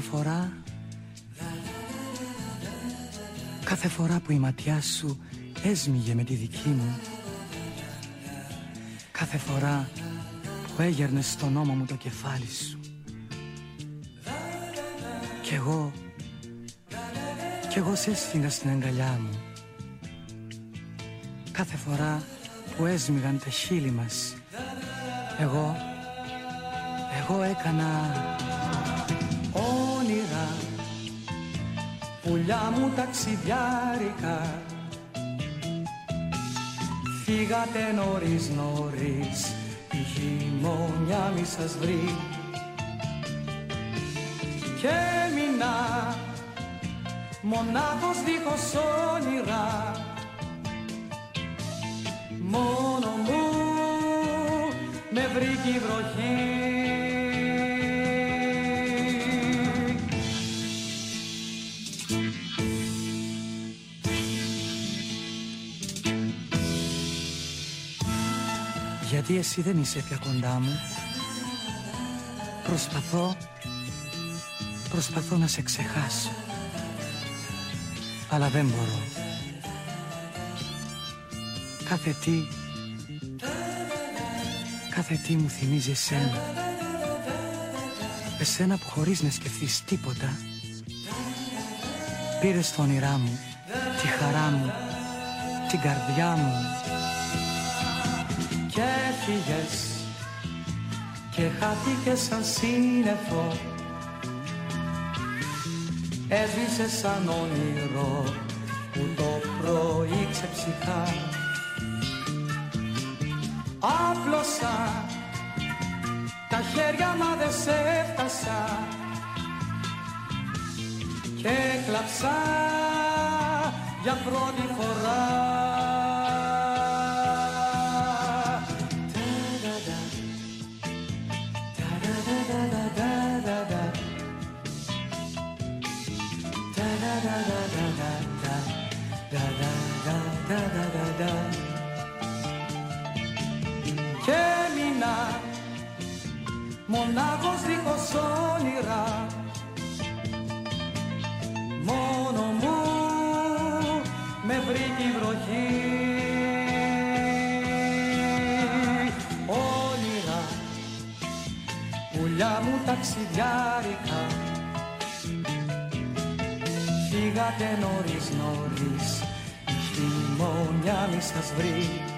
Κάθε φορά Κάθε φορά που η ματιά σου έσμιγε με τη δική μου Κάθε φορά που έγερνες στον ώμο μου το κεφάλι σου. Κι εγώ Κι εγώ σε έσφυγα στην αγκαλιά μου. Κάθε φορά που έσμιγαν τα χείλη μας Εγώ Εγώ έκανα Πουλιά μου ταξιδιάρικα. Φύγατε νωρίς νωρίς Η χειμώνια μη σας βρει. Και έμεινα Μονάχος δίχως όνειρα. Μόνο μου με βρήκε η βροχή Γιατί εσύ δεν είσαι πια κοντά μου. Προσπαθώ Προσπαθώ να σε ξεχάσω. Αλλά δεν μπορώ. Κάθε τι Κάθε τι μου θυμίζει εσένα. Εσένα που χωρίς να σκεφτείς τίποτα Πήρες το όνειρά μου Τη χαρά μου Την καρδιά μου Και έφυγες Και χάθηκες σαν σύννεφο. Έσβησε σαν όνειρο Που το πρωί ξεψυχά. Άπλωσα τα χέρια μα δεν σε έφτασα. Και κλαψά για πρώτη φορά. Μονάχος δίχως όνειρα. Μόνο μου με βρήκε η βροχή. Όνειρα, πουλιά μου ταξιδιάρικα. Φύγατε νωρίς νωρίς, η χειμώνια μη σας βρει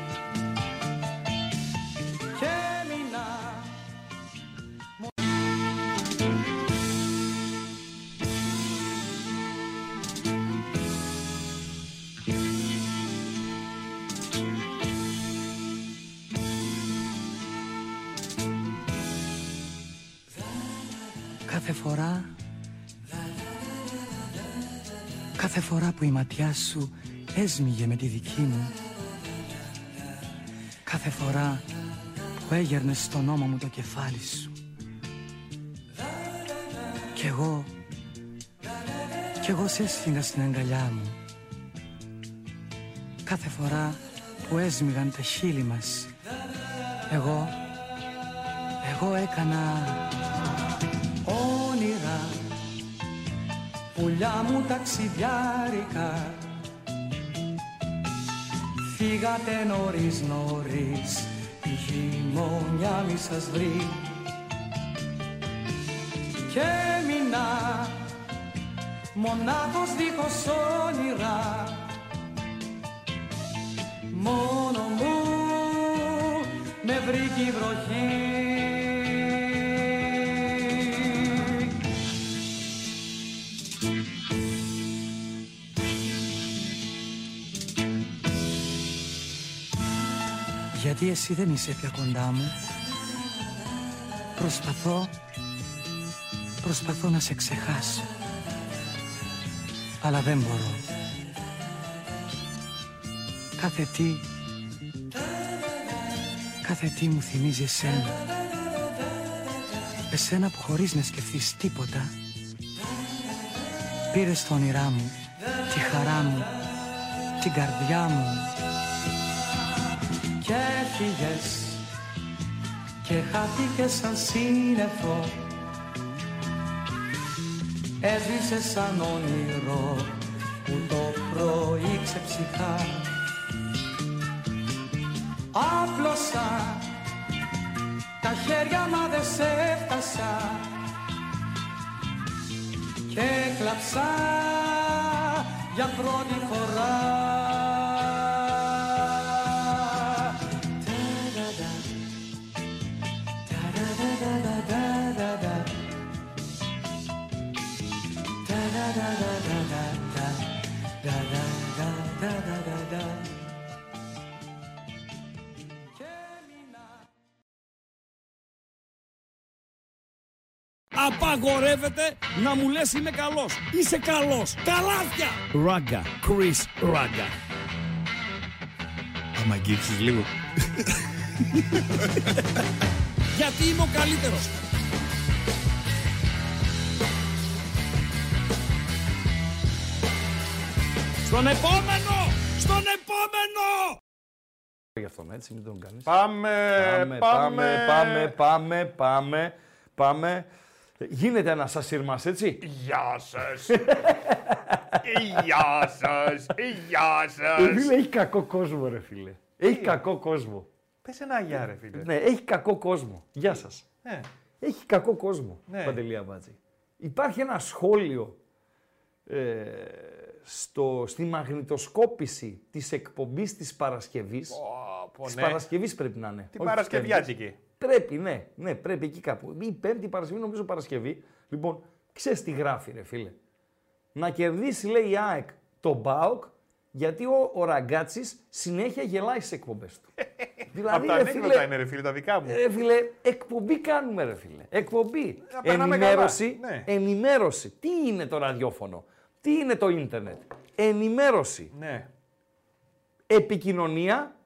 που η ματιά σου έσμιγε με τη δική μου. Κάθε φορά που έγερνες στον ώμο μου το κεφάλι σου. Κι εγώ Κι εγώ σε έσφυγα στην αγκαλιά μου. Κάθε φορά που έσμιγαν τα χείλη μας Εγώ Εγώ έκανα Πουλιά μου ταξιδιάρικα. Φύγατε νωρίς νωρίς Η χειμώνια μη σας βρει. Και έμεινα Μονάχος δίχως όνειρα. Μόνο μου με βρήκε η βροχή Γιατί εσύ δεν είσαι πια κοντά μου. Προσπαθώ Προσπαθώ να σε ξεχάσω. Αλλά δεν μπορώ. Κάθε τι Κάθε τι μου θυμίζει εσένα. Εσένα που χωρίς να σκεφτείς τίποτα Πήρες το όνειρά μου Τη χαρά μου Την καρδιά μου Και έφυγες Και χάθηκες σαν σύννεφο. Έσβησε σαν όνειρο που το πρωί ξεψυχά. Άπλωσα τα χέρια μα δεν σε έφτασα. Και κλαψά για πρώτη φορά Απαγορεύεται να μου λες είμαι καλός. Είσαι καλός. Καλάθια. Ράγκα. Chris Ράγκα. Άμα αγγίξεις λίγο. Γιατί είμαι ο καλύτερος. Στον επόμενο! Στον επόμενο! για αυτόν, έτσι, μην τον κάνεις. Πάμε, πάμε, πάμε, πάμε, πάμε, πάμε, πάμε. Γίνεται ένα σασίρμας, έτσι; Γεια σας. Γεια σας. Γεια Ε, σας. Φίλε, έχει κακό κόσμο, ρε φίλε. Έχει κακό κόσμο. Πες ένα γεια ρε φίλε. Ναι, έχει κακό κόσμο. Γεια σας. Ναι. Έχει κακό κόσμο, Ναι. Παντελή Αμπάτζη. Υπάρχει ένα σχόλιο ε, στο, στη μαγνητοσκόπηση της εκπομπής της Παρασκευής. Ω, πω, Της ναι. Παρασκευής πρέπει να είναι. Την όχι της Παρασκευιάτικη. Πέμπτης. Πρέπει, ναι, ναι, πρέπει εκεί κάπου. Η Πέμπτη Παρασκευή, νομίζω Παρασκευή. Λοιπόν, ξέρεις τι γράφει, ρε φίλε. Να κερδίσει, λέει η ΑΕΚ, τον Μπάουκ, γιατί ο, ο Ραγκάτσης συνέχεια γελάει στις εκπομπές του. δηλαδή, Απ' τα ρε ανέκδοτα φίλε, είναι ρε φίλε τα δικά μου. Ρε φίλε, εκπομπή κάνουμε ρε φίλε. Εκπομπή. Να περνάμε Ενημέρωση. καλά, ναι. Ενημέρωση. Τι είναι το ραδιόφωνο. Τι είναι το ίντερνετ. Ενημέρωση. Ναι. Επικοινωνία.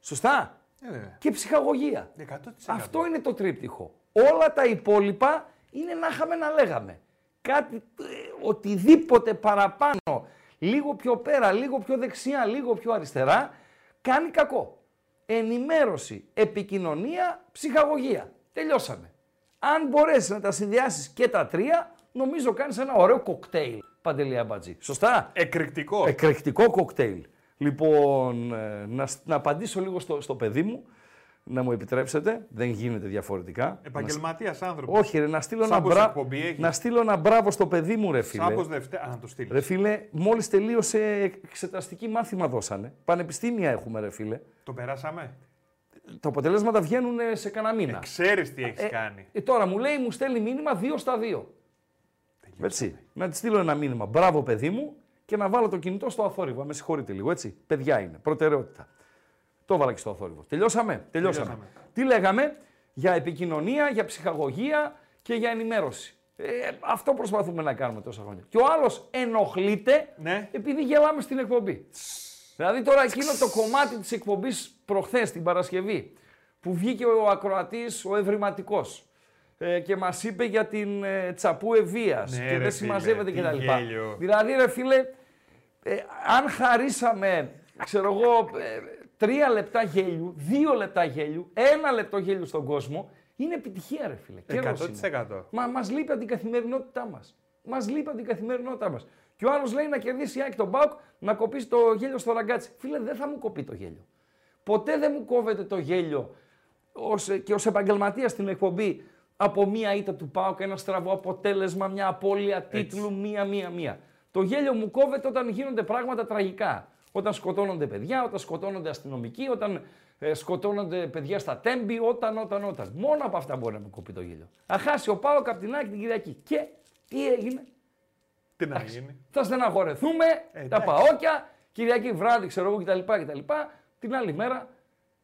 Σωστά. Ε, βέβαια. Και ψυχαγωγία. 100%. Αυτό είναι το τρίπτυχο. Όλα τα υπόλοιπα είναι να είχαμε να λέγαμε. Κάτι, ε, οτιδήποτε παραπάνω, λίγο πιο πέρα, λίγο πιο δεξιά, λίγο πιο αριστερά, κάνει κακό. Ενημέρωση, επικοινωνία, ψυχαγωγία. Τελειώσαμε. Αν μπορέσεις να τα συνδυάσεις και τα τρία, νομίζω κάνεις ένα ωραίο κοκτέιλ, Παντελή Αμπατζή. Σωστά; Εκρηκτικό. Εκρηκτικό κοκτέιλ. Λοιπόν, ε, να, σ- να απαντήσω λίγο στο, στο παιδί μου, να μου επιτρέψετε, δεν γίνεται διαφορετικά. Επαγγελματίας άνθρωπος. Να σ- Όχι ρε, να στείλω, ένα Σάμπος μπρα... εκπομπή έχει. να στείλω ένα μπράβο στο παιδί μου ρε φίλε. Σάμπο Δευτέρα. Α, να το στείλεις. Ρε φίλε, μόλις τελείωσε εξεταστική μάθημα δώσανε. Πανεπιστήμια έχουμε ρε φίλε. Το περάσαμε; Τα αποτελέσματα βγαίνουν ε, σε κανένα μήνα. Ξέρεις τι έχεις κάνει. Ε, τώρα μου λέει, μου στέλνει μήνυμα δύο στα δύο. Έτσι. Να τη στείλω ένα μήνυμα. Μπράβο, παιδί μου, και να βάλω το κινητό στο αθόρυβο. Με συγχωρείτε λίγο, έτσι. Παιδιά είναι. Προτεραιότητα. Το έβαλα και στο αθόρυβο. Τελειώσαμε. Τελειώσαμε. Τελειώσαμε. Τι λέγαμε; Για επικοινωνία, για ψυχαγωγία και για ενημέρωση. Ε, αυτό προσπαθούμε να κάνουμε τόσα χρόνια. Και ο άλλος ενοχλείται Ναι. επειδή γελάμε στην εκπομπή. Δηλαδή τώρα εκείνο το κομμάτι της εκπομπής προχθές την Παρασκευή που βγήκε ο ακροατής, ο ευρηματικός ε, και μας είπε για την ε, τσαπού ευβίας Ναι, και ρε δεν φίλε, συμμαζεύεται τι κτλ. γέλιο. Δηλαδή ρε φίλε, ε, αν χαρίσαμε, ξέρω εγώ, ε, τρία λεπτά γέλιου, δύο λεπτά γέλιου, ένα λεπτό γέλιου στον κόσμο, είναι επιτυχία ρε φίλε. Κέρδος είναι. 100%. Μα μας λείπει από την καθημερινότητά μας. Μας λείπει από την καθημερινότητά μας. Και ο άλλος λέει να κερδίσει η ΑΕΚ τον Μπάουκ να κοπήσει το γέλιο στο ραγκάτσι. Φίλε, δεν θα μου κοπεί το γέλιο. Ποτέ δεν μου κόβεται το γέλιο ως, και ως επαγγελματίας στην εκπομπή από μία ήττα του ΠΑΟΚ, ένα στραβό αποτέλεσμα, μια απώλεια τίτλου, μία, μία, μία. Το γέλιο μου κόβεται όταν γίνονται πράγματα τραγικά. Όταν σκοτώνονται παιδιά, όταν σκοτώνονται αστυνομικοί, όταν ε, σκοτώνονται παιδιά στα τέμπη, όταν, όταν, όταν. Μόνο από αυτά μπορεί να μου κοπεί το γέλιο. Θα χάσει ο ΠΑΟΚ από την ΑΕΚ την Κυριακή. Και τι έγινε, Τι να γίνει; θα στεναχωρεθούμε, τα εντάξει. παόκια, Κυριακή βράδυ, ξέρω εγώ κτλ. κτλ. Την άλλη μέρα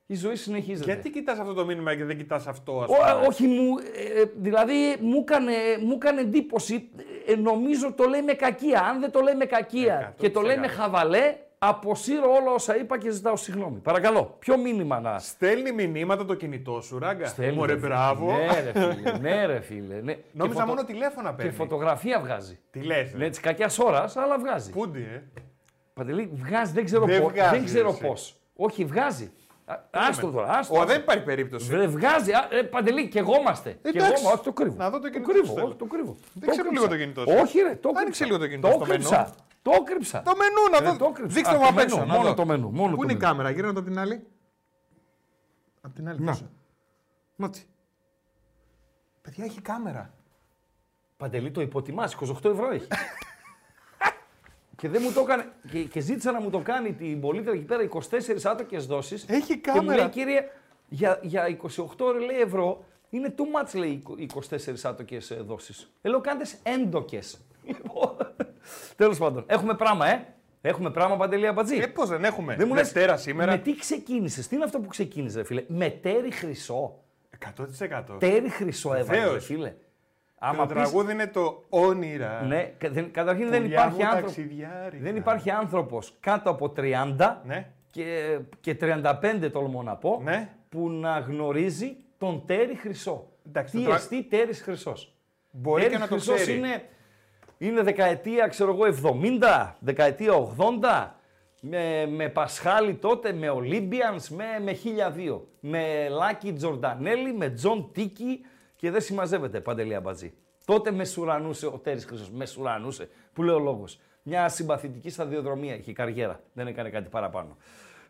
η ζωή συνεχίζεται. Γιατί κοιτάς αυτό το μήνυμα και δεν κοιτάς αυτό, ας Ω, πούμε. όχι, μου, ε, δηλαδή μου έκανε, μου έκανε εντύπωση. Ε, νομίζω το λέει με κακία. Αν δεν το λέει με κακία 100%. και το λέει με χαβαλέ, αποσύρω όλα όσα είπα και ζητάω συγγνώμη. Παρακαλώ, ποιο μήνυμα να. Στέλνει μηνύματα το κινητό σου, ράγκα. Στέλνει, Μωρέ, ρε φίλε. μπράβο. Ναι, ρε φίλε. Ναι, ρε φίλε. Ναι. Νόμιζα Και φωτο- μόνο τηλέφωνα Και παίρνει. φωτογραφία βγάζει. Τι λες. Ναι, της κακιάς ώρας, αλλά βγάζει. Πούντι, ε. Παντελή, βγάζει, δεν ξέρω, Δεν πώς. βγάζει, δεν ξέρω εσύ. πώς. Όχι, βγάζει. Α, Άστο τώρα, άστο. Ω, άστο. δεν υπάρχει περίπτωση. Βρε, βγάζει. Α, ε, παντελή, και εγώ είμαστε. Και εγώ, Εντάξει. όχι, το κρύβω. Να δω το κινητό κρύβω. σου, θέλω. όχι, το κρύβω. Δεν ξέρω λίγο το κινητό σου. Όχι, ρε, το κρύψα. Άνοιξε λίγο το κινητό Το στο μενού. κρύψα. Το κρύψα. Το μενού να Ρε, δω. το κρύψα. Δείξτε Α, μου το απ' έξω. μενού, να μόνο δω. το μενού, μόνο Πού το είναι η μενού. κάμερα, γύρω να το απ' την άλλη. Απ' την άλλη. Να. πίσω. Μα τι. Παιδιά, έχει κάμερα. Παντελή, το υποτιμάς, 28 ευρώ έχει. και δεν μου το έκανε. Και, και ζήτησα να μου το κάνει την πολίτερα εκεί πέρα 24 άτοκε δόσεις. Έχει Και μου κάμερα. λέει, κύριε, για, για 28 λέει, ευρώ είναι too much, λέει, 24 άτοκε δόσει. Ε, λέω, κάντε έντοκες. Λοιπόν, τέλος πάντων, έχουμε πράγμα, ε. Έχουμε πράγμα, Παντελή Αμπατζή. Ε, πώς δεν έχουμε; δεν μου λες, Δευτέρα σήμερα. Με τι ξεκίνησες, τι είναι αυτό που ξεκίνησες, ρε φίλε; Με τέρι χρυσό. 100%. Τέρι Χρυσό έβαλες, ρε Βεβαίως. φίλε. Και Άμα το πεις- τραγούδι είναι το όνειρα. Ναι, κα- δεν- καταρχήν δεν Πουλιά υπάρχει, μου άνθρωπο, ταξιδιάρικα. δεν υπάρχει άνθρωπος κάτω από 30 Ναι. και, και 35 τολμώ να πω, Ναι. που να γνωρίζει τον Τέρι Χρυσό. Εντάξει, Τι το τρα- εστί Τέρις Χρυσός; Μπορεί Τέρις και να το χρυσός ξέρει. Είναι, είναι δεκαετία, ξέρω εγώ, 70, δεκαετία 80, με, με Πασχάλη τότε, με Olympians, με, με 1002. Με Λάκη Τζορντανέλη, με Τζον Τίκη και δεν συμμαζεύεται Παντελή Αμπατζή. Τότε με σουρανούσε ο Τέρης Χρυσός, με σουρανούσε, που λέει ο λόγος. Μια συμπαθητική σταδιοδρομία είχε η καριέρα, δεν έκανε κάτι παραπάνω.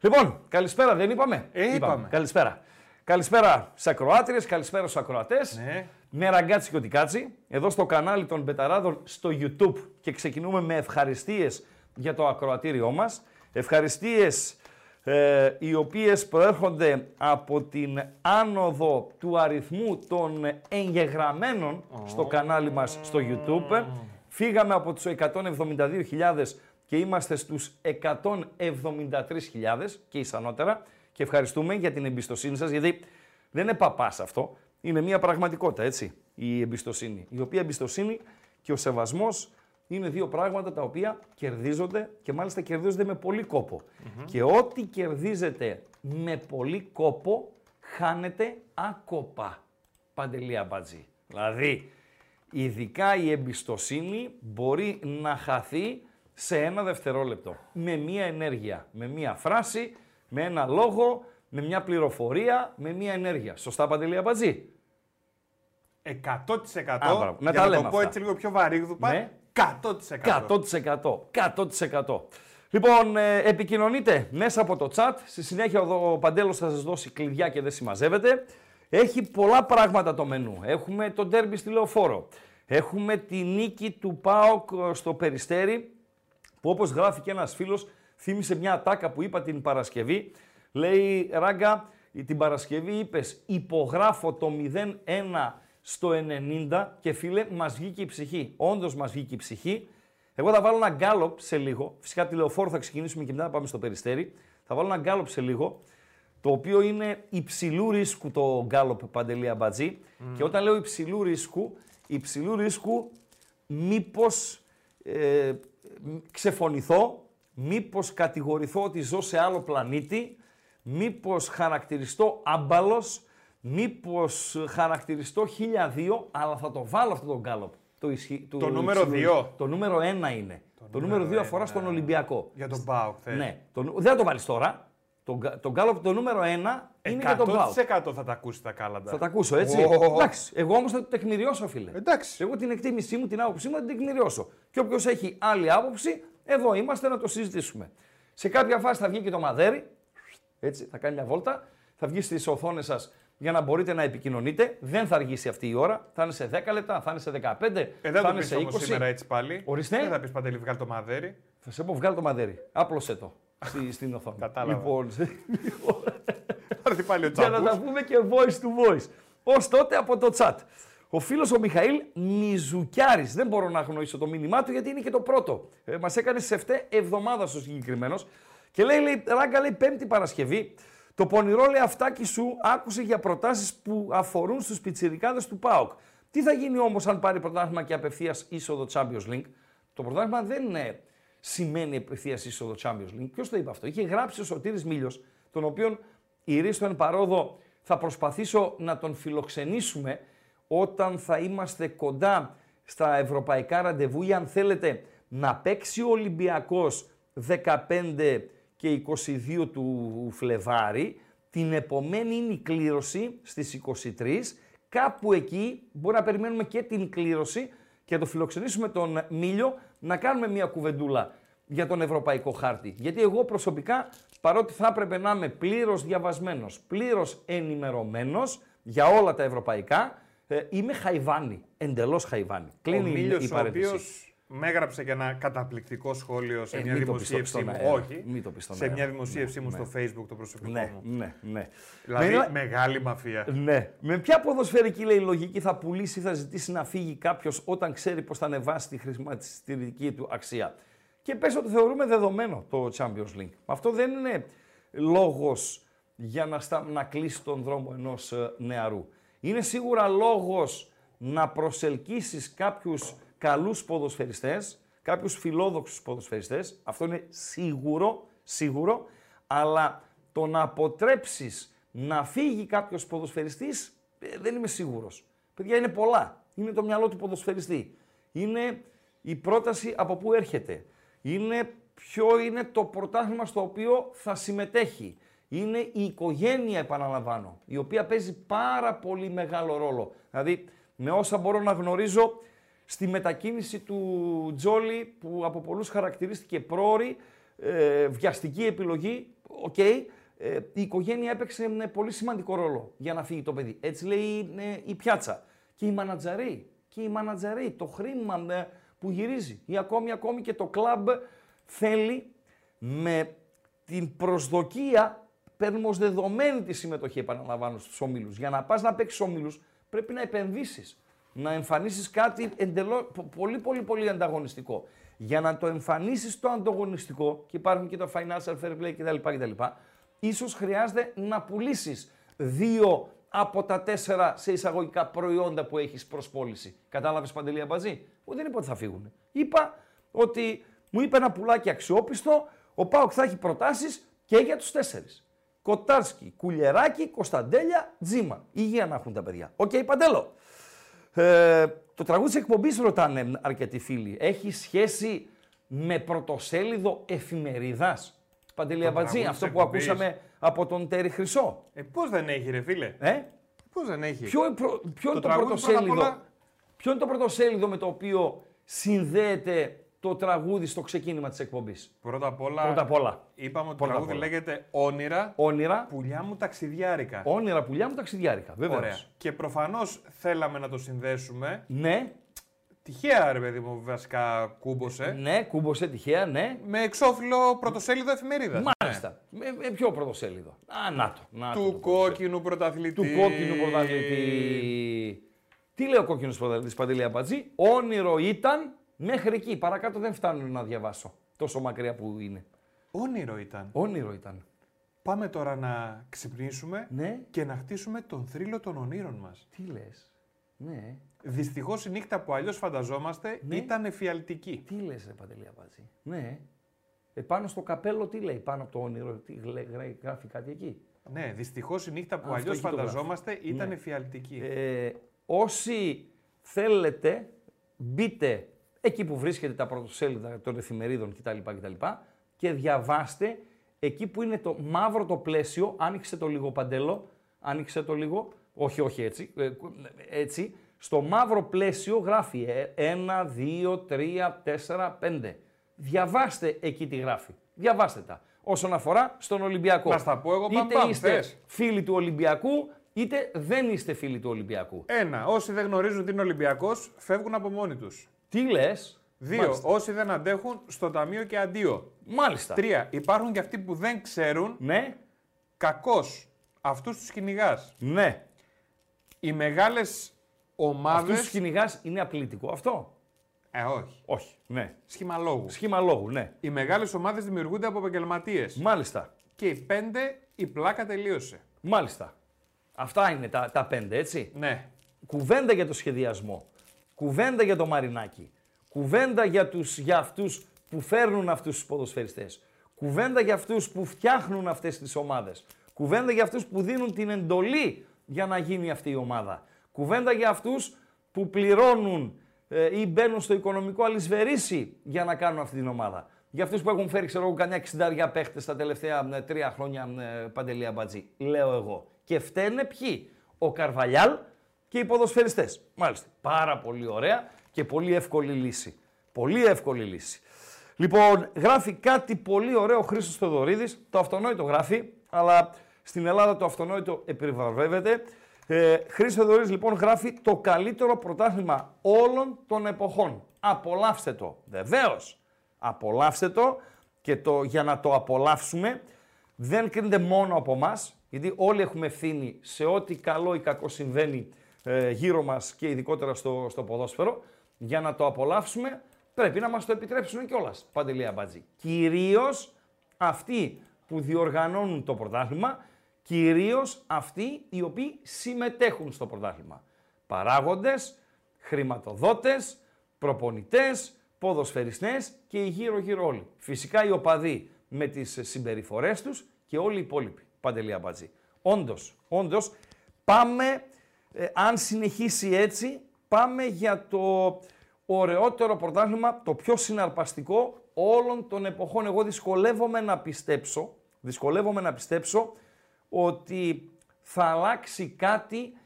Λοιπόν, καλησπέρα, δεν είπαμε; Ε, είπαμε. Καλησπέρα. Καλησπέρα στι ακροάτριες, καλησπέρα στους ακροατές. Ναι. Με ραγκάτσι και οτικάτσι, εδώ στο κανάλι των Μπεταράδων στο YouTube και ξεκινούμε με ευχαριστίες για το ακροατήριό μας. Ευχαριστίες ε, οι οποίες προέρχονται από την άνοδο του αριθμού των εγγεγραμμένων στο κανάλι μας στο YouTube. Φύγαμε από τους 172.000 και είμαστε στους 173.000 και ισανότερα και ευχαριστούμε για την εμπιστοσύνη σας γιατί δεν είναι παπάς αυτό, είναι μια πραγματικότητα έτσι η εμπιστοσύνη. Η οποία εμπιστοσύνη και ο σεβασμός είναι δύο πράγματα τα οποία κερδίζονται και μάλιστα κερδίζονται με πολύ κόπο. Και ό,τι κερδίζεται με πολύ κόπο χάνεται άκοπα. Παντελή Αμπατζή. Δηλαδή, ειδικά η εμπιστοσύνη μπορεί να χαθεί σε ένα δευτερόλεπτο. Με μία ενέργεια, με μία φράση, με ένα λόγο, με μια πληροφορία, με μία ενέργεια. Σωστά, Παντελή Αμπατζή. 100%. Α, μπράβο. Να για τα να λέμε το πω αυτά. έτσι λίγο πιο βαρύγδουπα. Ναι. 100%. 100%. 100%. Λοιπόν, ε, επικοινωνείτε μέσα από το chat. Στη συνέχεια ο ο Παντέλος θα σας δώσει κλειδιά και δεν συμμαζεύεται. Έχει πολλά πράγματα το μενού. Έχουμε το ντέρμπι στη Λεωφόρο. Έχουμε τη νίκη του ΠΑΟΚ ε, στο Περιστέρι που όπως γράφει και ένας φίλος θύμισε μια ατάκα που είπα την Παρασκευή. Λέει Ράγκα, την Παρασκευή είπες υπογράφω το 0-1 στο 90 και φίλε μας βγήκε η ψυχή. Όντως μας βγήκε η ψυχή. Εγώ θα βάλω ένα γκάλωπ σε λίγο. Φυσικά από τη λεωφόρο θα ξεκινήσουμε και μετά να πάμε στο Περιστέρι. Θα βάλω ένα γκάλοπ σε λίγο το οποίο είναι υψηλού ρίσκου το γκάλοπ Παντελή Αμπατζή. Και όταν λέω υψηλού ρίσκου, υψηλού ρίσκου μήπως ε, μ- ξεφωνηθώ, μήπως κατηγορηθώ ότι ζω σε άλλο πλανήτη, μήπως χαρακτηριστώ άμπαλος, μήπως χαρακτηριστώ 1002, αλλά θα το βάλω αυτό το γκάλοπ. Το, ισχύ, του Το νούμερο υψηλού δύο. ρίσκου. Το νούμερο 1 είναι. Το, νούμερο 2 αφορά στον Ολυμπιακό. Για τον ΠΑΟΚ θες. Ναι, το, νου- δεν θα το βάλεις τώρα. Το, γκ- το γκάλοπ το νούμερο 1 είναι για τον Γκάλοπ. 100% θα τα ακούσει τα κάλαντα. Θα τα ακούσω, έτσι. Ω. Εντάξει, εγώ όμως θα το τεκμηριώσω, φίλε. Εντάξει. Εγώ την εκτίμησή μου, την άποψή μου θα την τεκμηριώσω. Και όποιος έχει άλλη άποψη, εδώ είμαστε να το συζητήσουμε. Σε κάποια φάση θα βγει και το μαδέρι, έτσι, θα κάνει μια βόλτα, θα βγει στις οθόνες σας για να μπορείτε να επικοινωνείτε. Δεν θα αργήσει αυτή η ώρα, θα είναι σε 10 λεπτά, θα είναι σε 15, Ε, δεν θα το είναι πεις σε 20. όμως σήμερα έτσι πάλι. Ορίστε. Δεν θα πεις Παντελή βγάλε το μαδέρι. Θα σε πω, βγάλε το μαδέρι. Άπλωσε το στη, στην οθόνη. Κατάλαβα. Λοιπόν, Θα έρθει πάλι ο για να τα Τσάμπους. πούμε και voice to voice. Ω τότε από το chat. Ο φίλος ο Μιχαήλ Μιζουκιάρης, δεν μπορώ να αγνοήσω το μήνυμά του γιατί είναι και το πρώτο. Ε, μας έκανε σε 7 εβδομάδα ο συγκεκριμένος. Και λέει, λέει, Ράγκα λέει πέμπτη Παρασκευή, το πονηρό λέει αυτάκι σου άκουσε για προτάσεις που αφορούν στους πιτσιρικάδες του ΠΑΟΚ. Τι θα γίνει όμως αν πάρει πρωτάθλημα και απευθείας είσοδο Champions League; Το πρωτάθλημα δεν είναι, σημαίνει απευθείας είσοδο Champions League. Ποιος το είπε αυτό; Είχε γράψει ο Σωτήρης Μήλιος, τον οποίον η Ρίστο εν παρόδο θα προσπαθήσω να τον φιλοξενήσουμε όταν θα είμαστε κοντά στα ευρωπαϊκά ραντεβού ή αν θέλετε να παίξει ο Ολυμπιακός 15 και 22 του Φλεβάρι, Την επομένη είναι η κλήρωση στις 23. Κάπου εκεί μπορεί να περιμένουμε και την κλήρωση και να το φιλοξενήσουμε τον Μίλιο να κάνουμε μια κουβεντούλα για τον Ευρωπαϊκό Χάρτη. Γιατί εγώ προσωπικά, παρότι θα έπρεπε να είμαι πλήρως διαβασμένος, πλήρως ενημερωμένος για όλα τα ευρωπαϊκά, ε, είμαι χαϊβάνι, εντελώς χαϊβάνι. Ο Κλείνει η- Μίλιος η ο παρένθεση. Οποίος με έγραψε και ένα καταπληκτικό σχόλιο σε Ε, μια μην το πεις δημοσίευσή στον μου. αέρα. Όχι. Μην το πεις στον σε αέρα. μια δημοσίευσή μου Ναι, στο facebook το προσωπικό Ναι, μου. ναι, ναι. Δηλαδή Με- μεγάλη μαφία. Ναι. Με ποια ποδοσφαιρική λέει λογική θα πουλήσει ή θα ζητήσει να φύγει κάποιος όταν ξέρει πώ θα ανεβάσει τη χρηματιστηρική του αξία; Και πες ότι θεωρούμε δεδομένο το Champions League. Αυτό δεν είναι λόγος για να, στα, να κλείσει τον δρόμο ενός ε, νεαρού. Είναι σίγουρα λόγος να προσελκύσεις κάποιους καλούς ποδοσφαιριστές, κάποιους φιλόδοξους ποδοσφαιριστές. Αυτό είναι σίγουρο, σίγουρο. Αλλά το να αποτρέψεις να φύγει κάποιος ποδοσφαιριστής ε, δεν είμαι σίγουρος. Παιδιά είναι πολλά. Είναι το μυαλό του ποδοσφαιριστή. Είναι η πρόταση από πού έρχεται. Είναι ποιο είναι το πρωτάθλημα στο οποίο θα συμμετέχει. Είναι η οικογένεια, επαναλαμβάνω, η οποία παίζει πάρα πολύ μεγάλο ρόλο. Δηλαδή, με όσα μπορώ να γνωρίζω, στη μετακίνηση του Τζόλι, που από πολλούς χαρακτηρίστηκε πρόωρη, ε, βιαστική επιλογή, οκ, ε, η οικογένεια έπαιξε ένα πολύ σημαντικό ρόλο για να φύγει το παιδί. Έτσι λέει ε, η πιάτσα. Και οι μανατζαροί, και οι μανατζαροί, το χρήμα ε, που γυρίζει. Ή ακόμη, ακόμη και το κλαμπ θέλει με την προσδοκία, παίρνουμε ως δεδομένη τη συμμετοχή, επαναλαμβάνω, στους ομίλους. Για να πας να παίξεις ομίλους, πρέπει να επενδύσεις. Να εμφανίσεις κάτι εντελώς, πο- πολύ, πολύ, πολύ ανταγωνιστικό. Για να το εμφανίσεις το ανταγωνιστικό, και υπάρχουν και το financial fair play κτλ. κτλ ίσως χρειάζεται να πουλήσεις δύο από τα τέσσερα σε εισαγωγικά προϊόντα που έχεις προς πώληση. Κατάλαβες Παντελή Αμπαζή. Εγώ δεν είπα ότι θα φύγουν. Είπα ότι μου είπε ένα πουλάκι αξιόπιστο, ο ΠΑΟΚ θα έχει προτάσεις και για τους τέσσερις. Κοτάρσκι, Κουλιεράκη, Κωνσταντέλια, Τζίμα. Υγεία να έχουν τα παιδιά. Οκ, Παντέλο. Ε, το τραγούδι της εκπομπής ρωτάνε αρκετοί φίλοι. Έχει σχέση με πρωτοσέλιδο εφημερίδας; Παντελή Το Αμπατζή, τραγούδι αυτό της που εκπομπής. ακούσαμε από τον Τέρι Χρυσό. Ε, πώς δεν έχει, ρε φίλε; Ε; Πώς δεν έχει; Ποιο, είναι προ- ποιο είναι το τραγούδι πρώτα απ' πρωτοσέλιδο, όλα- ποιο είναι το πρωτοσέλιδο με το οποίο συνδέεται το τραγούδι στο ξεκίνημα της εκπομπής. Πρώτα απ' όλα, Πρώτα απ' όλα. είπαμε ότι το Πρώτα απ' τραγούδι όλα. λέγεται Όνειρα, Όνειρα, πουλιά μου ταξιδιάρικα. όνειρα πουλιά μου ταξιδιάρικα. Βεβαίως. Ωραία. Και προφανώς θέλαμε να το συνδέσουμε. Ναι, Τυχαία, ρε παιδί μου, βασικά κούμποσε. ναι, κούμποσε τυχαία, ναι. Με εξώφυλλο πρωτοσέλιδο εφημερίδα. Μάλιστα. Με, με ποιο πρωτοσέλιδο. Α, να το. Να το, Του το κόκκινου πρωταθλητή. του κόκκινου πρωταθλητή. Τι λέει ο κόκκινος πρωταθλητής Παντελή Αμπατζή. Όνειρο ήταν μέχρι εκεί. Παρακάτω δεν φτάνουν να διαβάσω. Τόσο μακριά που είναι. Όνειρο ήταν. Όνειρο ήταν. Πάμε τώρα να ξυπνήσουμε Ναι. και να χτίσουμε τον θρύλο των ονείρων μας. Τι λες. Ναι. Δυστυχώς η νύχτα που αλλιώς φανταζόμαστε Ναι. ήταν εφιαλτική. Τι λες, ρε Παντελή Αμπατζή. Ναι. Επάνω στο καπέλο τι λέει, πάνω από το όνειρο, τι λέει, γράφει- γράφει κάτι εκεί; Ναι, δυστυχώς η νύχτα που Αυτό αλλιώς εκεί το γράφει. φανταζόμαστε ήταν Ναι. εφιαλτική. Ε, όσοι θέλετε, μπείτε εκεί που βρίσκεται τα πρωτοσέλιδα των εφημερίδων κτλ. κτλ και διαβάστε εκεί που είναι το μαύρο το πλαίσιο. Άνοιξε το λίγο παντέλο. Άνοιξε το λίγο. Όχι, όχι έτσι. ε, έτσι. Στο μαύρο πλαίσιο γράφει 1, 2, 3, 4, 5. Διαβάστε εκεί τι γράφει. Διαβάστε τα. Όσον αφορά στον Ολυμπιακό. Να στα πω εγώ, μπαμ, είτε μπαμ, είστε θες. φίλοι του Ολυμπιακού, είτε δεν είστε φίλοι του Ολυμπιακού. Ένα, όσοι δεν γνωρίζουν τι είναι Ολυμπιακός, φεύγουν από μόνοι τους. Τι λες; Δύο, Μάλιστα. όσοι δεν αντέχουν, στο ταμείο και αντίο. Μάλιστα. Τρία, υπάρχουν και αυτοί που δεν ξέρουν, Ναι, κακώς αυτούς τους κυνηγάς. ναι. Οι μεγάλες Αυτό ομάδες... τους κυνηγάς είναι απλητικό. Αυτό; Ε, όχι. Όχι. Ναι. Σχημαλόγου. Σχήμα λόγου, ναι. Οι μεγάλες ομάδες δημιουργούνται από επαγγελματίες. Μάλιστα. Και οι πέντε, η πλάκα τελείωσε. Μάλιστα. Αυτά είναι τα, τα πέντε, έτσι; Ναι. Κουβέντα για το σχεδιασμό. Κουβέντα για το Μαρινάκι. Κουβέντα για, τους, για αυτούς που φέρνουν αυτούς τους ποδοσφαιριστές. Κουβέντα για αυτούς που φτιάχνουν αυτές τις ομάδες. Κουβέντα για αυτούς που δίνουν την εντολή για να γίνει αυτή η ομάδα. Κουβέντα για αυτούς που πληρώνουν ε, ή μπαίνουν στο οικονομικό αλυσβερίσι για να κάνουν αυτή την ομάδα. Για αυτούς που έχουν φέρει, ξέρω εγώ, κανένα 60 παίχτες τα τελευταία ε, τρία χρόνια ε, παντελία μπατζή. Λέω εγώ. Και φταίνε ποιοι; Ο Καρβαλιάλ και οι ποδοσφαιριστές. Μάλιστα. Πάρα πολύ ωραία και πολύ εύκολη λύση. Πολύ εύκολη λύση. Λοιπόν, γράφει κάτι πολύ ωραίο ο Χρήστος Θεοδωρίδης. Το αυτονόητο γράφει, αλλά στην Ελλάδα το αυτονόητο επιβραβεύεται. Ε, Χρήστος Θεοδωρίδης λοιπόν γράφει το καλύτερο πρωτάθλημα όλων των εποχών. Απολαύστε το. Βεβαίως. Απολαύστε το και το, για να το απολαύσουμε δεν κρίνεται μόνο από εμά, γιατί όλοι έχουμε ευθύνη σε ό,τι καλό ή κακό συμβαίνει ε, γύρω μας και ειδικότερα στο, στο ποδόσφαιρο. Για να το απολαύσουμε πρέπει να μας το επιτρέψουν κιόλας. Παντελία Μπατζή. Κυρίως αυτοί που διοργανώνουν το πρωτάθλημα, κυρίως αυτοί οι οποίοι συμμετέχουν στο πρωτάθλημα. Παράγοντες, χρηματοδότες, προπονητές, ποδοσφαιριστές και οι γύρω-γύρω όλοι. Φυσικά οι οπαδοί με τις συμπεριφορές τους και όλοι οι υπόλοιποι. Παντελία Μπατζή. Όντως, όντως, πάμε, ε, αν συνεχίσει έτσι, πάμε για το ωραιότερο πρωτάθλημα, το πιο συναρπαστικό όλων των εποχών. Εγώ δυσκολεύομαι να πιστέψω, δυσκολεύομαι να πιστέψω ότι θα αλλάξει κάτι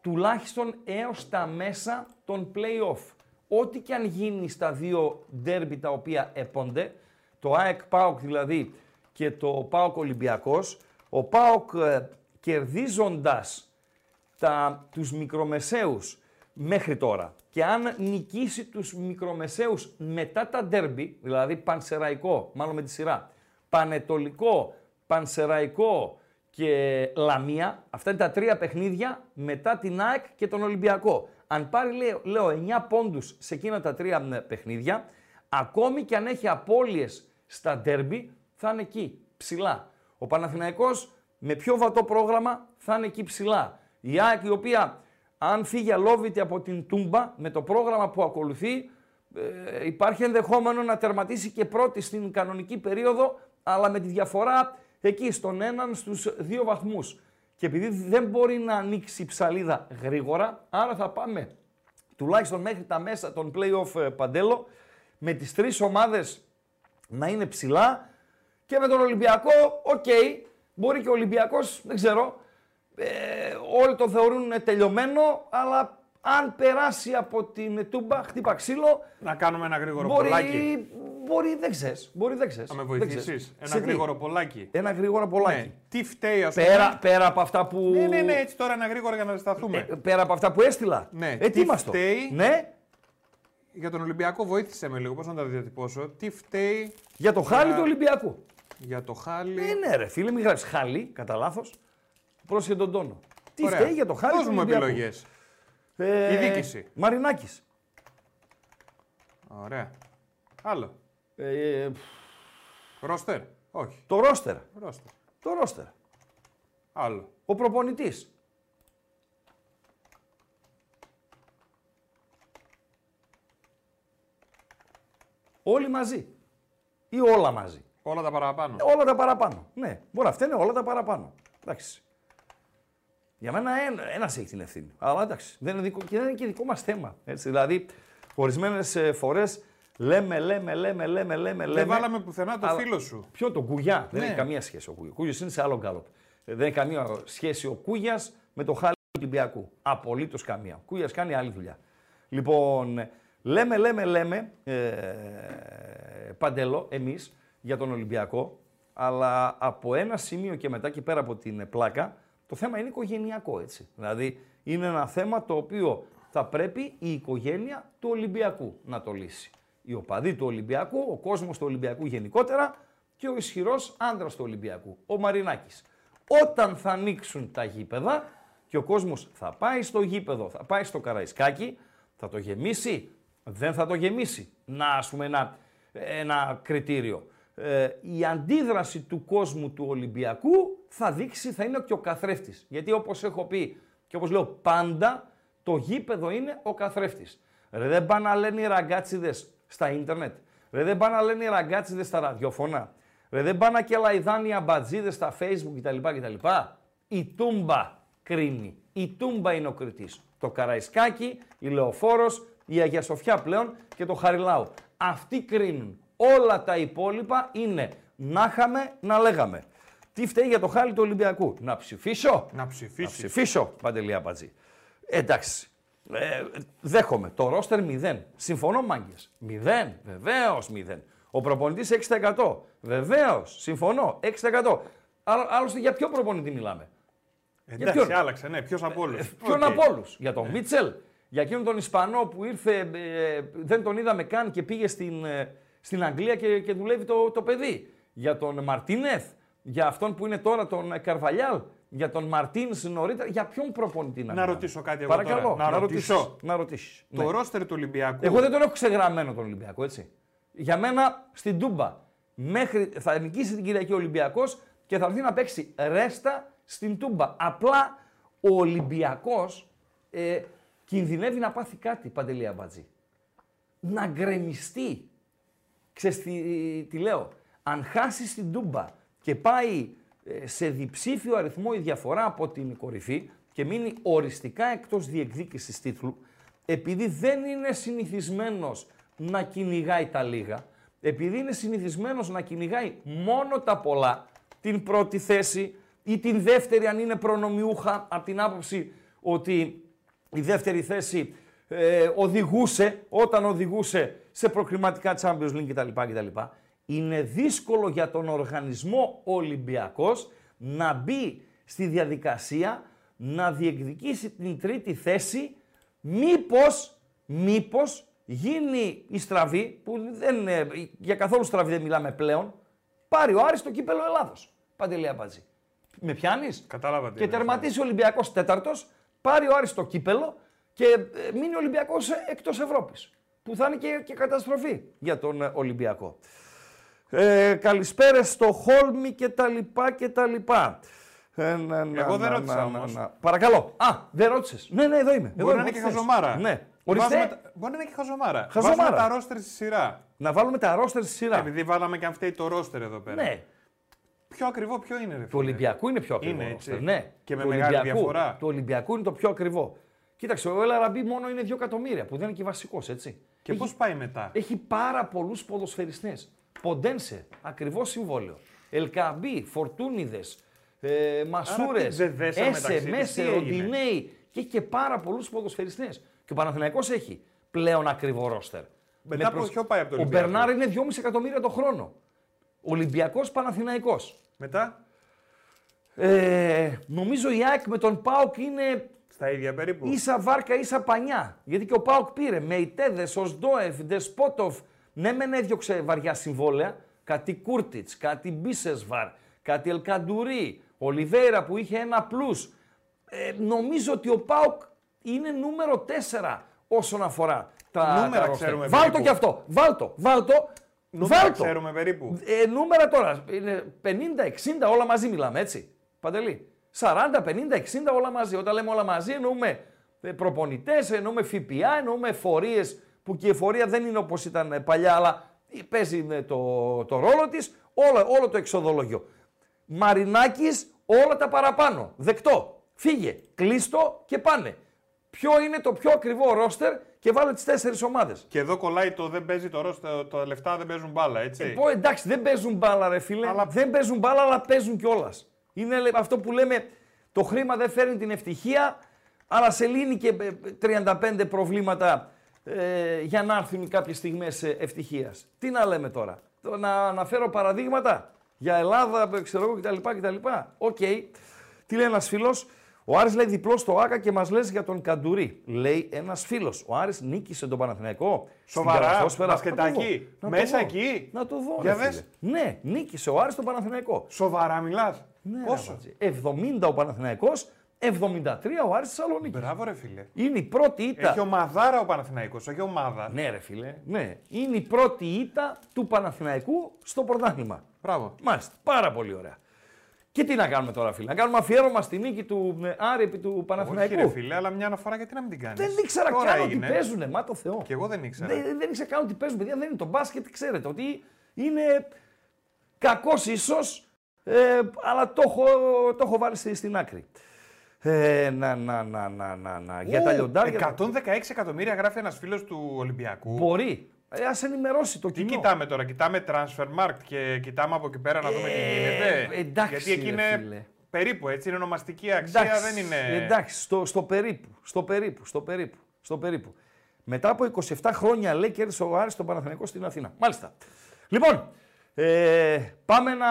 τουλάχιστον έως τα μέσα των play-off. Ό,τι και αν γίνει στα δύο ντέρμπι τα οποία έπονται, το ΑΕΚ ΠΑΟΚ δηλαδή και το ΠΑΟΚ Ολυμπιακός, ο ΠΑΟΚ ε, κερδίζοντας τα, τους μικρομεσαίους μέχρι τώρα και αν νικήσει τους μικρομεσαίους μετά τα ντέρμπι, δηλαδή πανσεραϊκό, μάλλον με τη σειρά, πανετολικό, πανσεραϊκό και λαμία, αυτά είναι τα τρία παιχνίδια μετά την ΑΕΚ και τον Ολυμπιακό. Αν πάρει, λέω, λέω 9 πόντους σε εκείνα τα τρία παιχνίδια, ακόμη και αν έχει απώλειες στα ντέρμπι, θα είναι εκεί, ψηλά. Ο Παναθηναϊκός με πιο βατό πρόγραμμα θα είναι εκεί ψηλά. Η ΑΕΚ η οποία αν φύγει αλόβητη από την Τούμπα με το πρόγραμμα που ακολουθεί ε, υπάρχει ενδεχόμενο να τερματίσει και πρώτη στην κανονική περίοδο αλλά με τη διαφορά εκεί στον έναν στους δύο βαθμούς. Και επειδή δεν μπορεί να ανοίξει η ψαλίδα γρήγορα, άρα θα πάμε τουλάχιστον μέχρι τα μέσα των play-off ε, Παντέλο με τις τρεις ομάδες να είναι ψηλά και με τον Ολυμπιακό, οκ, μπορεί και ο Ολυμπιακός, δεν ξέρω, ε, όλοι το θεωρούν τελειωμένο, αλλά αν περάσει από την Τούμπα, χτύπα ξύλο. Να κάνουμε ένα γρήγορο μπορεί, πολλάκι. Μπορεί, δεν ξέρεις. Μπορεί, δεν ξέρεις. Θα με βοηθήσεις. Ένα γρήγορο πολλάκι. Ένα γρήγορο πολλάκι. Ναι. Τι φταίει, ας πούμε; Πέρα, πέρα από αυτά που. Ναι, ναι, ναι, έτσι τώρα ένα γρήγορο για να σταθούμε. Ε, πέρα από αυτά που έστειλα. Ναι. Ε, τι, τι φταίει; Ναι. Για τον Ολυμπιακό βοήθησε με λίγο, πώς να τα διατυπώσω. Τι φταίει; Για το χάλι του Ολυμπιακού. Για το χάλι. Ναι, ναι, ρε φίλε, μην γράψεις χάλι, κατά λάθος. Πρόσεχε τον τόνο. Τι Ωραία. φταίει για το χάλι του Ολυμπιακού. επιλογές. Ε, Η δίκηση. Μαρινάκης. Ωραία. Άλλο. Ε, ρόστερ. Όχι. Το ρόστερ. ρόστερ. Το ρόστερ. Άλλο. Ο προπονητής. Όλοι μαζί. Ή όλα μαζί. Όλα τα παραπάνω. όλα τα παραπάνω. Ναι, μπορεί αυτά είναι όλα τα παραπάνω. Εντάξει. Για μένα ένα ένας έχει την ευθύνη. Αλλά εντάξει, δεν είναι, δικό, και δεν είναι και δικό μας θέμα. Έτσι. Δηλαδή, ορισμένες φορές λέμε, λέμε, λέμε, λέμε, λέμε. Δεν βάλαμε πουθενά το φίλο σου. Ποιο το Κουγιά. Δεν ναι. έχει καμία σχέση ο Κούγια. Ο Κούγια είναι σε άλλο γκάλοπ. Δεν έχει καμία σχέση ο Κούγιας με το χάλι του Ολυμπιακού. Απολύτως καμία. Ο Κούγιας κάνει άλλη δουλειά. Λοιπόν, λέμε, λέμε, λέμε, ε, παντελό, εμείς για τον Ολυμπιακό, αλλά από ένα σημείο και μετά και πέρα από την πλάκα, το θέμα είναι οικογενειακό, έτσι. Δηλαδή, είναι ένα θέμα το οποίο θα πρέπει η οικογένεια του Ολυμπιακού να το λύσει. Οι οπαδοί του Ολυμπιακού, ο κόσμος του Ολυμπιακού γενικότερα και ο ισχυρός άντρας του Ολυμπιακού, ο Μαρινάκης. Όταν θα ανοίξουν τα γήπεδα και ο κόσμος θα πάει στο γήπεδο, θα πάει στο Καραϊσκάκι, θα το γεμίσει, δεν θα το γεμίσει. Να, ας πούμε, ένα, ένα κριτήριο. Ε, η αντίδραση του κόσμου του Ολυμπιακού θα δείξει, θα είναι και ο καθρέφτης. Γιατί όπως έχω πει και όπως λέω πάντα, το γήπεδο είναι ο καθρέφτης. Ρε δεν πάνε να λένε οι ραγκάτσιδες στα ίντερνετ. Ρε δεν πάνε να λένε οι ραγκάτσιδες στα ραδιόφωνα. Ρε δεν πάνε και λαϊδάνε οι αμπατζίδες στα facebook κτλ. κτλ. Η Τούμπα κρίνει. Η Τούμπα είναι ο κριτής. Το Καραϊσκάκι, η Λεωφόρος, η Αγία Σοφιά πλέον και το Χαριλάου. Αυτοί κρίνουν. Όλα τα υπόλοιπα είναι να είχαμε, να λέγαμε. Τι φταίει για το χάλι του Ολυμπιακού; Να ψηφίσω; Να Να ψηφίσει. ψηφίσω, Παντελή Αμπατζή. Εντάξει. Ε, δέχομαι. Το ρόστερ 0. Συμφωνώ, μάγκες. 0. Βεβαίως 0. Ο προπονητής 6%. Βεβαίως. Συμφωνώ. 6%. Άρα, άλλωστε για ποιο προπονητή μιλάμε; Εντάξει, ποιον; άλλαξε, ναι, ποιος από όλους; Ποιον από όλους; Για τον Μίτσελ. Για εκείνον τον Ισπανό που ήρθε, ε, δεν τον είδαμε καν και πήγε στην, ε, στην Αγγλία και, και δουλεύει το, το παιδί. Για τον Μαρτίνεθ. Για αυτόν που είναι τώρα τον ε, Καρβαλιάλ. Για τον Μαρτίνς νωρίτερα. Για ποιον προπονητή να Να μιλάμε; ρωτήσω κάτι εγώ Παρακαλώ. τώρα. Να ρωτήσεις. ρωτήσω. Να ρωτήσεις. Το Ναι. ρόστερ του Ολυμπιακού. Εγώ δεν τον έχω ξεγραμμένο τον Ολυμπιακό, έτσι. Για μένα στην Τούμπα. Μέχρι, θα νικήσει την Κυριακή ο Ολυμπιακός και θα έρθει να παίξει ρέστα στην Τούμπα. Απλά ο Ολυμπιακός ε, κινδυνεύει να πάθει κάτι, Παντελή Αμπατζή. Να γκρεμιστεί. Ξέρεις τι, τι λέω; Αν χάσει την Τούμπα και πάει ε, σε διψήφιο αριθμό η διαφορά από την κορυφή και μείνει οριστικά εκτός διεκδίκησης τίτλου, επειδή δεν είναι συνηθισμένος να κυνηγάει τα λίγα, επειδή είναι συνηθισμένος να κυνηγάει μόνο τα πολλά, την πρώτη θέση ή την δεύτερη αν είναι προνομιούχα από την άποψη ότι η δεύτερη θέση ε, οδηγούσε, όταν οδηγούσε σε προκριματικά Champions League κτλ. κτλ. Είναι δύσκολο για τον οργανισμό Ολυμπιακός να μπει στη διαδικασία να διεκδικήσει την τρίτη θέση μήπως, μήπως γίνει η στραβή, που δεν είναι, για καθόλου στραβή δεν μιλάμε πλέον, πάρει ο Άρης το κύπελο Ελλάδος. Παντελή Αμπατζή. Με πιάνεις; Κατάλαβα τι Και εννοείς, τερματίσει ο Ολυμπιακός τέταρτος, πάρει ο Άρης το κύπελο και ε, μείνει ο Ολυμπιακός εκτός Ευρώπης. Που θα είναι και, και καταστροφή για τον ε, Ολυμπιακό. Ε, καλησπέρες στο Χόλμη και τα λοιπά και τα λοιπά. Ε, να, να, Εγώ δεν να, ρώτησα να, όμως. να, να. Παρακαλώ. Α, δεν ρώτησες. Ναι, ναι, εδώ είμαι. Εδώ Μπορεί να είμαι, είναι και ό,τι θες. χαζομάρα. Ναι. Ορίστε, Βάζουμε τα- Μπορεί να είναι και χαζομάρα. Χαζομάρα. Βάζουμε τα ρόστερ στη σειρά. να βάλουμε τα ρόστερ στη σειρά. Επειδή βάλαμε και αν φταίει το ρόστερ εδώ πέρα. Ναι, Πιο ακριβό ποιο είναι, ρε του φίλε; Ολυμπιακού είναι πιο ακριβό. Είναι, ρόστερ, έτσι. Ναι. Και με Του μεγάλη Ολυμπιακού- διαφορά. Του Ολυμπιακού είναι το πιο ακριβό. Κοίταξε, ο Ελαραμπή μόνο είναι 2 εκατομμύρια που δεν είναι και βασικός, έτσι. Και Έχει- πώς πάει μετά; Έχει πάρα πολλούς ποδοσφαιριστές. Ποντένσε, ακριβώς συμβόλαιο. Ελκαμπή, Φορτούνιδες, ε, Μασούρες, τι δεν δέσαμε Έσε, μεταξύ τους, Μέσε, τι έγινε; Ροντινέη και έχει και πάρα πολλούς ποδοσφαιριστές. Και ο Παναθηναϊκός έχει πλέον ακριβό ρόστερ. Μετά Με από ποιο πάει από το Ο Ολυμπιακό; Μπερνάρ είναι 2,5 εκατομμύρια το χρόνο. Ολυμπιακός Παναθηναϊκός. Μετά; Ε, νομίζω η ΑΕΚ με τον Πάοκ είναι στα ίδια περίπου. ίσα βάρκα, ίσα πανιά. Γιατί και ο Πάοκ πήρε με Ιτέδες, Οσντόεφ, Ντεσπότοφ. Ναι, μεν έδιωξε βαριά συμβόλαια. Κάτι Κούρτιτς, κάτι Μπίσεσβαρ, κάτι Ελκαντουρί, Ολιβέηρα που είχε ένα πλούς. Ε, νομίζω ότι ο Πάοκ είναι νούμερο 4 όσον αφορά τα. Νούμερα τα ρόστερ. ξέρουμε Βάλ το περίπου. κι αυτό. Βάλ το. Βάλ το. Νούμερα Βάλ το. ξέρουμε περίπου. Ε, νούμερα τώρα. Είναι 50, 60 όλα μαζί μιλάμε, έτσι. Παντελή. 40, 50, 60 όλα μαζί. Όταν λέμε όλα μαζί εννοούμε προπονητές, εννοούμε ΦΠΑ, εννοούμε εφορίε που και η εφορία δεν είναι όπως ήταν ε, παλιά, αλλά παίζει ε, το, το ρόλο της, όλο, όλο το εξοδολόγιο. Μαρινάκης, όλα τα παραπάνω. Δεκτό. Φύγε. Κλείστο και πάνε. Ποιο είναι το πιο ακριβό ρόστερ και βάλε τις τέσσερις ομάδες. Και εδώ κολλάει το δεν παίζει το ρόστερ, τα λεφτά δεν παίζουν μπάλα, έτσι. Ε, πω, εντάξει, δεν παίζουν μπάλα, ρε φίλε. Αλλά- Δεν παίζουν μπάλα, αλλά παίζουν κιόλας. Είναι λέ- αυτό που λέμε, το χρήμα δεν φέρνει την ευτυχία, αλλά σε λύνει και ε, 35 προβλήματα ε, για να έρθουν κάποιες στιγμές ε, ευτυχίας. Τι να λέμε τώρα, το να αναφέρω παραδείγματα για Ελλάδα, ε, ξέρω εγώ κτλ. κτλ. Οκ. Τι λέει ένας φίλος, ο Άρης λέει διπλός στο ΟΑΚΑ και μας λες για τον Καντουρί. Λέει ένας φίλος. Ο Άρης νίκησε τον Παναθηναϊκό. στην Σοβαρά, καλαθόσφαιρα. μπασκετάκι, Να το δω, να το μέσα δω. εκεί. Να το δω. Για ρε δες. φίλε. Ναι, νίκησε ο Άρης τον Παναθηναϊκό. Σοβαρά μιλάς. Ναι, Πόσο; ρε, Αμπατζή. 70 ο Παναθηναϊκός, 73 ο Άρης Θεσσαλονίκης. Μπράβο, ρε φίλε. Είναι η πρώτη ήττα. Έχει ομαδάρα ο Παναθηναϊκός, όχι ομάδα. Ναι, ρε φίλε. Ναι. Είναι η πρώτη ήττα του Παναθηναϊκού στο πρωτάθλημα. Μπράβο. Μάλιστα. Πάρα πολύ ωραία. Και τι να κάνουμε τώρα, φίλε; Να κάνουμε αφιέρωμα στη νίκη του ε, Άρη επί του Όχι, Παναθηναϊκού. ρε φίλε, αλλά μια αναφορά γιατί να μην την κάνεις; Δεν ήξερα Τώρα καν ότι έγινε. παίζουνε, μα το Θεό. Και εγώ δεν ήξερα. Δεν, δεν ήξερα καν ότι παίζουν, παιδιά. Δεν είναι το μπάσκετ, ξέρετε ότι είναι κακός ίσως, ε, αλλά το έχω, το έχω βάλει στη- στην άκρη. Ε, να, να, να, να, να, να. Για τα Ου, λιοντάρια. 116 εκατομμύρια γράφει ένας φίλος του Ολυμπιακού. Μπορεί. Ε, ας ενημερώσει το Τι κοινό. κοιτάμε τώρα, κοιτάμε Transfermarkt και κοιτάμε από εκεί πέρα να δούμε τι γίνεται. Ε, εντάξει, Γιατί εκεί ρε είναι φίλε. περίπου έτσι, είναι ονομαστική αξία, Εντάξει, δεν είναι. Εντάξει, στο, στο περίπου, στο περίπου, στο περίπου, στο περίπου. Μετά από 27 χρόνια λέει κέρδισε ο Άρης τον Παναθηναϊκό στην Αθήνα. Μάλιστα. Λοιπόν, ε, πάμε να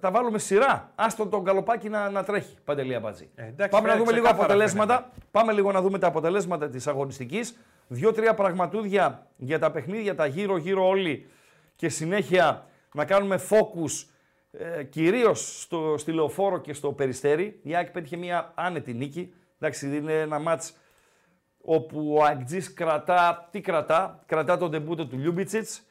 τα βάλουμε σειρά. Άστο τον καλοπάκι να, να τρέχει, Παντελή Αμπατζή. Ε, εντάξει, πάμε να φαίνεται δούμε λίγο ξεκάθαρα αποτελέσματα. Πάμε λίγο να δούμε τα αποτελέσματα της αγωνιστικής. Δύο-τρία πραγματούδια για τα παιχνίδια, τα γύρω-γύρω όλοι και συνέχεια να κάνουμε focus ε, κυρίως στο, στη Λεωφόρο και στο Περιστέρι. Η ΑΕΚ πέτυχε μια άνετη νίκη. Εντάξει, είναι ένα μάτς όπου ο Αγκτζής κρατά, τι κρατά, κρατά τον τεμπούτο του Λιούμπιτσιτς,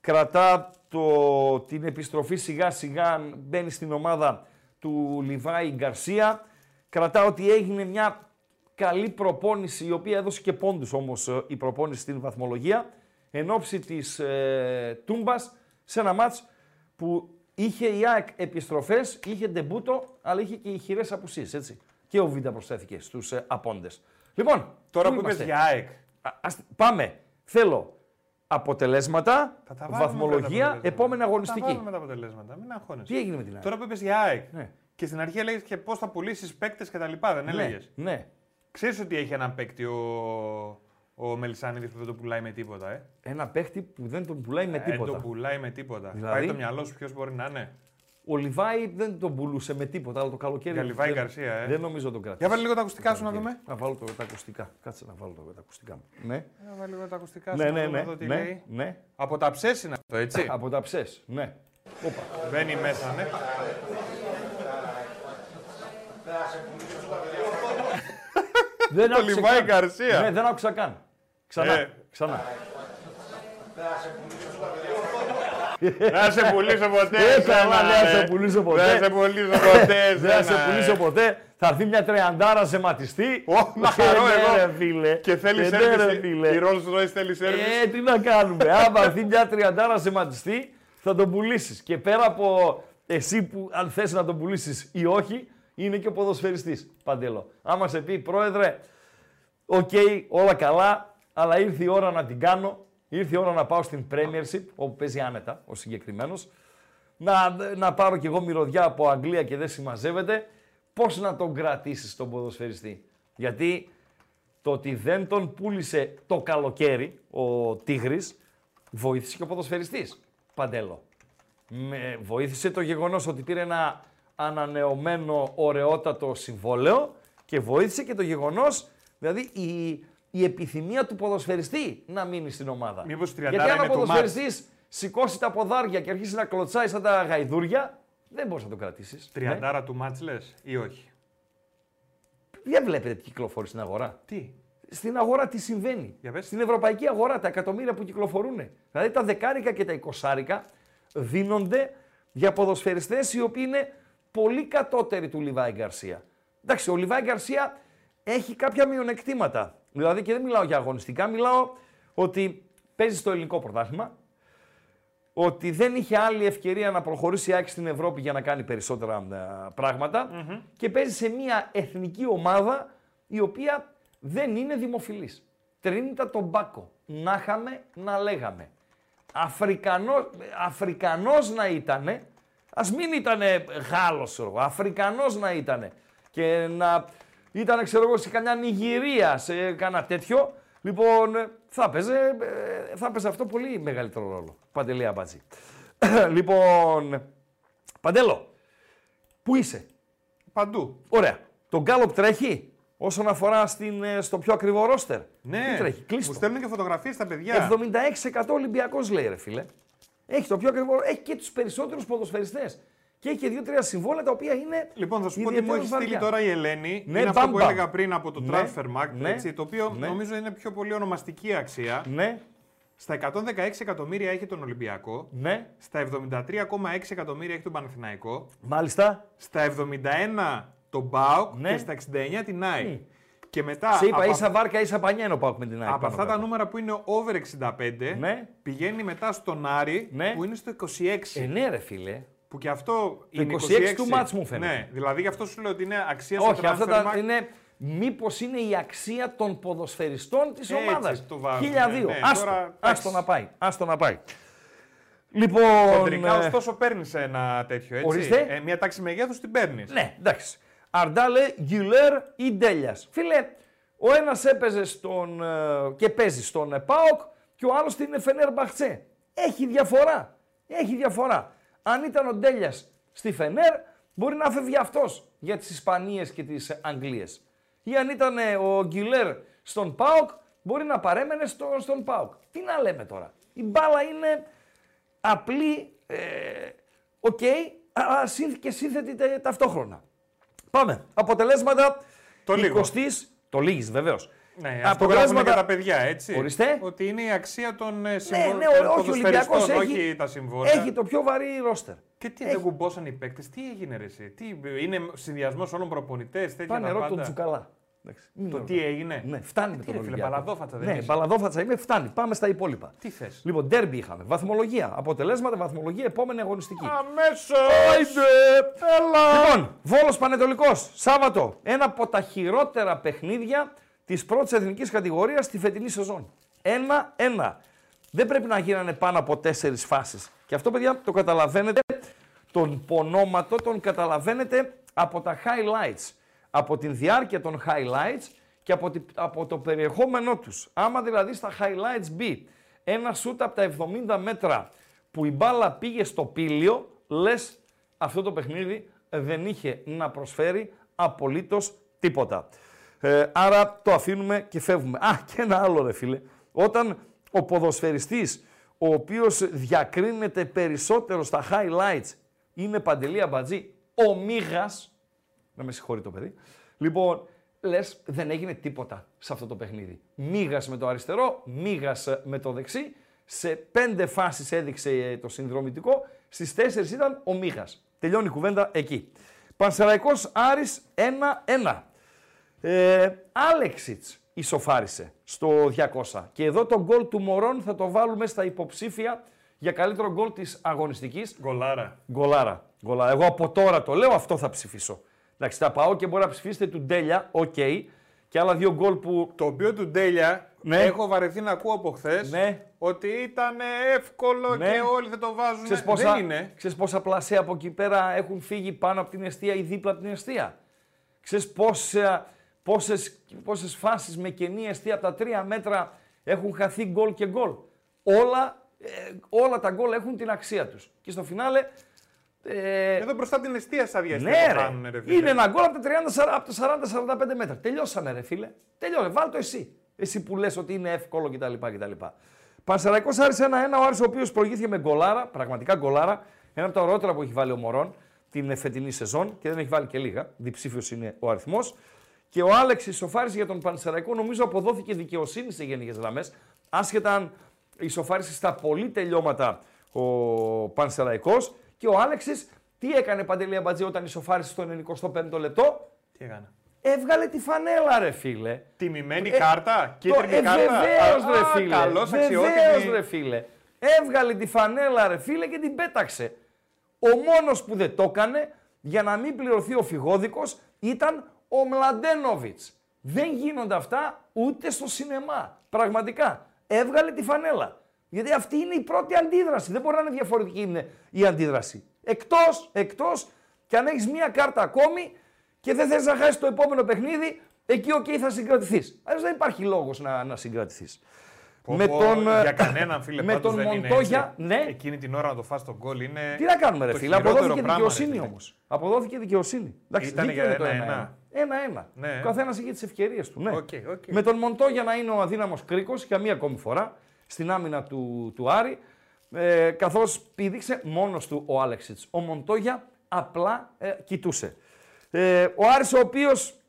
κρατά το, την επιστροφή σιγά σιγά, μπαίνει στην ομάδα του Λιβάη Γκαρσία, κρατά ότι έγινε μια καλή προπόνηση, η οποία έδωσε και πόντους όμως ε, η προπόνηση στην βαθμολογία, εν ώψη της ε, Τούμπας, σε ένα μάτς που είχε η ΑΕΚ επιστροφές, είχε ντεμπούτο, αλλά είχε και ηχηρές απουσίες, έτσι. Και ο Βίντα προσθέθηκε στους ε, απόντες. Λοιπόν, Τώρα πού που είπες είμαστε; για ΑΕΚ. Α, ας- πάμε. Θέλω αποτελέσματα, Θα τα βάλουμε μετά τα βαθμολογία, αποτελέσματα. επόμενη Θα αγωνιστική. βάλουμε τα αποτελέσματα, μην αγχώνεσαι. Τι έγινε με την ΑΕΚ; Τώρα που είπες για ΑΕΚ. Ναι. Και στην αρχή έλεγες και πώς θα πουλήσεις παίκτες και τα λοιπά, δεν έλεγες. ναι, ναι. Ξέρεις ότι έχει έναν παίκτη ο, ο Μελισανίδη που δεν το πουλάει με τίποτα, ε; Ένα παίχτη που δεν τον πουλάει με Δεν τίποτα. το πουλάει με τίποτα. Δηλαδή; Πάει το μυαλό σου ποιος μπορεί να είναι. Ο Λιβάη δεν τον πουλούσε με τίποτα, αλλά το καλοκαίρι. Για Λιβάη δεν, Γκαρσία, ε. Δεν νομίζω τον κρατήσει. Για βάλει λίγο τα ακουστικά σου να δούμε. Να βάλω το, τα ακουστικά. Κάτσε να βάλω το, τα ακουστικά μου. Ναι, Για βάλει λίγο τα ακουστικά σου ναι, να ναι. δούμε ναι, εδώ τι ναι, λέει. ναι. Από τα ψες είναι αυτό, έτσι; Από τα ψες, ναι. Όπα. Μπαίνει μέσα, ναι. δεν Το άκουσε Λιβάη καν. Γκαρσία. Ναι, δεν άκουσα καν. Ξανά, Ε. ξανά. Να σε πουλήσω ποτέ. Ε, εσένα, καλά, δεν θα ρε. σε πουλήσω ποτέ. Δεν θα σε πουλήσω ποτέ. Δεν θα σε εσένα, πουλήσω ε. ποτέ. Θα έρθει μια τριαντάρα ζεματιστή. Ω, να χαρώ Ε, ναι, εγώ. ρε, φίλε. Και θέλει Ε, ναι, σέρβις. ρε, Η φίλε. η Rolls Royce θέλει σέρβις. Ε, τι να κάνουμε. Άμα έρθει μια τριαντάρα ζεματιστή, θα τον πουλήσεις. Και πέρα από εσύ που αν θες να τον πουλήσεις ή όχι, είναι και ο ποδοσφαιριστής. Παντελό. Άμα σε πει, πρόεδρε, οκ, όλα καλά, αλλά ήρθε η ώρα να την κάνω. Ήρθε η ώρα να πάω στην Premiership, όπου παίζει άνετα ο συγκεκριμένος. Να, να πάρω κι εγώ μυρωδιά από Αγγλία και δεν συμμαζεύεται. Πώς να τον κρατήσεις τον ποδοσφαιριστή; Γιατί το ότι δεν τον πούλησε το καλοκαίρι ο Τίγρης, βοήθησε και ο ποδοσφαιριστής. Παντέλο. Με βοήθησε το γεγονός ότι πήρε ένα ανανεωμένο ωραιότατο συμβόλαιο και βοήθησε και το γεγονός, δηλαδή η, η επιθυμία του ποδοσφαιριστή να μείνει στην ομάδα. Μήπως η Γιατί τριαντάρα αν ο είναι too much. ποδοσφαιριστής σηκώσει τα ποδάρια και αρχίσει να κλωτσάει σαν τα γαϊδούρια, δεν μπορείς να τον κρατήσεις. Ναι. Τριαντάρα του μάτς λες ή όχι; Δεν βλέπετε τι κυκλοφορεί στην αγορά. Τι; Στην αγορά τι συμβαίνει; Για πες. Στην ευρωπαϊκή αγορά τα εκατομμύρια που κυκλοφορούν. Δηλαδή τα δεκάρικα και τα εικοσάρικα δίνονται για ποδοσφαιριστές οι οποίοι είναι πολύ κατώτεροι του Λιβάη Γκαρσία. Εντάξει, ο Λιβάη Γκαρσία έχει κάποια μειονεκτήματα. Δηλαδή και δεν μιλάω για αγωνιστικά, μιλάω ότι παίζει στο ελληνικό πρωτάθλημα, ότι δεν είχε άλλη ευκαιρία να προχωρήσει η ΑΕΚ στην Ευρώπη για να κάνει περισσότερα ε, πραγματα και παίζει σε μια εθνική ομάδα η οποία δεν είναι δημοφιλής. Τρίνητα τον Μπάκο. Να είχαμε, να λέγαμε. Αφρικανός, Αφρικανός να ήτανε, ας μην ήτανε Γάλλος, ξέρω εγώ, Αφρικανός να ήτανε και να ήταν, ξέρω εγώ, σε κανένα Νιγηρία, σε κανένα τέτοιο, λοιπόν, θα παίζε, ε, θα παίζε αυτό πολύ μεγαλύτερο ρόλο. Παντελή Αμπατζή. λοιπόν, Παντέλο, πού είσαι, Παντού. ωραία. Το Γκάλοπ τρέχει όσον αφορά στην, ε, στο πιο ακριβό ρόστερ; Ναι. Τι τρέχει, Μου κλείστο. στέλνουν και φωτογραφίες στα παιδιά. 76% Ολυμπιακός λέει ρε φίλε. Έχει το πιο ακριβό, έχει και τους περισσότερους ποδοσφαιριστές. Και έχει και δύο-τρία συμβόλαια τα οποία είναι. Λοιπόν, θα σου πω τι μου ιδιαίτερως έχει στείλει βαριά. τώρα η Ελένη. Ναι, είναι αυτό μπαμ, που μπαμ. έλεγα πριν από το Ναι, Transfermarkt, ναι, έτσι, το οποίο ναι. νομίζω είναι πιο πολύ ονομαστική αξία. Ναι, Στα 116 εκατομμύρια έχει τον Ολυμπιακό. ναι, Στα 73,6 εκατομμύρια έχει τον Παναθηναϊκό. μάλιστα. Στα 71 τον ΠΑΟΚ Ναι. και στα 69 την ΑΕΚ. Και μετά Σε είπα από, ίσα βάρκα, ίσα πανιά είναι ο Πάουκ με την ΑΕΚ. από πάνω αυτά τα κάτω. νούμερα που είναι over 65, Ναι. πηγαίνει μετά στον Άρη Ναι. που είναι στο 26. Ε, ναι, ρε φίλε. Που και αυτό είναι 26 του μάτς μου φαίνεται. Ναι, δηλαδή γι' αυτό σου λέω ότι είναι αξία στο Όχι, αυτά transfer τα market. είναι. Μήπως είναι η αξία των ποδοσφαιριστών της Έτσι ομάδας. το βάζουν, 1002. ναι, ναι. Άστο, Τώρα, άστο εντάξει. να πάει. Άστο να πάει. Λοιπόν. Κοντρικά, ε, ωστόσο, παίρνεις ένα τέτοιο έτσι. Ορίστε. Ε, μια τάξη μεγέθους την παίρνεις. Ναι, εντάξει. Αρντάλε, Γκιλέρ ή Ντέλιας. Φίλε, ο ένας έπαιζε στον, ε, και παίζει στον ε, ΠΑΟΚ και ο άλλος στην Φενέρ Μπαχτσέ. Έχει διαφορά. Έχει διαφορά. Αν ήταν ο Ντέλιας στη Φενέρ, μπορεί να φεύγει αυτός για τις Ισπανίες και τις Αγγλίες. Ή αν ήταν ε, ο Γκιλέρ στον ΠΑΟΚ, μπορεί να παρέμενε στο, στον ΠΑΟΚ. Τι να λέμε τώρα; Η μπάλα είναι απλή, ε, οκ, αλλά σύνθ- και σύνθετη τε- ταυτόχρονα. Πάμε. Αποτελέσματα Το λίγο. 20ης, το λίγης βεβαίως. Ναι, αυτό γράφουν και τα παιδιά, έτσι. Ορίστε. Ότι είναι η αξία των ε, Ναι, συμβόλων. ναι, των όχι, ο Ολυμπιακός ποδοσφαιριστών, έχει, όχι τα συμβόλαια. έχει το πιο βαρύ ρόστερ. Και τι έχει. δεν κουμπώσαν οι παίκτες, τι έγινε ρε, εσύ, τι, είναι συνδυασμός όλων προπονητές, τέτοια Πάνε τα ρώτα τον πάντα. Τζουκαλά. Εντάξει, μην Το με τι ρωτάς. έγινε; Ναι, φτάνει με τι τον ρε, φίλε, Ολυμπιακό. μπαλαδόφατσα δεν Ναι, είσαι. μπαλαδόφατσα είμαι, φτάνει. Πάμε στα υπόλοιπα. Τι θες; Λοιπόν, ντέρμπι είχαμε. Βαθμολογία. Αποτελέσματα, βαθμολογία, επόμενη αγωνιστική. Αμέσως! Έλα! Λοιπόν, Βόλος Πανετολικός, Σάββατο. Ένα από τα χειρότερα παιχνίδια της πρώτης εθνικής κατηγορίας στη φετινή σεζόν. Ένα-ένα. Δεν πρέπει να γίνανε πάνω από τέσσερις φάσεις. Και αυτό, παιδιά, το καταλαβαίνετε. Τον πονόματο τον καταλαβαίνετε από τα highlights. Από την διάρκεια των highlights και από, τη- από το περιεχόμενό τους. Άμα δηλαδή στα highlights μπει ένα σούτ από τα 70 μέτρα που η μπάλα πήγε στο πήλιο, λες αυτό το παιχνίδι δεν είχε να προσφέρει απολύτως τίποτα. Ε, άρα το αφήνουμε και φεύγουμε. Α, και ένα άλλο ρε φίλε. Όταν ο ποδοσφαιριστής ο οποίος διακρίνεται περισσότερο στα highlights είναι Παντελή Αμπατζή, ο Μίγας, να με συγχωρεί το παιδί. Λοιπόν, λες, δεν έγινε τίποτα σε αυτό το παιχνίδι. Μίγας με το αριστερό, μίγας με το δεξί. Σε πέντε φάσεις έδειξε ε, το συνδρομητικό, στις τέσσερις ήταν ο Μίγας. Τελειώνει η κουβέντα εκεί. Πανσεραϊκός Άρης 1-1. Ε, Άλεξιτς ισοφάρισε στο 200. Και εδώ το γκολ του Μορόν θα το βάλουμε στα υποψήφια για καλύτερο γκολ της αγωνιστικής. Γκολάρα. Γκολάρα. Γκολάρα. Εγώ από τώρα το λέω, αυτό θα ψηφίσω. Εντάξει, θα πάω και μπορεί να ψηφίσετε του Ντέλια, οκ. Και άλλα δύο γκολ που. Το οποίο του Ντέλια Ναι. έχω βαρεθεί να ακούω από χθες Ναι. ότι ήταν εύκολο Ναι. και όλοι θα το βάζουν. Ξέρεις πόσα, Δεν είναι. ξέρεις πόσα πλασέ από εκεί πέρα έχουν φύγει πάνω από την εστία ή δίπλα από την εστία; Ξέρεις πόσα, πόσες, πόσες φάσεις με κενή αιστεία από τα τρία μέτρα έχουν χαθεί γκολ και γκολ. Όλα, ε, όλα τα γκολ έχουν την αξία τους. Και στο φινάλε... Ε, Εδώ μπροστά την αιστεία σας ναι, διαστήματα ρε. κάνουν, ρε φίλε. Είναι ένα γκολ από τα, 30, σαρα- από τα 40-45 μέτρα. Τελειώσαμε, ρε φίλε. Τελειώσαμε. Βάλ το εσύ. Εσύ που λες ότι είναι εύκολο κτλ. κτλ. Πανσεραϊκός Άρης 1-1, ο Άρης ο οποίος προηγήθηκε με γκολάρα, πραγματικά γκολάρα. Ένα από τα ωραιότερα που έχει βάλει ο Μωρόν την φετινή σεζόν και δεν έχει βάλει και λίγα. Διψήφιος είναι ο αριθμός. Και ο Άλεξ ισοφάρισε για τον Πανσεραϊκό, νομίζω αποδόθηκε δικαιοσύνη σε γενικές γραμμές. Άσχετα αν ισοφάρισε στα πολύ τελειώματα ο Πανσεραϊκός και ο Άλεξης τι έκανε Παντελή Αμπατζή όταν ισοφάρισε στο 95ο λεπτό; Τι έκανα. Έβγαλε τη φανέλα ρε φίλε. Τιμημένη Ε, κάρτα, Το, κίτρινη ε, κάρτα; βεβαίως Α, ρε α, φίλε. Καλός, Βεβαίως αξιότιμη. ρε φίλε. Έβγαλε τη φανέλα ρε φίλε και την πέταξε. Ο μόνος που δεν το έκανε για να μην πληρωθεί ο φυγόδικος ήταν ο Μλαντένοβιτς. Δεν γίνονται αυτά ούτε στο σινεμά. Πραγματικά. Έβγαλε τη φανέλα. Γιατί αυτή είναι η πρώτη αντίδραση. Δεν μπορεί να είναι διαφορετική είναι η αντίδραση. Εκτός, εκτός και αν έχεις μία κάρτα ακόμη και δεν θες να χάσεις το επόμενο παιχνίδι, εκεί οκ θα συγκρατηθείς. Αλλιώς δεν υπάρχει λόγος να, να συγκρατηθείς. Πω, με πω, τον, ε, για κανέναν φίλε με πάντως τον δεν είναι Μοντόγια, έτσι. ναι. Εκείνη την ώρα να το φας τον γκολ είναι. Τι να κάνουμε, ρε το φίλε. χειρότερο Αποδόθηκε πράγμα, ρε δικαιοσύνη φίλε. όμως. Αποδόθηκε δικαιοσύνη. Εντάξει, Ήτανε δίκαιο για είναι το ένα-ένα. Ένα-ένα. Ναι. Ο καθένας είχε τις ευκαιρίες του. Ναι. Οκ, οκ. Με τον Μοντόγια να είναι ο αδύναμος κρίκος για μία ακόμη φορά στην άμυνα του, του Άρη. Ε, Καθώς πήδηξε μόνος του ο Άλεξιτς. Ο Μοντόγια απλά ε, κοιτούσε. Ε, ο Άρης ο οποίος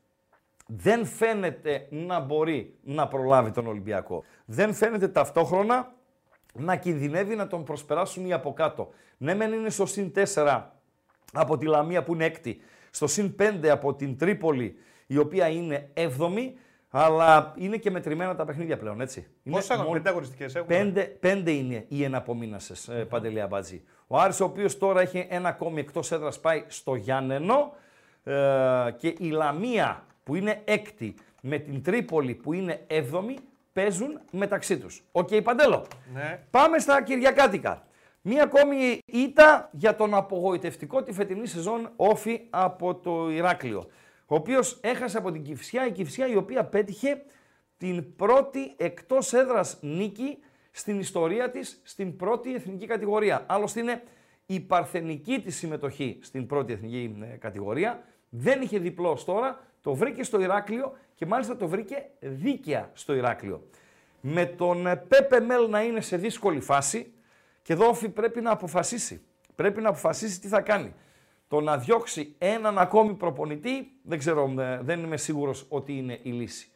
δεν φαίνεται να μπορεί να προλάβει τον Ολυμπιακό. Δεν φαίνεται ταυτόχρονα να κινδυνεύει να τον προσπεράσουν οι από κάτω. Ναι, μεν είναι στο συν 4 από τη Λαμία που είναι έκτη, στο συν 5 από την Τρίπολη η οποία είναι 7η, αλλά είναι και μετρημένα τα παιχνίδια πλέον, έτσι. Είναι Πόσα μόνο- πέντε αγωνιστικέ έχουμε; Πέντε, πέντε είναι οι εναπομείνασες, ε, Παντελή Αμπατζή. Ο Άρης ο οποίος τώρα έχει ένα ακόμη εκτός έδρας πάει στο Γιάννενο ε, και η Λαμία που είναι έκτη με την Τρίπολη που είναι έβδομη παίζουν μεταξύ τους. Οκ, Παντέλο. Ναι. Πάμε στα Κυριακάτικα. Μία ακόμη ήττα για τον απογοητευτικό τη φετινή σεζόν ΟΦΗ από το Ηράκλειο. Ο οποίος έχασε από την Κηφισιά, η Κηφισιά η οποία πέτυχε την πρώτη εκτός έδρας νίκη στην ιστορία της στην πρώτη εθνική κατηγορία. Άλλωστε είναι η παρθενική της συμμετοχή στην πρώτη εθνική ε, κατηγορία. Δεν είχε διπλός τώρα, το βρήκε στο Ηράκλειο και μάλιστα το βρήκε δίκαια στο Ηράκλειο. Με τον ε, Πέπε Μέλ να είναι σε δύσκολη φάση και εδώ όφη πρέπει να αποφασίσει. Πρέπει να αποφασίσει τι θα κάνει. Το να διώξει έναν ακόμη προπονητή, δεν ξέρω, ε, δεν είμαι σίγουρος ότι είναι η λύση.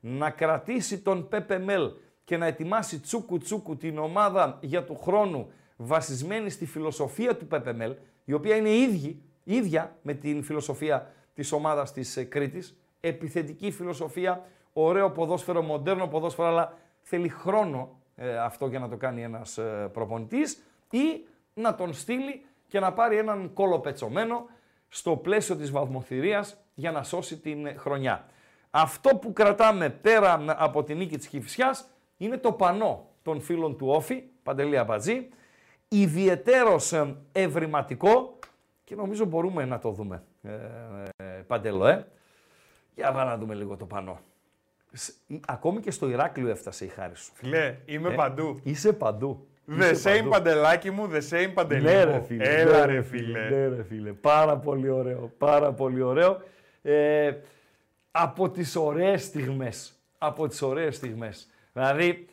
Να κρατήσει τον Πέπε Μέλ και να ετοιμάσει τσούκου τσούκου την ομάδα για του χρόνου βασισμένη στη φιλοσοφία του Πέπε Μέλ, η οποία είναι ίδια, ίδια με την φιλοσοφία της ομάδας της ε, Κρήτης, επιθετική φιλοσοφία, ωραίο ποδόσφαιρο, μοντέρνο ποδόσφαιρο, αλλά θέλει χρόνο ε, αυτό για να το κάνει ένας ε, προπονητής ή να τον στείλει και να πάρει έναν κόλο πετσωμένο στο πλαίσιο της βαθμοθυρίας για να σώσει την χρονιά. Αυτό που κρατάμε πέρα από την νίκη της Κηφισιάς είναι το πανό των φίλων του Όφη, Παντελή Αμπατζή, ιδιαιτέρως ε, ευρηματικό και νομίζω μπορούμε να το δούμε, ε, ε, Παντελό, ε. Για να δούμε λίγο το πανό. Ακόμη και στο Ηράκλειο έφτασε η χάρη σου. Φιλέ, είμαι παντού. Είσαι παντού. The same παντελάκι μου, the same παντελή ναι, μου. ρε, φίλε, Έλα ναι, ρε φίλε. Ναι ρε φίλε. Πάρα πολύ ωραίο. Πάρα πολύ ωραίο. Ε, από τις ωραίες στιγμές. Από τις ωραίες στιγμές. Δηλαδή,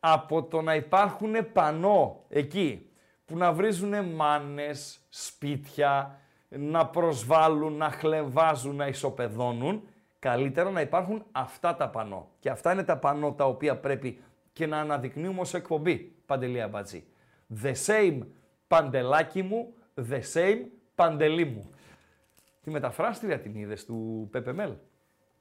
από το να υπάρχουν πανό εκεί, που να βρίζουν μάνες, σπίτια, να προσβάλλουν, να χλεβάζουν, να ισοπεδώνουν, καλύτερα να υπάρχουν αυτά τα πανό. Και αυτά είναι τα πανό τα οποία πρέπει και να αναδεικνύουμε ως εκπομπή, Παντελία Μπατζή. The same παντελάκι μου, the same παντελή μου. Τη μεταφράστρια την είδες του Πεπεμέλ.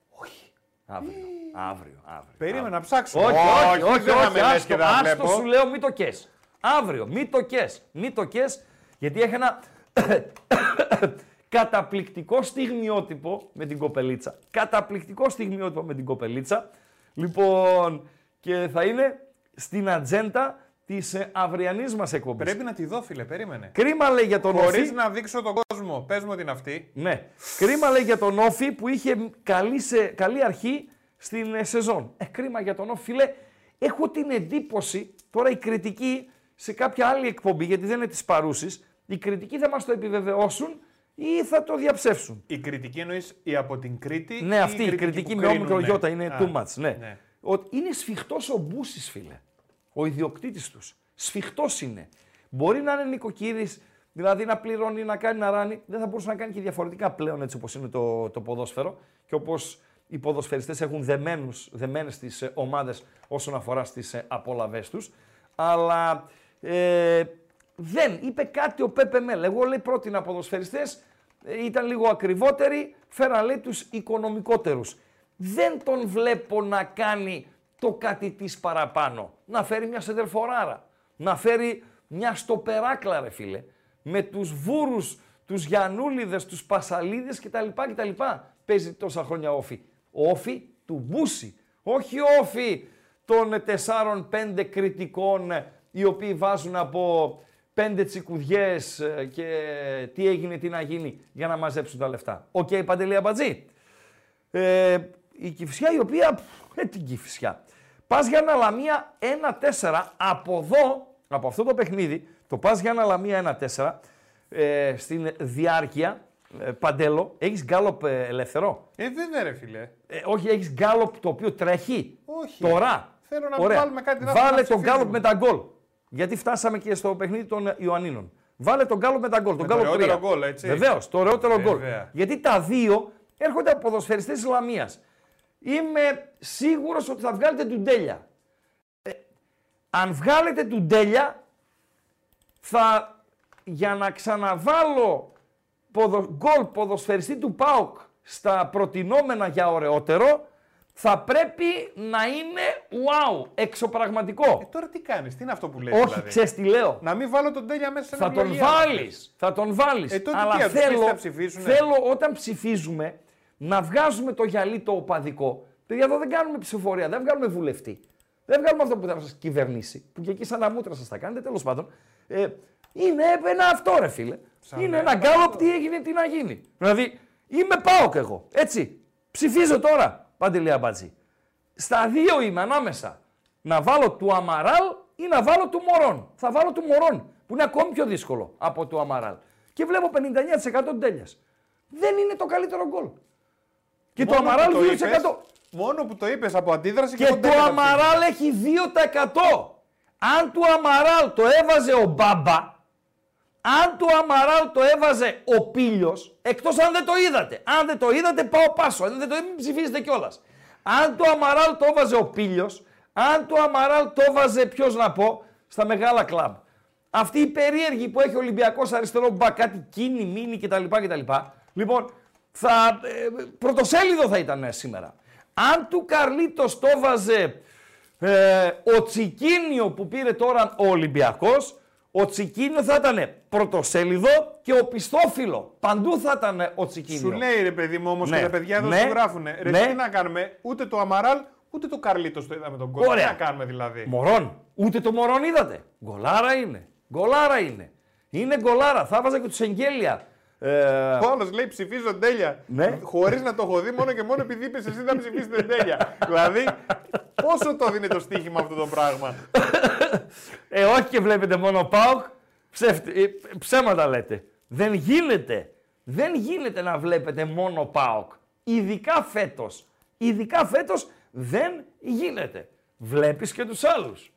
Όχι. Αύριο. Αύριο. αύριο. Περίμενα να ψάξω. Όχι, όχι, όχι, δεν θα όχι, με λες άστο, και δεν άστο βλέπω. σου λέω μη το κες. Αύριο, μη το κες, μη το κες, γιατί έχει ένα καταπληκτικό στιγμιότυπο με την κοπελίτσα. Καταπληκτικό στιγμιότυπο με την κοπελίτσα. Λοιπόν, και θα είναι στην ατζέντα της ε, αυριανής μας εκπομπής. Πρέπει να τη δω, φίλε, περίμενε. Κρίμα λέει για τον Χωρίς Όφη. να δείξω τον κόσμο. Πες μου την αυτή. Ναι. Κρίμα λέει για τον Όφη που είχε καλή, σε, καλή αρχή στην ε, σεζόν. Ε, κρίμα για τον Όφη, φίλε. Έχω την εντύπωση, τώρα η κριτική σε κάποια άλλη εκπομπή, γιατί δεν είναι της παρούσης, οι κριτικοί θα μας το επιβεβαιώσουν ή θα το διαψεύσουν. Η κριτική εννοείς η από την Κρήτη. Ναι, ή αυτή η κριτική με όμικρο γιώτα είναι Α, too much. Ναι. ναι. Ότι είναι σφιχτός ο Μπούσης, φίλε. Ο ιδιοκτήτης τους. Σφιχτός είναι. Μπορεί να είναι νοικοκύρης, δηλαδή να πληρώνει, να κάνει, να ράνει. Δεν θα μπορούσε να κάνει και διαφορετικά πλέον έτσι όπως είναι το, το ποδόσφαιρο και όπως οι ποδοσφαιριστές έχουν δεμένους, δεμένες τις ε, ομάδες όσον αφορά στις ε, απόλαβές τους. Αλλά ε, δεν. Είπε κάτι ο Πέπε Μέλ. Εγώ λέει πρότεινα ποδοσφαιριστές, ε, ήταν λίγο ακριβότεροι, φέρα λέει τους οικονομικότερους. Δεν τον βλέπω να κάνει το κάτι τις παραπάνω. Να φέρει μια σεντερφοράρα. Να φέρει μια στοπεράκλα ρε φίλε. Με τους βούρους, τους Γιαννούλιδες, τους Πασαλίδες κτλ. κτλ. Παίζει τόσα χρόνια ΟΦΗ. ΟΦΗ του Μπούση. Όχι ΟΦΗ των 4-5 Κρητικών ε, οι οποίοι βάζουν από πέντε τσικουδιές ε, και τι έγινε, τι να γίνει για να μαζέψουν τα λεφτά. OK, okay, Παντελή Αμπατζή. Ε, η Κηφισιά η οποία, πφ, ε, την Κηφισιά. Πας για ένα Λαμία 1-4 από εδώ, από αυτό το παιχνίδι, το πας για ένα Λαμία 1-4 ε, στην διάρκεια, ε, Παντέλο, έχεις γκάλοπ ε, ελεύθερο; Ε, βέβαια, ρε φίλε. Ε, όχι, έχεις γκάλοπ το οποίο τρέχει. Όχι. Τώρα; Θέλω να Ωραία. βάλουμε κάτι να Βάλε να τον ψηφίζουμε. γκάλοπ με τα γκολ. Γιατί φτάσαμε και στο παιχνίδι των Ιωαννίνων. Βάλε τον γκάλοπ με τα γκολ. Τον το γκάλοπ ωραιότερο 3. γκολ, έτσι. Βεβαίως, το ωραιότερο γκολ. Βέβαια. Γιατί τα δύο έρχονται από ποδοσφαιριστές Ισλαμίας. Είμαι σίγουρος ότι θα βγάλετε τουντέλια. Ε, αν βγάλετε τουντέλια, θα για να ξαναβάλω ποδο, γκολ ποδοσφαιριστή του ΠΑΟΚ στα προτινόμενα για ωραιότερο, θα πρέπει να είναι wow, εξωπραγματικό. Ε, τώρα τι κάνεις, τι είναι αυτό που λέει. Όχι, δηλαδή; ξέρεις τι λέω. Να μην βάλω τον τέλεια μέσα σε ένα Θα τον βιογεία. βάλεις. Θα τον βάλεις. Ε, τότε Αλλά τι, αυτοί θέλω, θα ψηφίσουνε; θέλω όταν ψηφίζουμε να βγάζουμε το γυαλί το οπαδικό. Παιδιά, εδώ δεν κάνουμε ψηφοφορία, δεν βγάλουμε βουλευτή. Δεν βγάλουμε αυτό που θα σας κυβερνήσει. Που και εκεί σαν τα μούτρα σας τα κάνετε, τέλος πάντων. Ε, είναι ένα αυτό, ρε φίλε. Σαν είναι ένα ένα γκάλωπ, τι έγινε, τι να γίνει. Δηλαδή, είμαι πάω εγώ. Έτσι. Ψηφίζω τώρα, Παντελή Αμπατζή. Στα δύο είμαι ανάμεσα. Να βάλω του Αμαράλ ή να βάλω του Μωρόν. Θα βάλω του Μωρόν, που είναι ακόμη πιο δύσκολο από του Αμαράλ. Και βλέπω 59% τέλειας. Δεν είναι το καλύτερο γκολ. Και το Μόνο που Αμαράλ το 2%. είπες, μόνο που το είπες από αντίδραση και, Και τον το τέλεια θα Αμαράλ έχει 2%. Αν του Αμαράλ το έβαζε ο Μπάμπα, αν του Αμαράλ το έβαζε ο Πίλιος, εκτός αν δεν το είδατε. Αν δεν το είδατε πάω πάσο, αν δεν το είδατε μην ψηφίσετε κιόλας. Αν του Αμαράλ το έβαζε ο Πίλιος, αν του Αμαράλ το έβαζε ποιος να πω, στα μεγάλα κλαμπ. Αυτή η περίεργη που έχει ο Ολυμπιακός αριστερό μπακ, κάτι κίνη, μίνι κτλ. κτλ. Λοιπόν, θα, ε, πρωτοσέλιδο θα ήταν ε, σήμερα. Αν του Καρλίτος το έβαζε ε, ο Τσικίνιο που πήρε τώρα ο Ολυμπιακός, ο Τσικίνιο θα ήταν πρωτοσέλιδο και ο Πιστόφυλλο. Παντού θα ήταν ο Τσικίνιο. Σου λέει ρε παιδί μου όμως Ναι. και τα παιδιά εδώ Ναι. σου γράφουνε. Ρε Ναι. τι να κάνουμε, ούτε το Αμαράλ ούτε το Καρλίτος το είδαμε τον κόλ. Τι Ωραία. να κάνουμε δηλαδή; Μωρόν. Ούτε το Μωρόν είδατε. Γκολάρα είναι. Γκολάρα είναι. Είναι γκολάρα. Θα βάζα και τους Εγγέλια. Ε, Ο άλλο λέει ψηφίζω τέλεια. Ναι. Χωρίς να το έχω δει, μόνο και μόνο επειδή είπες εσύ να ψηφίσετε τέλεια. δηλαδή, πόσο το δίνει το στοίχημα αυτό το πράγμα; ε, όχι και βλέπετε μόνο ΠΑΟΚ. Ψεύτη- ε, ψέματα λέτε. Δεν γίνεται. Δεν γίνεται να βλέπετε μόνο ΠΑΟΚ. Ειδικά φέτος. Ειδικά φέτος δεν γίνεται. Βλέπεις και τους άλλους.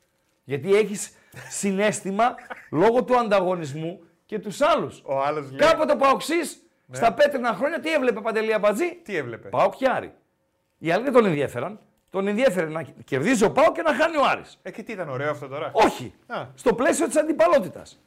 Γιατί έχεις συνέστημα λόγω του ανταγωνισμού και τους άλλους. Ο άλλος λέει. Κάποτε ο Παοξής στα πέτρινα χρόνια τι έβλεπε Παντελία Μπατζή. Τι έβλεπε; Πάοκ και Άρη. Οι άλλοι δεν τον ενδιαφέραν. Τον ενδιαφέρε να κερδίζει ο Πάοκ και να χάνει ο Άρης. Ε, και τι ήταν ωραίο αυτό τώρα; Όχι. Α. Στο πλαίσιο της αντιπαλότητας.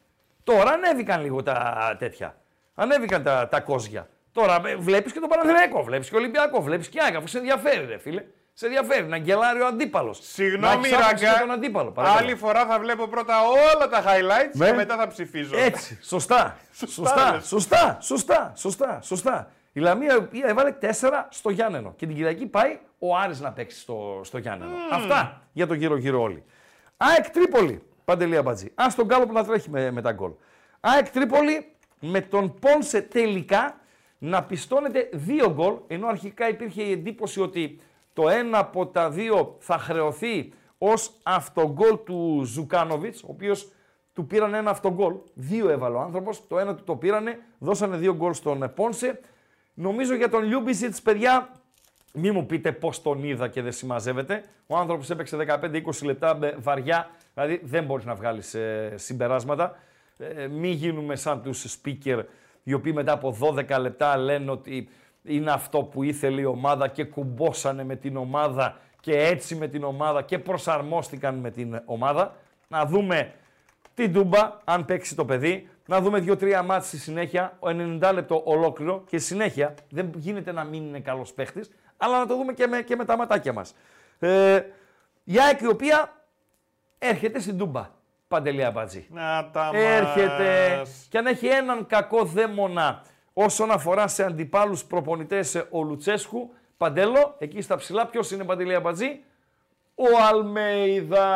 Τώρα ανέβηκαν λίγο τα τέτοια. Ανέβηκαν τα, τα κόζια. Τώρα βλέπεις και τον Παναθηναϊκό, βλέπεις και Ολυμπιακό, βλέπεις και Άγκα, αφού σε ενδιαφέρει, ρε φίλε. Σε ενδιαφέρει να γκελάρει ο αντίπαλος. Συγγνώμη, τον Ράγκα. αντίπαλο. παρακαλώ. Άλλη φορά θα βλέπω πρώτα όλα τα highlights Ναι. και μετά θα ψηφίζω. Έτσι, σωστά. σωστά, λες. σωστά, σωστά, σωστά, σωστά. Η Λαμία η οποία έβαλε 4 στο Γιάννενο και την Κυριακή πάει ο Άρης να παίξει στο, στο Γιάννενο. Αυτά για τον γύρω-γύρω όλοι. ΑΕΚ Τρίπολη, Παντελία Μπατζή. Α τον Γκάλο που να τρέχει με, με τα γκολ. ΑΕΚ Τρίπολη με τον Πόνσε τελικά να πιστώνεται δύο γκολ, ενώ αρχικά υπήρχε η εντύπωση ότι το ένα από τα δύο θα χρεωθεί ως αυτογκολ του Ζουκάνοβιτς, ο οποίος του πήραν ένα αυτογκολ. Δύο έβαλε ο άνθρωπος, το ένα του το πήρανε, δώσανε δύο γκολ στον Πόνσε. Νομίζω για τον Λιούμπισιτς, παιδιά, μη μου πείτε πώς τον είδα και δεν συμμαζεύεται. Ο άνθρωπος έπαιξε 15-20 λεπτά με βαριά, δηλαδή δεν μπορείς να βγάλεις συμπεράσματα. Ε, μη γίνουμε σαν τους speaker οι οποίοι μετά από 12 λεπτά λένε ότι είναι αυτό που ήθελε η ομάδα και κουμπόσανε με την ομάδα και έτσι με την ομάδα και προσαρμόστηκαν με την ομάδα. Να δούμε την Τούμπα, αν παίξει το παιδί, να δούμε δύο-τρία μάτς στη συνέχεια, ο 90 λεπτό ολόκληρο και συνέχεια. Δεν γίνεται να μην είναι καλός παίχτης, αλλά να το δούμε και με, και με τα ματάκια μας. Ε, η ΑΕΚ η οποία έρχεται στην Τούμπα, Παντελία Μπατζή. Να τα Έρχεται μας. και αν έχει έναν κακό δαίμονα όσον αφορά σε αντιπάλους προπονητές ε, ο Λουτσέσκου, Παντέλο, εκεί στα ψηλά, ποιος είναι Παντελία Μπατζή, ο Αλμέιδα.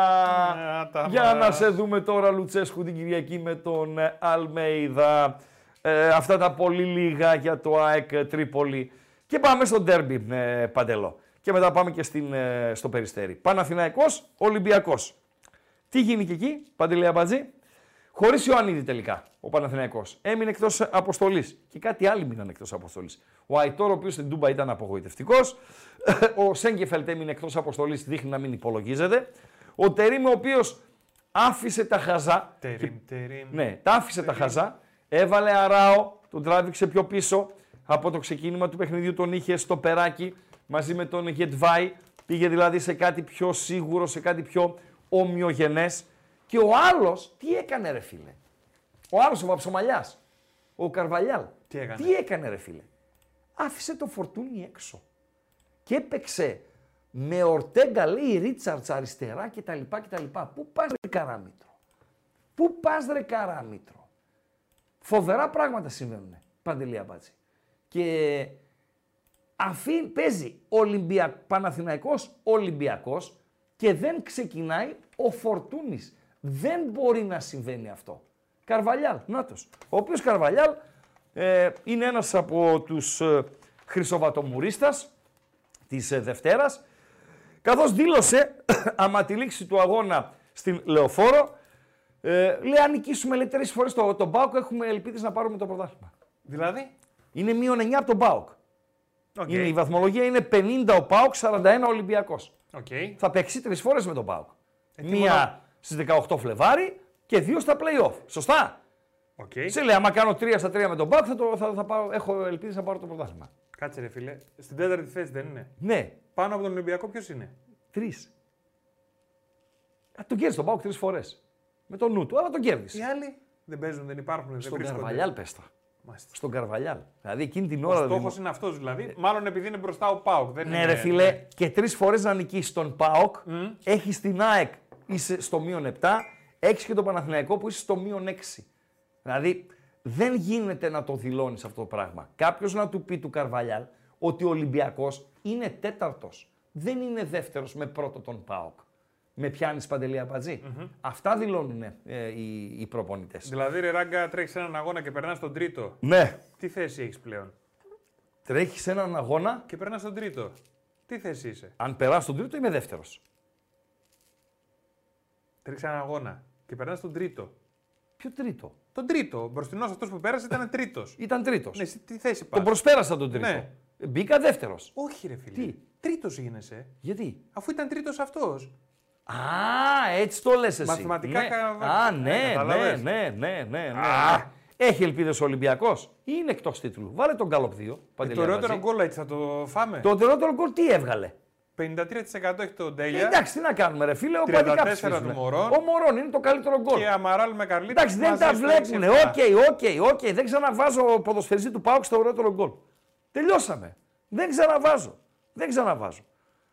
Να τα Για μας. να σε δούμε τώρα Λουτσέσκου την Κυριακή με τον ε, Αλμέιδα. Ε, αυτά τα πολύ λίγα για το ΑΕΚ ε, Τρίπολη. Και πάμε στο ντέρμπι, ε, Παντελό. Και μετά πάμε και στην, ε, στο Περιστέρι. Παναθηναϊκός, Ολυμπιακός. Τι γίνει και εκεί, Παντελή Αμπατζή; Χωρίς Ιωαννίδη τελικά ο Παναθηναϊκός. Έμεινε εκτός αποστολής. Και κάτι άλλοι μείναν εκτός αποστολής. Ο Αϊτόρ, ο οποίος στην Τούμπα ήταν απογοητευτικός. Ο Σέγκεφελτ έμεινε εκτός αποστολής, δείχνει να μην υπολογίζεται. Ο Τερήμ, ο οποίος άφησε τα χαζά. Τερίμ, τερίμ. Ναι, τα άφησε τα χαζά. Έβαλε αράο, τον τράβηξε πιο πίσω. Από το ξεκίνημα του παιχνιδιού τον είχε στο περάκι μαζί με τον Γετβάη. Πήγε δηλαδή σε κάτι πιο σίγουρο, σε κάτι πιο ομοιογενές. Και ο άλλος τι έκανε ρε φίλε; Ο άλλος ο Βαψομαλιάς, ο Καρβαλιάλ. Τι έκανε; Τι έκανε ρε φίλε; Άφησε το φορτούνι έξω. Και έπαιξε Με Ορτέγκα λέει Ρίτσαρτς αριστερά κτλ. κτλ. Πού πας ρε καράμητρο; Πού πας ρε καράμητρο; Φοβερά πράγματα συμβαίνουν. Παντελή Αμπάτση. Και αφή παίζει Ολυμπια... Παναθηναϊκός Ολυμπιακός και δεν ξεκινάει ο Φορτούνης. Δεν μπορεί να συμβαίνει αυτό. Καρβαλιάλ, νάτος. Ο οποίος Καρβαλιάλ ε, είναι ένας από τους ε, χρυσοβατομουρίστας της ε, Δευτέρας, καθώς δήλωσε, άμα τη λήξη του αγώνα στην Λεωφόρο, ε, λέει αν νικήσουμε λέει, τρεις φορές τον το ΠΑΟΚ έχουμε ελπίδες να πάρουμε το πρωτάθλημα. Δηλαδή; Είναι μείον 9 από τον ΠΑΟΚ. Οκ. Είναι, η βαθμολογία είναι 50 ο ΠΑΟΚ, 41 ο Ολυμπιακός. Οκ. Θα παίξει τρεις φορές με τον ΠΑΟΚ. Ε, τι Μία μόνο- στις 18 Φλεβάρι και δύο στα play-off. Σωστά; Οκ. Σε λέει, άμα κάνω 3 στα 3 με τον ΠΑΟΚ, θα, το, θα, θα πάω, έχω ελπίδες να πάρω το πρωτάθλημα. Κάτσε ρε φίλε. Στην τέταρτη θέση δεν είναι. Ναι, Πάνω από τον Ολυμπιακό ποιος είναι; τρεις. Τον κέρδισε τον Πάουκ τρεις φορές. Με το νου του, αλλά τον Οι κέρδισε. άλλοι δεν παίζουν, δεν υπάρχουν, δεν Στον βρίσκονται. Καρβαλιάλ πέστα. Μάλιστα. Στον Καρβαλιάλ. Δηλαδή εκείνη την Ο ώρα. στόχος δημο- είναι αυτός δηλαδή. Μάλλον επειδή είναι μπροστά ο Πάουκ. Δεν Ναι, είναι... ρε φίλε, και τρεις φορές να νικήσει τον Πάοκ, Μμ. έχει την ΑΕΚ είσαι στο μείον 7, έχεις και τον Παναθηναϊκό που είσαι στο μείον 6. Δηλαδή δεν γίνεται να το δηλώνεις αυτό το πράγμα. Κάποιος να του πει του Καρβαλιάλ ότι ο Ολυμπιακός είναι τέταρτος. Δεν είναι δεύτερος με πρώτο τον Πάοκ. Με πιάνεις παντελή Αμπατζή. Αυτά δηλώνουν ε, οι, οι προπονητές. Δηλαδή, ρε Ράγκα, τρέχεις έναν αγώνα και περνάς τον τρίτο. Ναι, Τι θέση έχεις πλέον; τρέχεις έναν αγώνα. Και περνάς τον τρίτο. Τι θέση είσαι; Αν περάσεις τον τρίτο, είμαι δεύτερος. Τρέχει έναν αγώνα και περνάς τον τρίτο. Ποιο τρίτο; Τον τρίτο. Ο μπροστινός αυτός που πέρασε ήταν τρίτος. Ήταν τρίτος. ναι, εσύ τι θέση πας; Τον προσπέρασα τον τρίτο. Ναι. Μπήκα δεύτερος. Όχι, ρε φίλε. Τι; Τρίτος γίνεσαι. Γιατί; Αφού ήταν τρίτος αυτός. Α, έτσι το λες εσύ. Μαθηματικά ναι. κα- Α, ε, ναι, ναι, καταλάβες. ναι, ναι, ναι, ναι. Α. Έχει ελπίδες ο Ολυμπιακός ή είναι εκτός τίτλου. Βάλε τον Γκάλοπ 2. Ε, Παντελή το ωραιότερο Αμπατζή. γκολ έτσι θα το φάμε. Το ωραιότερο γκολ τι έβγαλε; 53% έχει το Ε, Ντέλια. εντάξει, τι να κάνουμε, ρε φίλε. Ο 34 Παντικά του ψηφίζουνε. Μωρόν. Ο Μωρόν είναι το καλύτερο γκολ. Και Αμαράλ με Καρλίτο. Εντάξει, δεν τα βλέπουνε. Οκ, οκ, οκ. Δεν ξαναβάζω ποδοσφαιριστή του Πάουκ στο ωραιότερο γκολ. Τελειώσαμε. Δεν ξαναβάζω. Δεν ξαναβάζω.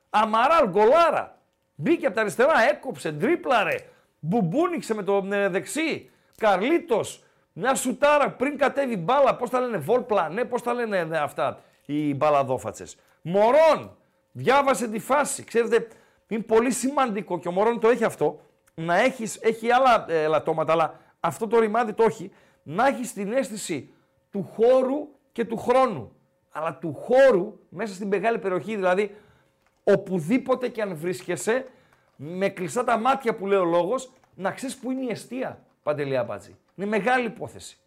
Αμαράλ, γκολάρα. Μπήκε από τα αριστερά, έκοψε, τρίπλαρε. Μπουμπούνιξε με το ε, δεξί. Καρλίτος. Μια σουτάρα πριν κατέβει μπάλα. Πώς τα λένε, βόλπλα. Ναι, πώς τα λένε ε, αυτά οι μπαλαδόφατσες. Μωρόν. Διάβασε τη φάση. Ξέρετε, είναι πολύ σημαντικό και ο Μωρόν το έχει αυτό. Να έχεις, έχει άλλα ε, ελαττώματα, αλλά αυτό το ρημάδι το έχει. Να έχεις την αίσθηση του χώρου και του χρόνου. Αλλά του χώρου μέσα στην μεγάλη περιοχή, δηλαδή οπουδήποτε και αν βρίσκεσαι, με κλειστά τα μάτια που λέει ο λόγος, να ξέρεις που είναι η αιστεία, Παντελή Αμπάτζη. Είναι μεγάλη υπόθεση.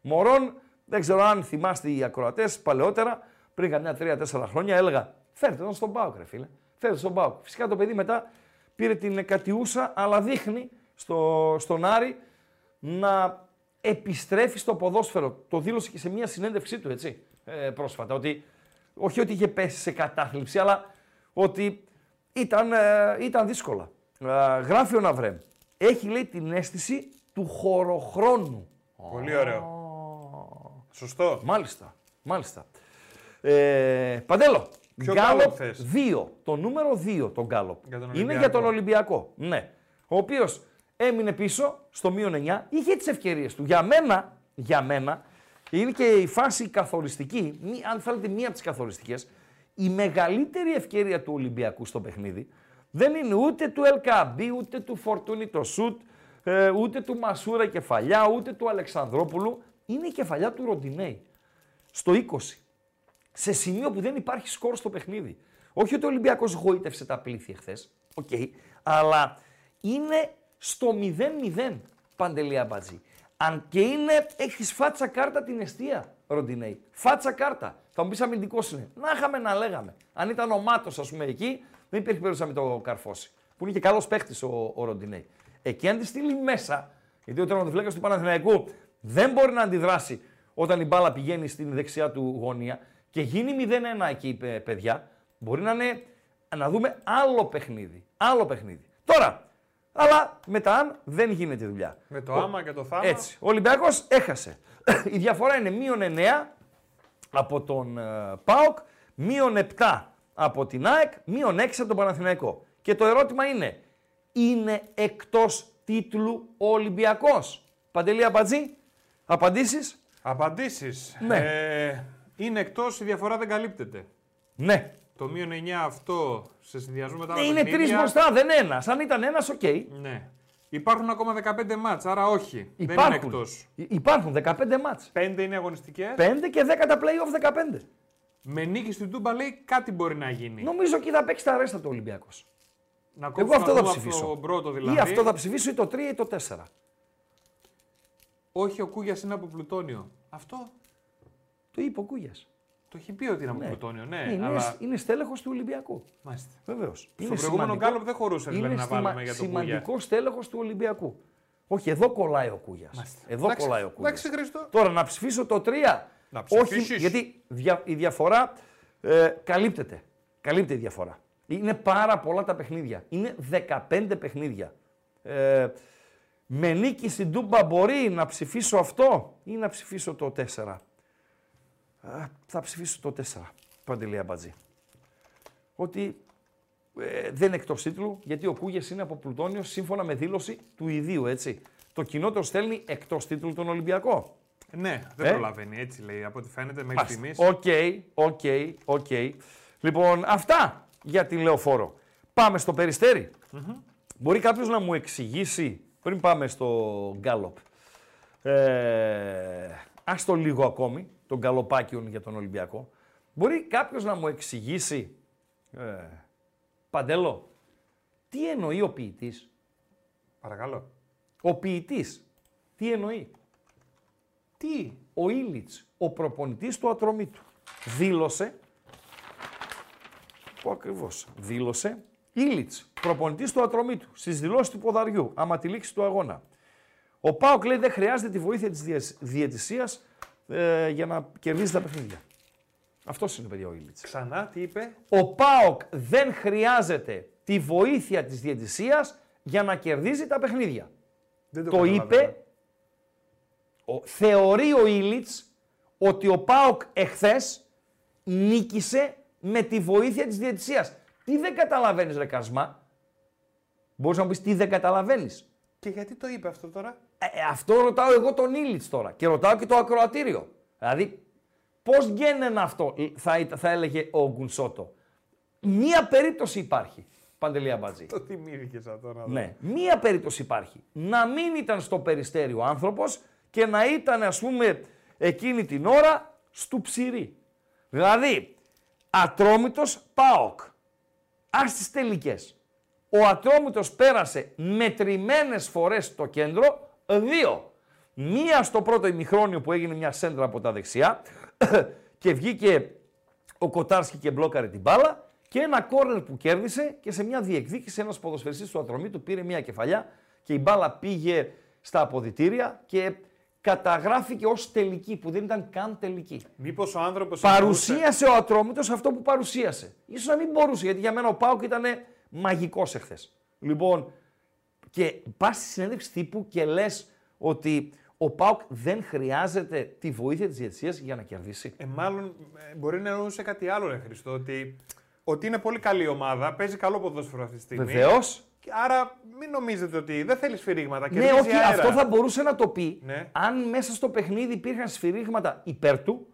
Μωρόν, δεν ξέρω αν θυμάστε οι ακροατές παλαιότερα, πριν καμιά 3-4 χρόνια, έλεγα Φέρτε τον στον Πάουκ, ρε φίλε. Φέρτε τον στον Πάουκ. Φυσικά το παιδί μετά πήρε την κατιούσα, αλλά δείχνει στο, στον Άρη να επιστρέφει στο ποδόσφαιρο. Το δήλωσε και σε μια συνέντευξή του, έτσι, ε, πρόσφατα. Ότι, όχι ότι είχε πέσει σε κατάθλιψη, αλλά ότι ήταν, ε, ήταν δύσκολα. Ε, γράφει ο Ναυρέμ. Έχει, λέει, την αίσθηση του χωροχρόνου. Πολύ ωραίο. Σωστό. Μάλιστα, μάλιστα. Ε, Παντέλο, Ποιο Γκάλοπ Γκάλοπ θες; 2. Το νούμερο 2 τον Γκάλοπ. Για τον Είναι Ολυμπιακό. για τον Ολυμπιακό. Ναι. Ο οποίος έμεινε πίσω στο μείον 9, είχε τις ευκαιρίες του. Για μένα, για μένα, είναι και η φάση καθοριστική, μη- αν θέλετε μία από τις καθοριστικές, η μεγαλύτερη ευκαιρία του Ολυμπιακού στο παιχνίδι δεν είναι ούτε του Ελκαμπή, ούτε του Φορτούνη το σουτ, ε, ούτε του Μασούρα κεφαλιά, ούτε του Αλεξανδρόπουλου. Είναι η κεφαλιά του Ροντινέη. Στο 20 σε σημείο που δεν υπάρχει σκορ στο παιχνίδι. Όχι ότι ο Ολυμπιακός γοήτευσε τα πλήθη εχθές, οκ, αλλά είναι στο 0-0 παντελή αμπατζή. Αν και είναι, έχεις φάτσα κάρτα την εστία, Ροντινέη. Φάτσα κάρτα. Θα μου πεις αμυντικός είναι. Να είχαμε να λέγαμε. Αν ήταν ο Μάτος, ας πούμε, εκεί, δεν υπήρχε περίπτωση να μην το καρφώσει. Που είναι και καλός παίχτης ο, ο Ροντινέη. Εκεί αν τη στείλει μέσα, γιατί ο τερματοφύλακας του Παναθηναϊκού δεν μπορεί να αντιδράσει όταν η μπάλα πηγαίνει στην δεξιά του γωνία και γίνει 0-1 εκεί, παι- παιδιά, μπορεί να είναι να δούμε άλλο παιχνίδι. Άλλο παιχνίδι. Τώρα, αλλά μετά αν δεν γίνεται δουλειά. Με το άμα και το θάμα. Έτσι. Ο Ολυμπιακός έχασε. Η διαφορά είναι μείον 9 από τον ε, ΠΑΟΚ, μείον 7 από την ΑΕΚ, μείον 6 από τον Παναθηναϊκό. Και το ερώτημα είναι, είναι εκτός τίτλου ο Ολυμπιακός; Παντελή Αμπατζή, απαντήσεις; Απαντήσεις. Ναι. Ε, είναι εκτός, η διαφορά δεν καλύπτεται. Ναι. Το μείον 9 αυτό σε συνδυασμό με τα άλλα Ε, είναι τρεις παιχνίδια, μπροστά, δεν ένα. Αν ήταν ένας, οκ. Ναι. Υπάρχουν ακόμα 15 μάτς, άρα όχι. Δεν είναι Υπάρχουν. εκτός. Υ- Υπάρχουν 15 μάτς. 5 είναι αγωνιστικές. 5 και 10 τα play-off 15. Με νίκη στην Τούμπα λέει κάτι μπορεί να γίνει. Νομίζω και θα παίξει τα ρέστα του Ολυμπιακός. Να Εγώ κόψουμε αυτό θα αυτό ψηφίσω. το πρώτο δηλαδή. Ή αυτό θα ψηφίσω ή το 3 ή το 4. Όχι, ο Κούγιας είναι από πλουτόνιο. Αυτό Το είπε ο Κούγιας. το έχει πει ότι είναι από Ναι. πλουτόνιο, ναι. είναι, αλλά... είναι στέλεχος του Ολυμπιακού. Μάλιστα. Βεβαίως. Στο προηγούμενο γκάλωπ δεν χωρούσε δηλαδή, να βάλουμε για τον Κούγια. σημαντικό στέλεχος του Ολυμπιακού. Όχι, εδώ κολλάει ο Κούγιας. Μάλιστα. Εδώ Εντάξει, κολλάει ο Κούγιας. Εντάξει, Χρήστο. Τώρα να ψηφίσω το 3. Να Όχι, ψηφίσεις. γιατί δια- η διαφορά ε, καλύπτεται. Καλύπτεται η διαφορά. Είναι πάρα πολλά τα παιχνίδια. Είναι 15 παιχνίδια. Ε, με νίκη στην Τούμπα μπορεί να ψηφίσω αυτό ή να ψηφίσω το 4. Α, θα ψηφίσω το 4. Παντελή Αμπατζή. Ότι ε, δεν είναι εκτός τίτλου, γιατί ο Κούγιας είναι από Πλουτόνιο σύμφωνα με δήλωση του ιδίου, έτσι. Το κοινό το στέλνει εκτός τίτλου τον Ολυμπιακό. Ναι, δεν Ε; προλαβαίνει, έτσι λέει. Από ό,τι φαίνεται μέχρι στιγμής. OK, OK, OK. Λοιπόν, αυτά για τη λεωφόρο. Πάμε στο Περιστέρι Μπορεί κάποιος να μου εξηγήσει, πριν πάμε στο γκάλοπ, ε, ας το λίγο ακόμη, τον γκαλοπάκι για τον Ολυμπιακό. Μπορεί κάποιος να μου εξηγήσει, ε, Παντέλο, τι εννοεί ο ποιητής; Παρακαλώ. Ο ποιητής, τι εννοεί; Τι. ο Ήλιτς, ο προπονητής του Ατρομήτου, δήλωσε, πω ακριβώς, δήλωσε, Ήλιτς, προπονητής του Ατρομήτου, στις δηλώσεις του ποδαριού, άμα τη λήξη του αγώνα. Ο Πάοκ λέει δεν χρειάζεται τη βοήθεια της διαιτησίας διαιτησίας ε, για να κερδίζει τα παιχνίδια. Αυτός είναι παιδιά ο Ήλιτς. Ξανά τι είπε; Ο Πάοκ δεν χρειάζεται τη βοήθεια της διαιτησίας για να κερδίζει τα παιχνίδια. Δεν Το καταλαβαίνω. είπε, ο, θεωρεί ο Ήλιτς ότι ο ΠΑΟΚ εχθές νίκησε με τη βοήθεια της διαιτησίας. Τι δεν καταλαβαίνεις ρε Κασμά; Μπορείς να μου πεις τι δεν καταλαβαίνεις; Και γιατί το είπε αυτό τώρα; Ε, ε, αυτό ρωτάω εγώ τον Ήλιτς τώρα και ρωτάω και το ακροατήριο. Δηλαδή, πώς γέννενα αυτό, ε, θα, ήταν- θα έλεγε ο Γκουνσότο; Μία περίπτωση υπάρχει, Παντελία Μπατζή. Το θυμήθηκε αυτό τώρα. Ναι. Μία περίπτωση υπάρχει. Να μην ήταν στο περιστέρι ο άνθρωπος και να ήταν ας πούμε εκείνη την ώρα στου ψηρή. Δηλαδή, Ατρόμητος ΠΑΟΚ. Ας τις τελικές. Ο Ατρόμητος πέρασε μετρημένες φορές στο κέντρο, δύο. Μία στο πρώτο ημιχρόνιο που έγινε μια σέντρα από τα δεξιά και βγήκε ο Κοτάρσκι και μπλόκαρε την μπάλα και ένα κόρνερ που κέρδισε και σε μια διεκδίκηση ένας ποδοσφαιριστής του Ατρομήτου πήρε μια κεφαλιά και η μπάλα πήγε στα αποδητήρια και καταγράφηκε ως τελική που δεν ήταν καν τελική. Μήπως ο άνθρωπος. Παρουσίασε ο Ατρόμητος αυτό που παρουσίασε. Ίσως να μην μπορούσε, γιατί για μένα ο Πάουκ ήταν μαγικός εχθές. Λοιπόν, και πας στη συνέντευξη τύπου και λες ότι ο Πάουκ δεν χρειάζεται τη βοήθεια της διαιτησίας για να κερδίσει. Ε, μάλλον ε, μπορεί να εννοούσε κάτι άλλο, ρε Χριστό. Ότι, ότι είναι πολύ καλή ομάδα, παίζει καλό ποδόσφαιρο αυτή τη στιγμή. Βεβαίως. Και Άρα μην νομίζετε ότι δεν θέλει σφυρίγματα. Ναι, κερδίζει όχι, αέρα. αυτό θα μπορούσε να το πει Ναι. αν μέσα στο παιχνίδι υπήρχαν σφυρίγματα υπέρ του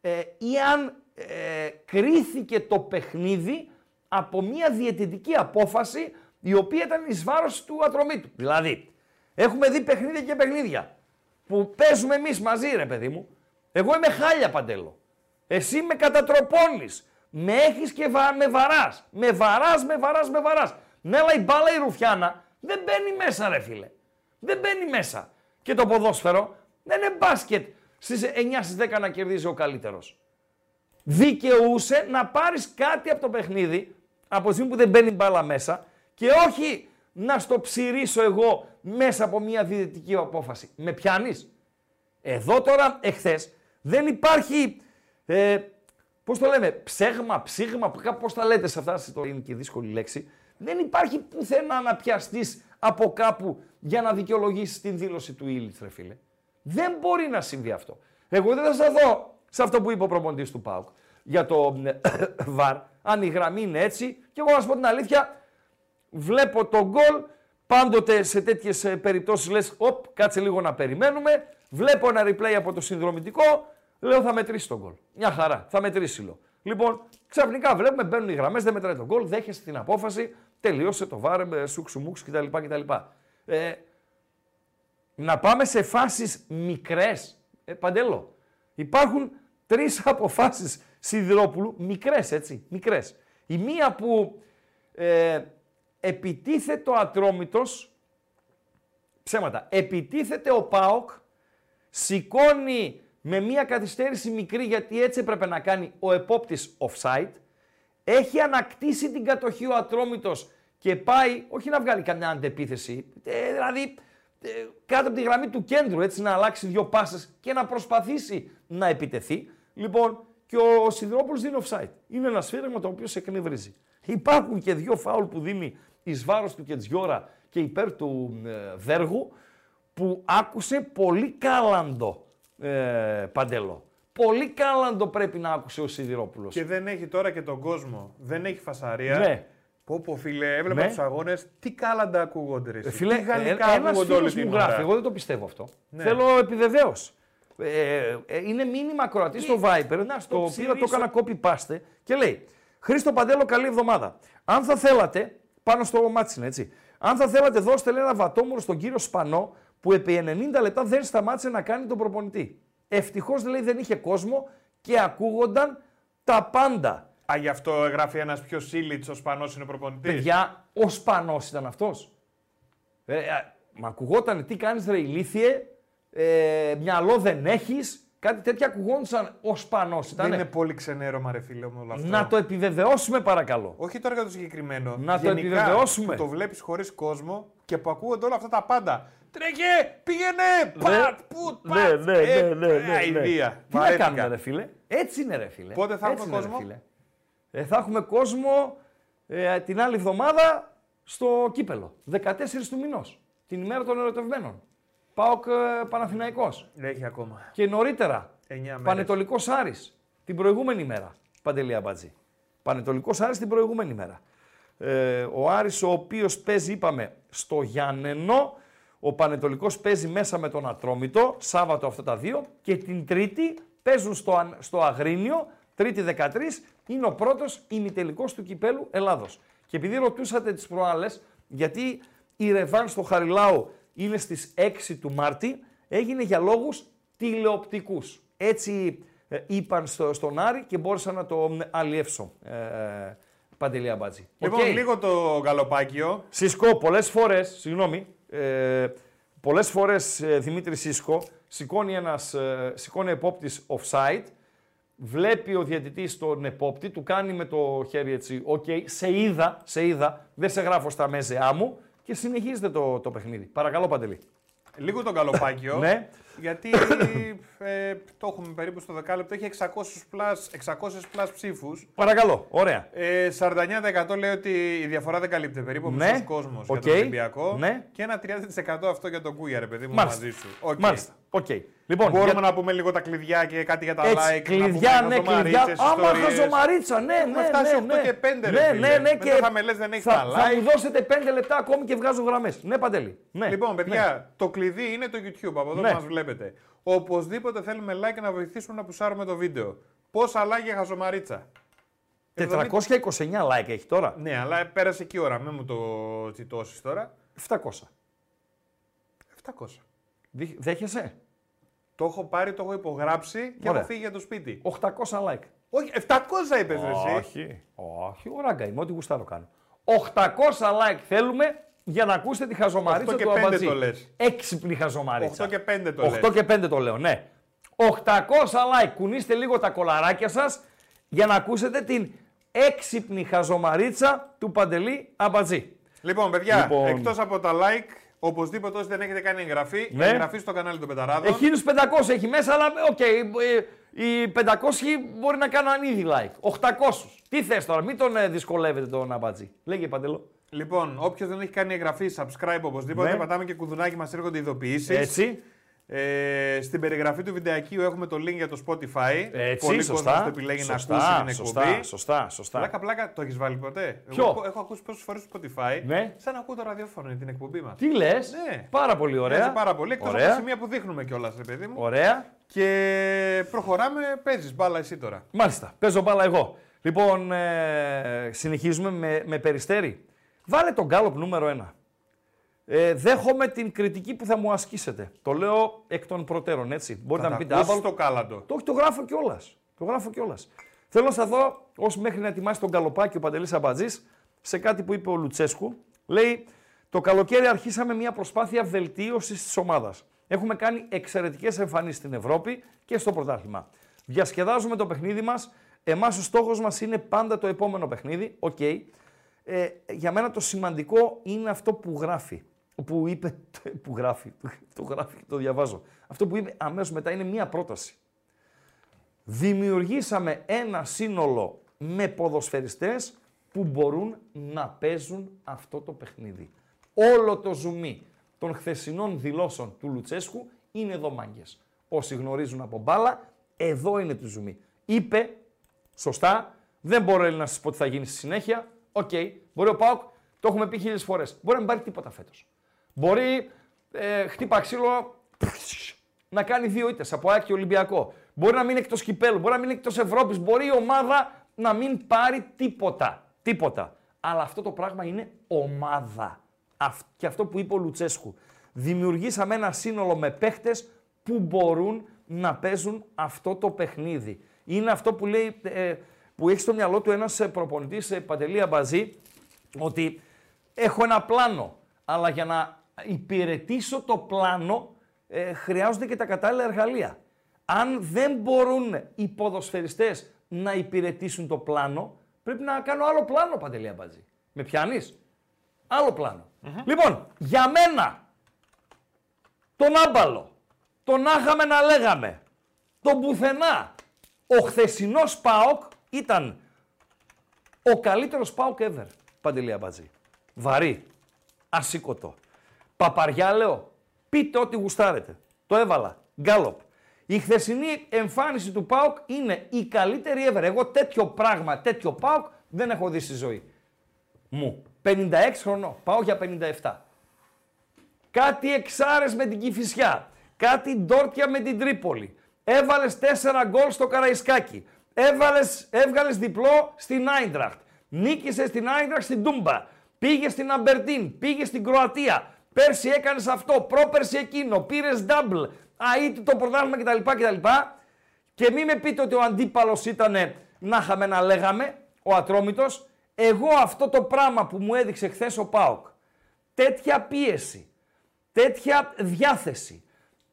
ε, ή αν ε, κρίθηκε το παιχνίδι από μια διαιτητική απόφαση η οποία ήταν εις βάρος του ατρωμίτου. Δηλαδή, έχουμε δει παιχνίδια και παιχνίδια που παίζουμε εμείς μαζί ρε παιδί μου. Εγώ είμαι χάλια παντέλο. Εσύ με κατατροπώνεις. Με έχεις και βα... με βαράς. Με βαράς, με βαράς, με βαράς. Ναι, αλλά η μπάλα η ρουφιάνα δεν μπαίνει μέσα ρε φίλε. Δεν μπαίνει μέσα. Και το ποδόσφαιρο δεν είναι μπάσκετ στις 9 στις 10 να κερδίζει ο καλύτερος. Δικαιούσε να πάρεις κάτι από το παιχνίδι από τη στιγμή που δεν μπαίνει μπάλα μέσα και όχι να στο ψηρίσω εγώ μέσα από μια διαιτητική απόφαση. Με πιάνεις; Εδώ τώρα, εχθές, δεν υπάρχει, ε, πώς το λέμε, ψέγμα, ψήγμα, πώς τα λέτε σε αυτά, το είναι και δύσκολη λέξη. Δεν υπάρχει πουθενά να πιαστείς από κάπου για να δικαιολογήσεις την δήλωση του Ήλιτς, ρε φίλε. Δεν μπορεί να συμβεί αυτό. Εγώ δεν θα σταθώ σε αυτό που είπε ο προπονητής του ΠΑΟΚ. Για το βαρ. Αν η γραμμή είναι έτσι, και εγώ να σου πω την αλήθεια, βλέπω τον γκολ, πάντοτε σε τέτοιες περιπτώσεις λες: Οπ, κάτσε λίγο να περιμένουμε. Βλέπω ένα replay από το συνδρομητικό, λέω θα μετρήσει τον γκολ. Μια χαρά, θα μετρήσει λέω. Λοιπόν, ξαφνικά βλέπουμε, μπαίνουν οι γραμμές, δεν μετράει τον γκολ, δέχεστε την απόφαση, τελείωσε το βάρ, με σουξουμούξ κτλ. κτλ. Ε, να πάμε σε φάσεις μικρές. Ε, Παντέλο, υπάρχουν τρεις αποφάσεις Σιδηρόπουλου, μικρές έτσι, μικρές. Η μία που ε, επιτίθεται ο Ατρόμητος, ψέματα, επιτίθεται ο ΠΑΟΚ, σηκώνει με μία καθυστέρηση μικρή γιατί έτσι έπρεπε να κάνει ο επόπτης offside, έχει ανακτήσει την κατοχή ο Ατρόμητος και πάει, όχι να βγάλει καμιά αντεπίθεση, ε, δηλαδή ε, κάτω από τη γραμμή του κέντρου, έτσι να αλλάξει δύο πάσες και να προσπαθήσει να επιτεθεί. Λοιπόν, και ο Σιδηρόπουλος δίνει offside. Είναι ένα σφύριγμα το οποίο σε εκνευρίζει. Υπάρχουν και δύο φάουλ που δίνει εις βάρος του Κετζιόρα και υπέρ του ε, Βέργου που άκουσε πολύ κάλαντο ε, Παντέλο. Πολύ κάλαντο πρέπει να άκουσε ο Σιδηρόπουλος. Και δεν έχει τώρα και τον κόσμο. Δεν έχει φασαρία. Ναι. Πω πω φίλε, έβλεπα Ναι. τους αγώνες, τι κάλαντα ακούγονται ρε. Ε, εσύ. Φίλε, τι γαλλικά ε, ένας ακούγονται όλη φίλος την μου ώρα. γράφει, εγώ δεν το πιστεύω αυτό. Ναι. Θέλω επιβεβαίωση. Ε, ε, είναι μήνυμα ακροατής στο Viper, να, στο οποίο το ψηρίσω. έκανα copy-paste και λέει Χρήστο Παντέλο, καλή εβδομάδα. Αν θα θέλατε, πάνω στο μάτσι είναι έτσι, αν θα θέλατε δώστε λέει, ένα βατόμουρο στον κύριο Σπανό που επί 90 λεπτά δεν σταμάτησε να κάνει τον προπονητή. Ευτυχώς λέει δεν είχε κόσμο και ακούγονταν τα πάντα. Α, γι' αυτό γράφει ένας πιο σύλλητς, ο Σπανός είναι προπονητής. Παιδιά, ο Σπανός ήταν αυτός. Ε, ε, μα ακουγόταν τι κάνεις ρε ηλίθιε, ε, μυαλό δεν έχεις, κάτι τέτοια ακουγόντουσαν ο Σπανό Δεν ήταν. είναι πολύ ξενέρωμα ρε φίλε μου όλο αυτό. Να το επιβεβαιώσουμε παρακαλώ. Όχι τώρα για το συγκεκριμένο. Να το Γενικά, επιβεβαιώσουμε. που Το βλέπεις χωρίς κόσμο και που ακούγονται όλα αυτά τα πάντα. Τρέχε, πήγαινε, πατ, πουτ, πατ. ναι, ναι, Ε, ναι, ναι, ε, ναι, ναι. αηδία. Τι να Βαρέθηκα. κάνουμε ρε φίλε; Έτσι είναι ρε φίλε. Πότε θα Έτσι έχουμε είναι, ρε, κόσμο; φίλε. Ε, θα έχουμε κόσμο ε, την άλλη εβδομάδα στο κύπελο. 14 του μηνός. Την ημέρα των ερωτευμένων. ΠΑΟΚ ε, Παναθηναϊκός. Έχει ακόμα. Και νωρίτερα. 9 μέρες. Πανετολικός Άρης την προηγούμενη μέρα. Παντελή Αμπατζή. Πανετολικός Άρης την προηγούμενη μέρα. Ε, ο Άρης ο οποίος παίζει, είπαμε, στο Γιάννενο. Ο Πανετολικός παίζει μέσα με τον Ατρόμητο, Σάββατο αυτά τα δύο. Και την Τρίτη παίζουν στο, Αν- στο Αγρίνιο, Τρίτη 13, είναι ο πρώτος ημιτελικός του Κυπέλου Ελλάδος. Και επειδή ρωτούσατε τις προάλλες, γιατί η ρεβάνς στο Χαριλάου είναι στις 6 του Μάρτη, έγινε για λόγους τηλεοπτικούς. Έτσι ε, είπαν στο, στον Άρη και μπόρεσα να το μ, αλλιεύσω. Ε, ε, Παντελή Αμπάτζη. Λοιπόν, Οκ. λίγο το γκαλοπάκι. Σίσκο, πολλές φορές, συγγνώμη, ε, πολλές φορές ε, Δημήτρη Σίσκο σηκώνει ένας, ε, σηκώνει επόπτης offside, βλέπει ο διαιτητής τον επόπτη, του κάνει με το χέρι έτσι, οκ, σε είδα, σε είδα, δεν σε γράφω στα μέζεα μου και συνεχίζεται το, το παιχνίδι. Παρακαλώ Παντελή. Λίγο το γκαλοπάκι. Ναι. Γιατί ε, το έχουμε περίπου στο δεκάλεπτο. Έχει 600 plus, 600 plus ψήφους. Παρακαλώ, ωραία. Ε, 49% λέει ότι η διαφορά δεν καλύπτει περίπου. Ναι. Ναι. κόσμος Οκ. για τον Ολυμπιακό. Ναι. Και ένα 30% αυτό για τον Κούγια, ρε παιδί μου, Μάλιστα. μαζί σου. Οκ. Μάλιστα. Οκ. Λοιπόν, Μπορούμε για- να πούμε λίγο τα κλειδιά και κάτι για τα Έτσι, like. κλειδιά, να ναι, πούμε κλειδιά. χαζομαρίτσες, Άμα ιστορίες. χαζομαρίτσα, ναι, Έχουμε ναι, φτάσει ναι, 8 ναι. και 5 ρε ναι, φίλε. ναι, ναι, Μετά και θα με λες δεν έχεις θα, τα θα μου like. δώσετε 5 λεπτά ακόμη και βγάζω γραμμές. Ναι, Παντελή. Ναι. Λοιπόν, παιδιά, Ναι. το κλειδί είναι το YouTube, από εδώ Ναι. που μας βλέπετε. Οπωσδήποτε θέλουμε like να βοηθήσουμε να πουσάρουμε το βίντεο. Πόσα like για χαζομαρίτσα. 429 like έχει τώρα. Ναι, αλλά πέρασε και η ώρα, μην μου το τσιτώσεις τώρα. 700. 700. Δι- Δέχεσαι; Το έχω πάρει, το έχω υπογράψει και Ωραία. έχω φύγει για το σπίτι. 800 like. Όχι, 700 είπες ρε εσύ. Όχι. Όχι, ο Ράγκα είμαι, ό,τι γουστάρω κάνω. 800 like θέλουμε για να ακούσετε τη χαζομαρίτσα 8 και του 5 Αμπατζή. το λες. Έξυπνη χαζομαρίτσα. 8 και 5 το 8 λες. και 5 το λέω, ναι. 800 like. Κουνήστε λίγο τα κολαράκια σας για να ακούσετε την έξυπνη χαζομαρίτσα του Παντελή Αμπατζή. Λοιπόν, παιδιά, Λοιπόν. εκτός από τα like, οπωσδήποτε όσοι δεν έχετε κάνει εγγραφή, Ναι. εγγραφή στο κανάλι των Πεταράδων. Εκείνους 500 έχει μέσα, αλλά οκ, ε, οι 500 μπορεί να κάνουν ήδη like. 800. Τι θες τώρα, μην τον ε, δυσκολεύετε τον Αμπατζή. Λέγε Παντελό. Λοιπόν, όποιος δεν έχει κάνει εγγραφή, subscribe οπωσδήποτε. Ναι. Πατάμε και κουδουνάκι, μας έρχονται ειδοποιήσεις. Έτσι. Ε, στην περιγραφή του βιντεακίου έχουμε το link για το Spotify. Έτσι, Πολύ σωστά. κόσμος το επιλέγει σωστά, να ακούσει την σωστά, εκπομπή. Σωστά, σωστά. Πλάκα, πλάκα, το έχεις βάλει ποτέ; Ποιο; Εγώ έχω ακούσει πόσες φορές στο Spotify. Ναι. Σαν να ακούω το ραδιόφωνο την εκπομπή μας. Τι λες, Ναι. πάρα πολύ ωραία. Ωραία. πάρα πολύ. Εκτός από Ωραία. τα σημεία που δείχνουμε κιόλας, ρε παιδί μου. Ωραία. Και προχωράμε, παίζεις μπάλα εσύ τώρα. Μάλιστα, παίζω μπάλα εγώ. Λοιπόν, ε, συνεχίζουμε με, με περιστέρι. Βάλε τον γκάλοπ νούμερο 1. Ε, δέχομαι την κριτική που θα μου ασκήσετε. Το λέω εκ των προτέρων, έτσι. Μπορείτε να μου πείτε ακούσεις άπαλο. το κάλαντο. Το, όχι, το γράφω κιόλας. Το γράφω κιόλας. Θέλω να σταθώ ως μέχρι να ετοιμάσει τον καλοπάκι ο Παντελής Αμπατζής σε κάτι που είπε ο Λουτσέσκου. Λέει: Το καλοκαίρι αρχίσαμε μια προσπάθεια βελτίωσης της ομάδας. Έχουμε κάνει εξαιρετικές εμφανίσεις στην Ευρώπη και στο πρωτάθλημα. Διασκεδάζουμε το παιχνίδι μας. Εμάς ο στόχος μας είναι πάντα το επόμενο παιχνίδι. Οκ. Ε, για μένα το σημαντικό είναι αυτό που γράφει. Που είπε. Που γράφει. Το γράφει και το διαβάζω. Αυτό που είπε αμέσως μετά είναι μία πρόταση δημιουργήσαμε ένα σύνολο με ποδοσφαιριστές που μπορούν να παίζουν αυτό το παιχνίδι. Όλο το ζουμί των χθεσινών δηλώσεων του Λουτσέσκου είναι εδώ μάγκες. Όσοι γνωρίζουν από μπάλα, εδώ είναι το ζουμί. Είπε, σωστά, δεν μπορώ να σας πω τι θα γίνει στη συνέχεια. Οκ, μπορεί ο ΠΑΟΚ, το έχουμε πει χίλιες φορές. Μπορεί να μην πάρει τίποτα φέτος. Μπορεί, ε, χτύπα ξύλο, να κάνει δύο ήττες από ΑΕΚ και Ολυμπιακό. Μπορεί να μείνει εκτός κυπέλου, μπορεί να μείνει εκτός Ευρώπης, μπορεί η ομάδα να μην πάρει τίποτα. Τίποτα. Αλλά αυτό το πράγμα είναι ομάδα. Αυ- Και αυτό που είπε ο Λουτσέσκου. Δημιουργήσαμε ένα σύνολο με παίχτες που μπορούν να παίζουν αυτό το παιχνίδι. Είναι αυτό που λέει, ε, που έχει στο μυαλό του ένας ε, προπονητής ε, Παντελή Αμπαζή, ότι έχω ένα πλάνο, αλλά για να υπηρετήσω το πλάνο ε, χρειάζονται και τα κατάλληλα εργαλεία. Αν δεν μπορούν οι ποδοσφαιριστές να υπηρετήσουν το πλάνο, πρέπει να κάνω άλλο πλάνο, Παντελή Αμπατζή. Με πιάνεις; Άλλο πλάνο. Λοιπόν, για μένα, τον άμπαλο, τον άχαμε να λέγαμε, τον πουθενά, ο χθεσινός ΠΑΟΚ ήταν ο καλύτερος ΠΑΟΚ ever, Παντελή Αμπατζή. Βαρύ, ασήκωτο. Παπαριά λέω, πείτε ό,τι γουστάρετε. Το έβαλα. Γκάλοπ. Η χθεσινή εμφάνιση του ΠΑΟΚ είναι η καλύτερη ever. Εγώ τέτοιο πράγμα, τέτοιο ΠΑΟΚ δεν έχω δει στη ζωή μου. 56 χρονών. Πάω για 57. Κάτι εξάρες με την Κηφισιά. Κάτι ντόρτια με την Τρίπολη. Έβαλες 4 γκολ στο Καραϊσκάκι. Έβαλες, έβγαλες διπλό στην Άιντραχτ. Νίκησες στην Άιντραχτ στην Τούμπα. Πήγες στην Αμπερτίν. Πήγες στην Κροατία. Πέρσι έκανες αυτό. Πρόπερσι εκείνο. Πήρες double. Αίτη το πρωτάθλημα κτλ. κτλ. Και μην με πείτε ότι ο αντίπαλος ήταν να είχαμε να λέγαμε, ο Ατρόμητος. Εγώ αυτό το πράγμα που μου έδειξε χθες ο ΠΑΟΚ, τέτοια πίεση, τέτοια διάθεση,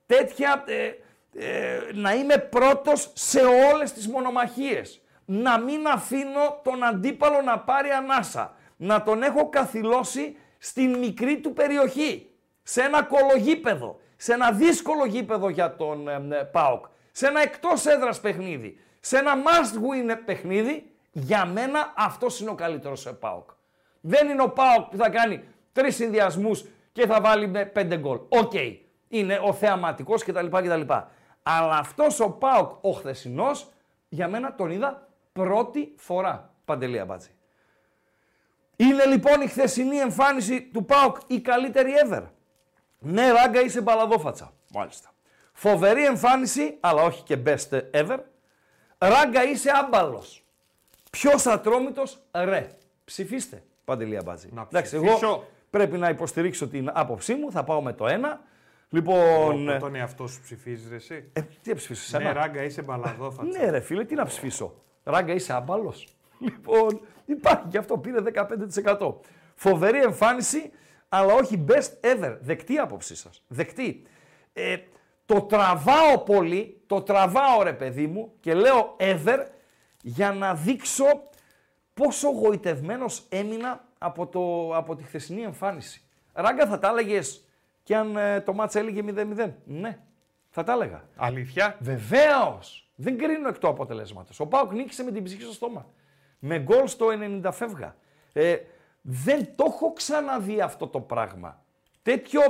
τέτοια ε, ε, να είμαι πρώτος σε όλες τις μονομαχίες, να μην αφήνω τον αντίπαλο να πάρει ανάσα, να τον έχω καθυλώσει στην μικρή του περιοχή, σε ένα κολογίπεδο, σε ένα δύσκολο γήπεδο για τον ε, ε, ΠΑΟΚ, σε ένα εκτός έδρας παιχνίδι, σε ένα must win παιχνίδι, για μένα αυτός είναι ο καλύτερος ΠΑΟΚ. Δεν είναι ο ΠΑΟΚ που θα κάνει τρεις συνδυασμούς και θα βάλει με πέντε γκολ. Οκ. Είναι ο θεαματικός κτλ. κτλ. Αλλά αυτός ο ΠΑΟΚ ο χθεσινός, για μένα τον είδα πρώτη φορά. Παντελή Αμπάτζη. Είναι λοιπόν η χθεσινή εμφάνιση του ΠΑΟΚ η καλύτερη ever. Ναι, ράγκα είσαι μπαλαδόφατσα. Μάλιστα. Φοβερή εμφάνιση, αλλά όχι και best ever. Ράγκα είσαι άμπαλος. Ποιος ατρόμητο, ρε. Ψηφίστε. Παντελή Αμπάτζη. Να Εντάξει, ψηφίσω. εγώ πρέπει να υποστηρίξω την άποψή μου. Θα πάω με το ένα. Λοιπόν. Με τον εαυτό σου ψηφίζεις εσύ; Ε, τι να ψηφίσω, Ναι, εσένα. ράγκα, είσαι μπαλαδόφατσα. Ναι, ρε φίλε, τι να ψηφίσω. Ράγκα, είσαι άμπαλος. Λοιπόν, υπάρχει και αυτό, πήρε 15%. Φοβερή εμφάνιση, αλλά όχι best ever. Δεκτή άποψή σας. Δεκτή. Ε, το τραβάω πολύ, το τραβάω ρε παιδί μου και λέω ever για να δείξω πόσο γοητευμένος έμεινα από, το, από τη χθεσινή εμφάνιση. Ράγκα θα τα έλεγες και αν ε, το μάτσα έλεγε 0-0. Ναι, θα τα έλεγα. Αλήθεια; Βεβαίως! Δεν κρίνω εκ του αποτελέσματος. Ο Πάουκ νίκησε με την ψυχή στο στόμα. Με γκολ στο 90 φεύγα. Ε, δεν το έχω ξαναδεί αυτό το πράγμα. Τέτοιο,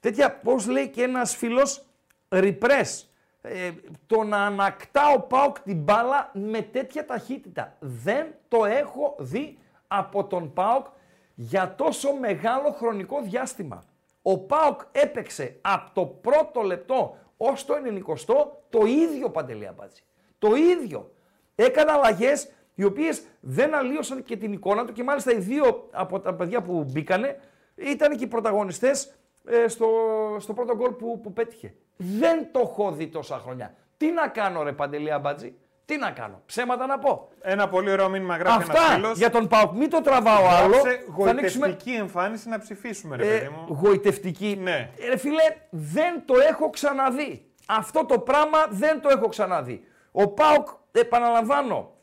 τέτοια, πώς λέει και ένας φίλος, ρηπρές, ε, το να ανακτά ο ΠΑΟΚ την μπάλα με τέτοια ταχύτητα. Δεν το έχω δει από τον ΠΑΟΚ για τόσο μεγάλο χρονικό διάστημα. Ο ΠΑΟΚ έπαιξε από το πρώτο λεπτό ως το 90 το ίδιο Παντελή Αμπάτζη. Το ίδιο. Έκανε αλλαγές οι οποίες δεν αλλίωσαν και την εικόνα του και μάλιστα οι δύο από τα παιδιά που μπήκανε ήταν και οι πρωταγωνιστές ε, στο, στο πρώτο γκολ που, που πέτυχε. Δεν το έχω δει τόσα χρόνια. Τι να κάνω ρε Παντελή Αμπάτζη. Τι να κάνω; Ψέματα να πω. Ένα πολύ ωραίο μήνυμα γράφει Αυτά ένα φίλος. για τον Πάουκ. Μην το τραβάω άλλο. Θα ανοίξουμε γοητευτική εμφάνιση να ψηφίσουμε, ρε ε, παιδί μου. γοητευτική. Ναι. Ε, Ρε φίλε, δεν το έχω ξαναδεί. Αυτό το πράγμα δεν το έχω ξαναδεί. Ο Πάουκ, επαναλαμβάνω,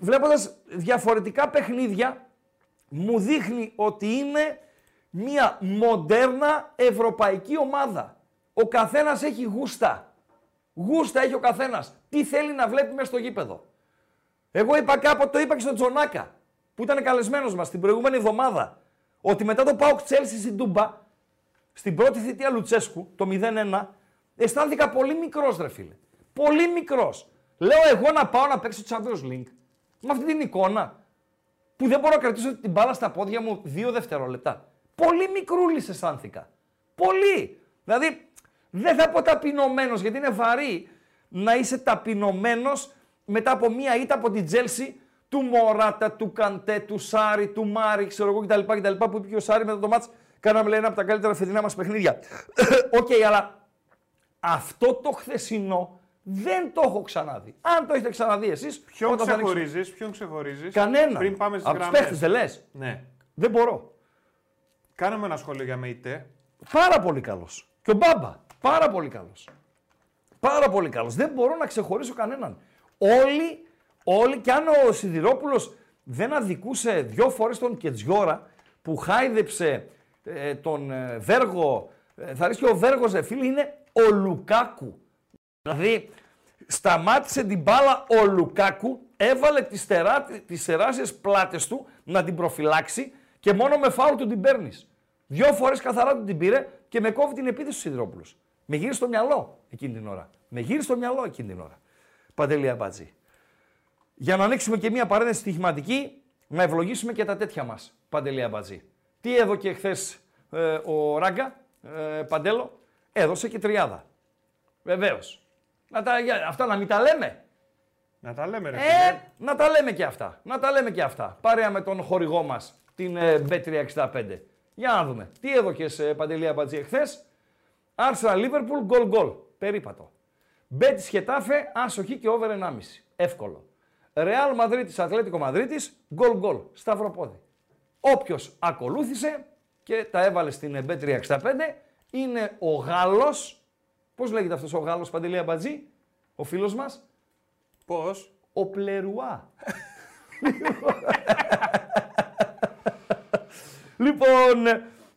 βλέποντας διαφορετικά παιχνίδια, μου δείχνει ότι είναι μια μοντέρνα ευρωπαϊκή ομάδα. Ο καθένας έχει γούστα. Γούστα έχει ο καθένας. Τι θέλει να βλέπει μέσα στο γήπεδο. Εγώ είπα κάποτε, το είπα και στον Τζονάκα, που ήταν καλεσμένος μας την προηγούμενη εβδομάδα, ότι μετά το Πάουκ Τσέλσι στην Τούμπα, στην πρώτη θητεία Λουτσέσκου, το 0-1, αισθάνθηκα πολύ μικρός ρε φίλε. Πολύ μικρός. Λέω εγώ να πάω να παίξω Champions League. Με αυτή την εικόνα που δεν μπορώ να κρατήσω την μπάλα στα πόδια μου δύο δευτερόλεπτα. Πολύ μικρούλης αισθάνθηκα. Πολύ. Δηλαδή δεν θα πω ταπεινωμένος γιατί είναι βαρύ να είσαι ταπεινωμένος μετά από μία ήττα από την Τζέλσι του Μωράτα, του Καντέ, του Σάρι, του Μάρι, ξέρω εγώ κτλ. κτλ που είπε και ο Σάρι μετά το μάτς. Κάναμε λέει, ένα από τα καλύτερα φετινά μας παιχνίδια. Οκ, αλλά αυτό το χθεσινό δεν το έχω ξαναδεί. Αν το έχετε ξαναδεί εσείς. Ποιον ξεχωρίζεις, ποιον ξεχωρίζεις; Κανένα. Πριν πάμε στι Από τους γραμμέ. παίχτες δεν λες. Ναι. Δεν μπορώ. Κάναμε ένα σχόλιο για ΜΕΙΤΕ. Πάρα πολύ καλός. Και ο Μπάμπα. Πάρα πολύ καλός. Πάρα πολύ καλός. Δεν μπορώ να ξεχωρίσω κανέναν. Όλοι, όλοι και αν ο Σιδηρόπουλος δεν αδικούσε δυο φορές τον Κετζιόρα που χάιδεψε ε, τον ε, Βέργο. Ε, θα ρίξει και ο Βέργος, ρε φίλε, είναι ο Λουκάκου. Δηλαδή, σταμάτησε την μπάλα ο Λουκάκου, έβαλε τις, τερά, τις τεράστιες πλάτες του να την προφυλάξει και μόνο με φάουλ του την παίρνεις. Δυο φορές καθαρά του την πήρε και με κόβει την επίθεση ο Σιδηρόπουλος. Με γύρισε στο μυαλό εκείνη την ώρα. Με γύρισε στο μυαλό εκείνη την ώρα. Παντελή Αμπάτζη. Για να ανοίξουμε και μια παρένθεση στοιχηματική, να ευλογήσουμε και τα τέτοια μας, Παντελή Αμπάτζη. Τι έδωκε χθες ε, ο Ράγκα, ε, Παντέλο, έδωσε και τριάδα. Βεβαίως. Να τα, για- αυτά να μην τα λέμε. Να τα λέμε, ρε Ε, φίλε. να τα λέμε και αυτά. Να τα λέμε και αυτά. Παρέα με τον χορηγό μας, την ε, Bet365. Για να δούμε. Τι έδωκε ε, Παντελή Αμπατζή εχθές; Arsenal Liverpool, γκολ γκολ. Περίπατο. Bet Σχετάφε, άσοχη και over 1,5. Εύκολο. Real Μαδρίτης, Ατλέτικο Μαδρίτης, γκολ γκολ. Σταυροπόδι. Όποιος ακολούθησε και τα έβαλε στην ε, Bet365 είναι ο Γάλλος. Πώς λέγεται αυτός ο Γάλλος Παντελή Αμπατζή, ο φίλος μας; Πώς; Ο Πλερουά. λοιπόν,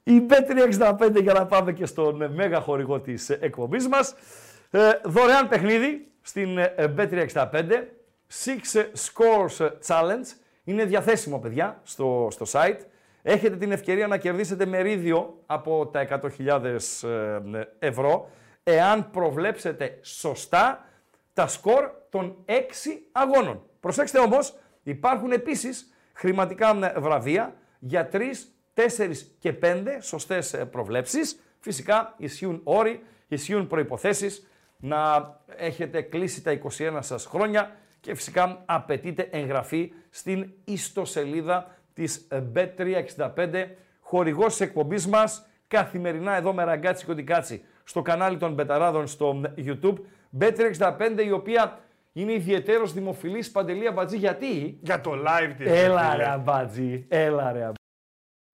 η Bet365 για να πάμε και στον ε, μέγα χορηγό της ε, εκπομπής μας. Ε, δωρεάν παιχνίδι στην ε, Bet365. Six Scores Challenge. Είναι διαθέσιμο, παιδιά, στο, στο site. Έχετε την ευκαιρία να κερδίσετε μερίδιο από τα 100.000 ε, ευρώ εάν προβλέψετε σωστά τα σκορ των 6 αγώνων. Προσέξτε όμως, υπάρχουν επίσης χρηματικά ε, βραβεία για 3, 4 και 5 σωστές ε, προβλέψεις. Φυσικά ισχύουν όροι, ισχύουν προϋποθέσεις να έχετε κλείσει τα 21 σας χρόνια και φυσικά απαιτείται εγγραφή στην ιστοσελίδα της ε, Bet365, χορηγός της εκπομπής μας, καθημερινά εδώ με ραγκάτσι κοντικάτσι στο κανάλι των Μπεταράδων στο YouTube. Bet365 η οποία είναι ιδιαίτερος δημοφιλής Παντελή Αμπατζή. Γιατί; Για το live της. Έλα ρε Αμπατζή, έλα ρε Αμπατζή.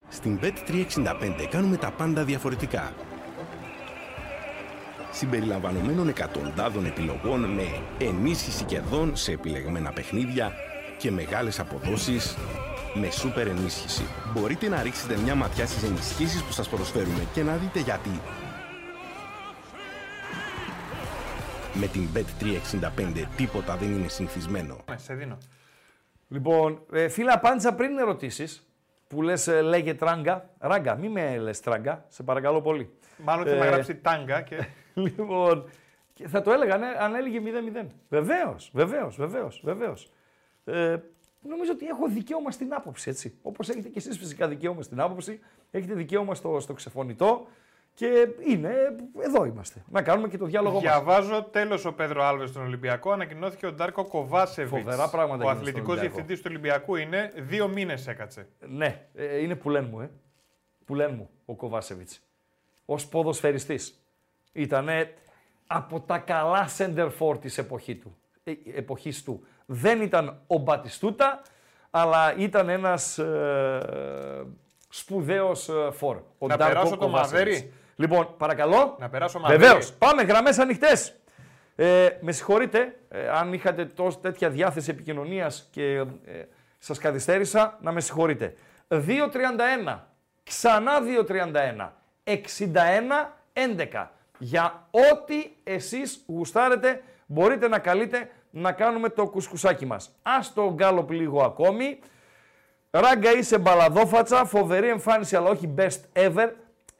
Στην Bet365 κάνουμε τα πάντα διαφορετικά. Συμπεριλαμβανομένων εκατοντάδων επιλογών με ενίσχυση κερδών σε επιλεγμένα παιχνίδια και μεγάλες αποδόσεις με σούπερ ενίσχυση. Μπορείτε να ρίξετε μια ματιά στις ενισχύσεις που σας προσφέρουμε και να δείτε γιατί. Με την Bet365 τίποτα δεν είναι συνηθισμένο. Ναι, σε δίνω. Λοιπόν, ε, φίλε, απάντησα πριν ερωτήσεις που λες ε, λέγε τράγκα. Ράγκα, μη με λες τράγκα, σε παρακαλώ πολύ. Μάλλον θέλει να Ε, γράψει τάγκα και. Λοιπόν, και θα το έλεγα ναι, αν έλεγε 0-0. Βεβαίως, βεβαίως, βεβαίως, βεβαίως. Ε, νομίζω ότι έχω δικαίωμα στην άποψη, έτσι. Όπως έχετε και εσείς φυσικά δικαίωμα στην άποψη, έχετε δικαίωμα στο, στο ξεφωνητό και είναι, εδώ είμαστε. Να κάνουμε και το διάλογο μας. Διαβάζω τέλος ο Πέδρο Άλβες στον Ολυμπιακό. Ανακοινώθηκε ο Ντάρκο Κοβάσεβιτς. Φοβερά πράγματα Ο γίνονται στον αθλητικός Ολυμπιακό. διευθυντής του Ολυμπιακού είναι. Δύο μήνες έκατσε. Ναι, ε, είναι που λένε μου, ε. Που λένε μου ο Κοβάσεβιτς. Ως ποδοσφαιριστής. Ήτανε από τα καλά center for της εποχή του, ε, εποχής του. Δεν ήταν ο Μπατιστούτα, αλλά ήταν ένας ε, σπουδαίος ε, φορ. Ο Να Ντάρκο περάσω το Κοβάσεβιτς. μαδέρι. Λοιπόν, παρακαλώ. Να περάσω μαδέρι. Βεβαίως. Πάμε, γραμμές ανοιχτές. Ε, με συγχωρείτε, ε, αν είχατε τόσο τέτοια διάθεση επικοινωνίας και ε, σας καθυστέρησα, να με συγχωρείτε. 2.31, ξανά 2.31, 61-11. Για ό,τι εσείς γουστάρετε, μπορείτε να καλείτε να κάνουμε το κουσκουσάκι μας. Ας το γκάλωπ λίγο ακόμη. Ράγκα είσαι μπαλαδόφατσα, φοβερή εμφάνιση αλλά όχι best ever.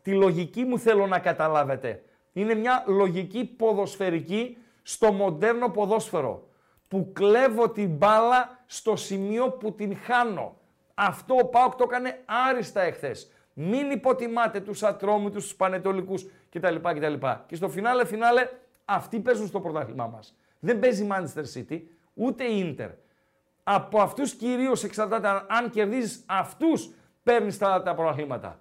Τη λογική μου θέλω να καταλάβετε. Είναι μια λογική ποδοσφαιρική στο μοντέρνο ποδόσφαιρο. Που κλέβω την μπάλα στο σημείο που την χάνω. Αυτό ο Πάοκ το έκανε άριστα εχθές. Μην υποτιμάτε τους ατρόμητους, τους πανετολικούς κτλ. κτλ. Και στο φινάλε φινάλε αυτοί παίζουν στο πρωτάθλημά μας. Δεν παίζει η Manchester City, ούτε η Inter από αυτούς κυρίως εξαρτάται αν- αν κερδίζεις αυτούς παίρνεις τα, τα πρωταθλήματα.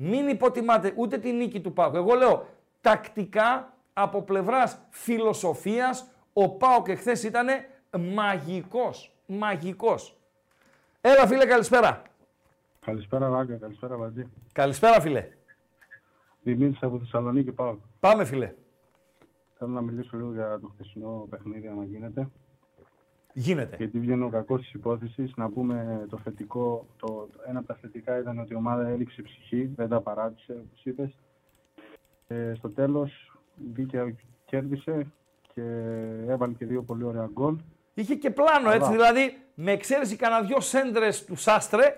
Μην υποτιμάτε ούτε τη νίκη του Πάουκ. Εγώ λέω τακτικά από πλευράς φιλοσοφίας ο Πάουκ εχθές ήταν μαγικός. Μαγικός. Έλα φίλε καλησπέρα. Καλησπέρα Ράγκα, καλησπέρα Βατζή. Καλησπέρα φίλε. Δημήτρης από Θεσσαλονίκη πάω. Πάμε φίλε. Θέλω να μιλήσω λίγο για το χθεσινό παιχνίδι, αν γίνεται. Γίνεται. Γιατί βγαίνω κακός της υπόθεσης. Να πούμε το θετικό. Το, το- ένα από τα θετικά ήταν ότι η ομάδα έληξε ψυχή, δεν τα παράτησε, όπως είπες. Ε, στο τέλος δίκαια κέρδισε και έβαλε και δύο πολύ ωραία γκολ. Είχε και πλάνο έτσι, Καλά. δηλαδή με εξαίρεση κανένα δυο σέντρες του Σάστρε,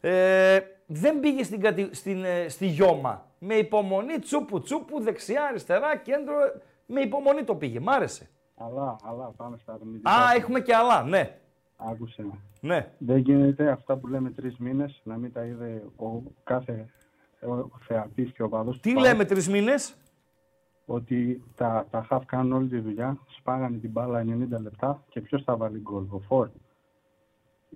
ε, δεν πήγε στην, κατη- στην, ε, στη γιώμα. Με υπομονή, τσούπου τσούπου, δεξιά, αριστερά, κέντρο, με υπομονή το πήγε. Μ' άρεσε. Αλλά, αλλά πάμε στα αρνητικά. Α, έχουμε και άλλα, ναι. Άκουσε με. Ναι. Δεν γίνεται αυτά που λέμε τρεις μήνες να μην τα είδε ο κάθε θεατής και ο παδός. Τι λέμε τρεις μήνες; Ότι τα, τα half κάνουν όλη τη δουλειά, σπάγανε την μπάλα 90 λεπτά και ποιος θα βάλει γκολ, ο Φορ.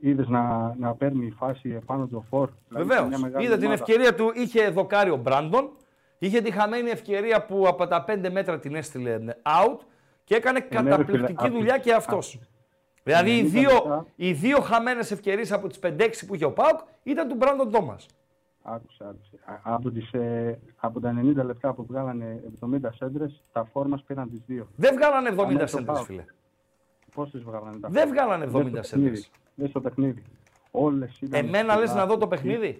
Είδες να, να παίρνει η φάση επάνω του ο Φορ. Δηλαδή, Βεβαίως. μια μεγάλη Είδα την ομάδα. ευκαιρία του, είχε δοκάρει ο Μπράντον. Είχε τη χαμένη ευκαιρία που από τα 5 μέτρα την έστειλε out και έκανε Ναι, ρε φίλε, καταπληκτική απ' δουλειά και αυτός. Δηλαδή οι 90 δύο, λεπτά. οι δύο χαμένες ευκαιρίες από τις 5-6 που είχε ο Πάουκ ήταν του Μπράντον Τόμας. Άκουσε, άκουσε. Α- Από, τις, ε, από τα 90 λεπτά που βγάλανε 70 σέντρες, τα φόρ μας πήραν τις δύο. Δεν βγάλανε 70 Αμέσως σέντρες, πάω. φίλε. Πώς τις βγάλανε τα Δεν φόρ; βγάλανε Δες 70 το σέντρε. παιχνίδι. Δες το παιχνίδι. Όλες ήταν Εμένα λες ψηλά να δω το στην αρχή. παιχνίδι;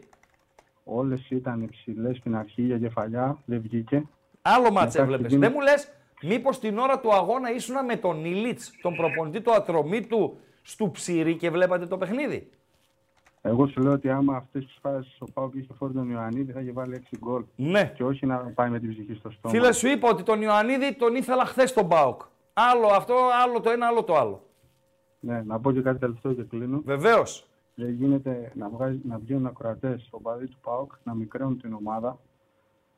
Όλες ήταν ψηλέ στην αρχή για κεφαλιά, δεν βγήκε. Άλλο μάτς Μετά έβλεπες. ξεκίνησε- Δεν μου λες, μήπως την ώρα του αγώνα ήσουν με τον Ιλίτς, τον προπονητή του ατρωμίτου στου ψήρι και βλέπατε το παιχνίδι; Εγώ σου λέω ότι άμα αυτές τις φάσεις ο Πάουκ είχε φόρει τον Ιωαννίδη θα είχε βάλει 6 γκολ. Ναι. Και όχι να πάει με την ψυχή στο στόμα. Φίλε, σου είπα ότι τον Ιωαννίδη τον ήθελα χθες τον Μπάουκ. Άλλο αυτό, άλλο το ένα, άλλο το άλλο. Ναι, να πω και κάτι τελευταίο και κλείνω. Βεβαίως. Δεν γίνεται να, βγάζει, να βγαίνουν ακροατές οπαδοί του ΠΑΟΚ να μικραίνουν την ομάδα,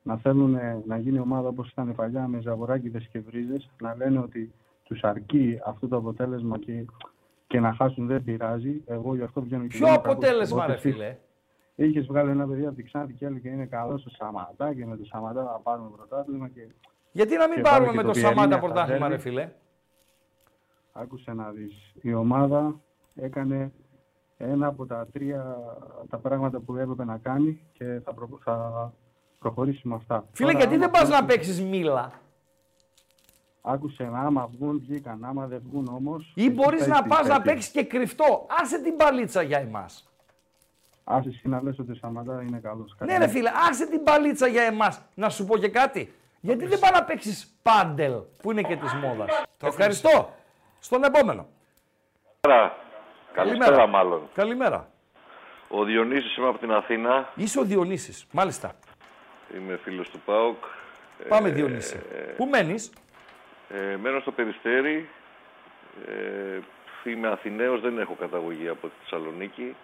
να θέλουν να γίνει ομάδα όπως ήταν παλιά με ζαγοράκιδες και βρίζες, να λένε ότι τους αρκεί αυτό το αποτέλεσμα και, και να χάσουν δεν πειράζει. Εγώ γι' αυτό βγαίνω και Ποιο βγαίνω κακός αποτέλεσμα, στην ρε υπόθεση. φίλε; Είχες βγάλει ένα παιδί από την Ξάνθη και έλεγε είναι καλό στο Σαματά και με το Σαματά θα πάρουμε πρωτάθλημα. Και Γιατί να μην Και πάρουμε βάλε με και το το Σαμάτα Βιερίνια πρωτάθλημα, στα ρε ντέρμπι. φίλε; άκουσε να δεις. Η ομάδα έκανε ένα από τα τρία τα πράγματα που έπρεπε να κάνει και θα, προ- θα προχωρήσει με αυτά. Φίλε, Τώρα, γιατί άμα δεν πας να βγουν- παίξεις μίλα. Άκουσε, άμα βγουν, βγήκαν. Άμα δεν βγουν όμως. Ή μπορείς να πας να παίξεις και κρυφτό. Άσε την παλίτσα για εμάς. Άσε εσύ να λες ότι ο Σαματά είναι καλός. Ναι, ρε φίλε, άσε την παλίτσα για εμάς. Να σου πω και κάτι. Γιατί δεν πάει να παίξεις πάντελ που είναι και της μόδας. Ευχαριστώ. Στον επόμενο. Καλησπέρα. Καλησπέρα μάλλον. Καλημέρα. Ο Διονύσης είμαι από την Αθήνα. Είσαι ο Διονύσης. Μάλιστα. Είμαι φίλος του ΠΑΟΚ. Πάμε Ε, Διονύση. Πού μένεις; Ε, μένω στο Περιστέρι. Ε, είμαι Αθηναίος, δεν έχω καταγωγή από τη Θεσσαλονίκη.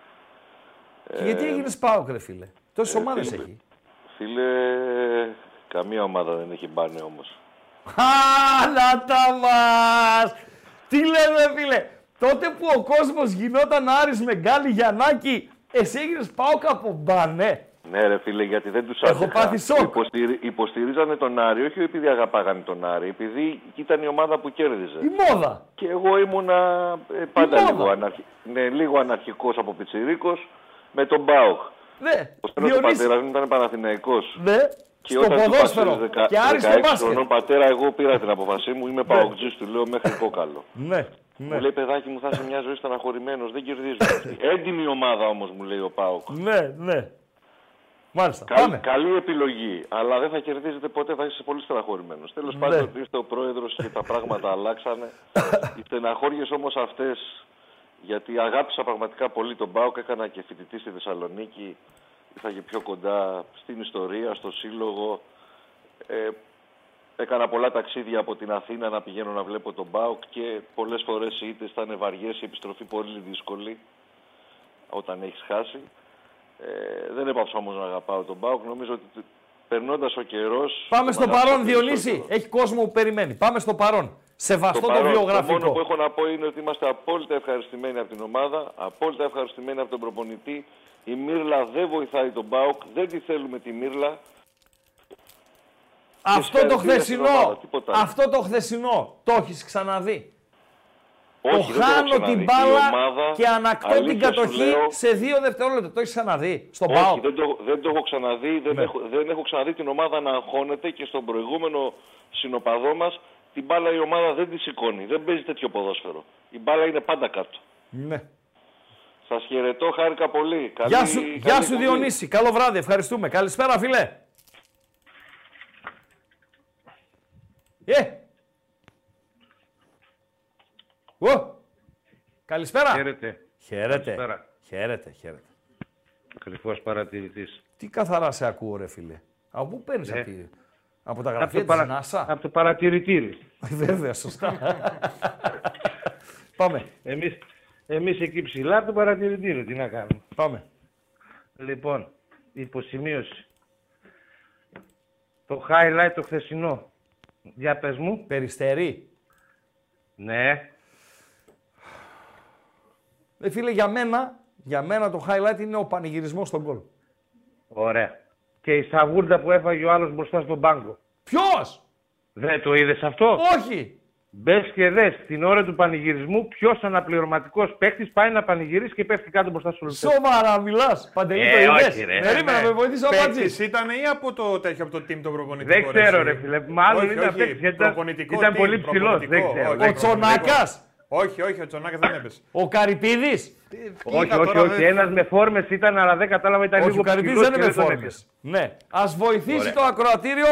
Και γιατί έγινες ΠΑΟΚ ρε φίλε; Τόσες ε, ομάδες φίλε, έχει. Φίλε, καμία ομάδα δεν έχει μπάνε όμως. να τα μας! Τι λέμε φίλε; Τότε που ο κόσμος γινόταν Άρης Μεγάλη Γιαννάκη, εσύ έγινες ΠΑΟΚ από μπανέ. Ναι ρε φίλε, γιατί δεν τους Έχω άντεχα. πάθει σοκ. Υποστηρι- Υποστηρίζανε τον Άρη, όχι επειδή αγαπάγανε τον Άρη, επειδή ήταν η ομάδα που κέρδιζε. Η μόδα. Και εγώ ήμουνα ε, πάντα μόδα. λίγο, αναρχι... ναι, λίγο αναρχικός από πιτσιρίκος με τον Μπάουκ. Ναι, Ο στέλος του Διονύσης. πατέρας μου ήταν Παναθηναϊκός. Ναι, Και στο όταν του ποδόσφαιρο. είπα στις Και Άρης στο 16 μπάσκετ. χρονών πατέρα, εγώ πήρα την αποφασή μου, είμαι παοκτζής, του λέω μέχρι κόκαλο. Ναι, ναι. Μου λέει παιδάκι μου θα είσαι μια ζωή στεναχωρημένος, δεν κερδίζουμε. Έντιμη ομάδα όμως μου λέει ο Πάοκ. Ναι, ναι. Μάλιστα. Καλ- Πάμε. καλή επιλογή, αλλά δεν θα κερδίζετε ποτέ, θα είσαι πολύ στεναχωρημένος. Τέλος Ναι. πάντων, είστε ο πρόεδρος και τα πράγματα αλλάξανε. Οι στεναχώριες όμως αυτές, γιατί αγάπησα πραγματικά πολύ τον Μπάουκ, έκανα και φοιτητή στη Θεσσαλονίκη, ήρθα και πιο κοντά στην ιστορία, στο σύλλογο. Ε, έκανα πολλά ταξίδια από την Αθήνα να πηγαίνω να βλέπω τον Μπάουκ και πολλές φορές οι ήττες ήταν βαριές, η επιστροφή πολύ δύσκολη όταν έχεις χάσει. Ε, δεν έπαψα όμως να αγαπάω τον Μπάουκ. Νομίζω ότι περνώντας ο καιρός. Πάμε στο παρόν, Διονύση. Έχει κόσμο που περιμένει. Πάμε στο παρόν. Σεβαστό το, Το βιογραφικό. μόνο που έχω να πω είναι ότι είμαστε απόλυτα ευχαριστημένοι από την ομάδα, απόλυτα ευχαριστημένοι από τον προπονητή. Η Μύρλα δεν βοηθάει τον Μπάουκ, δεν τη θέλουμε τη Μύρλα. Αυτό το συγχαρητήρια στην ομάδα, χθεσινό, τίποτα άλλο. αυτό το χθεσινό, το έχεις ξαναδεί. Όχι, το δεν το έχω χάνω ξαναδεί. την Η μπάλα ομάδα, και ανακτώ την αλήθεια σου κατοχή λέω, σε δύο δευτερόλεπτα. Το έχεις ξαναδεί στον Όχι, ΠΑΟΚ. δεν το, δεν το έχω ξαναδεί. Δεν, Ναι. έχω, δεν έχω ξαναδεί την ομάδα να αγχώνεται και στον προηγούμενο συνοπαδό μας την μπάλα η ομάδα δεν τη σηκώνει. Δεν παίζει τέτοιο ποδόσφαιρο. Η μπάλα είναι πάντα κάτω. Ναι. Σας χαιρετώ, χάρηκα πολύ. Καλή, Γεια σου, καλή γεια σου εκπομπή. Διονύση. Καλό βράδυ. Ευχαριστούμε. Καλησπέρα φίλε. Ε. Ω. Καλησπέρα. Χαίρετε. Χαίρετε. Καλησπέρα. Χαίρετε, χαίρετε. Κρυφός παρατηρητής. Τι καθαρά σε ακούω ρε φίλε. Από πού παίρνεις Ναι. αυτή, από τα Από γραφεία το, της παρα... ΝΑΣΑ. από το παρατηρητήρι. Βέβαια, σωστά. Πάμε, Εμείς, εμείς εκεί ψηλά από το παρατηρητήριο. Τι να κάνουμε. πάμε. Λοιπόν, υποσημείωση. Το highlight το χθεσινό. Για πες μου. Περιστερή. Ναι. Ε, φίλε, για μένα, για μένα το highlight είναι ο πανηγυρισμός στον γκολ. Ωραία. Και η σαβούρδα που έφαγε ο άλλος μπροστά στον πάγκο. Ποιος! Δεν το είδες αυτό; Όχι! Μπες και δες την ώρα του πανηγυρισμού ποιος αναπληρωματικός παίκτης πάει να πανηγυρίσει και πέφτει κάτω μπροστά στο λεπτό. Σοβαρά μιλάς. Παντελή Ε, το όχι, είδες. ρε. Περίμενα να με βοηθήσει ο Παίκτης Μπατζής. ήταν ή από το τέτοιο από το team το προπονητικό. Δεν ξέρω, εσύ. ρε φίλε. Μάλλον όχι, ήταν όχι, παίκτης, γιατί ήταν- προπονητικό ήταν team, πολύ ψηλός, δεν προπονητικό, ξέρω, όχι, δεν Ο Τσονάκας. Όχι, όχι, ο Τσονάκας δεν έπεσε. Ο Καρυπίδης. Όχι, Κοίτα, όχι, τώρα όχι. δεν- Ένας με φόρμες ήταν, αλλά δεν κατάλαβα ήταν Όχι, λίγο ο Καρυπίδης ψηλός δεν και είναι με τον φόρμες. Ναι. Ας βοηθήσει Ωραία. το ακροατήριο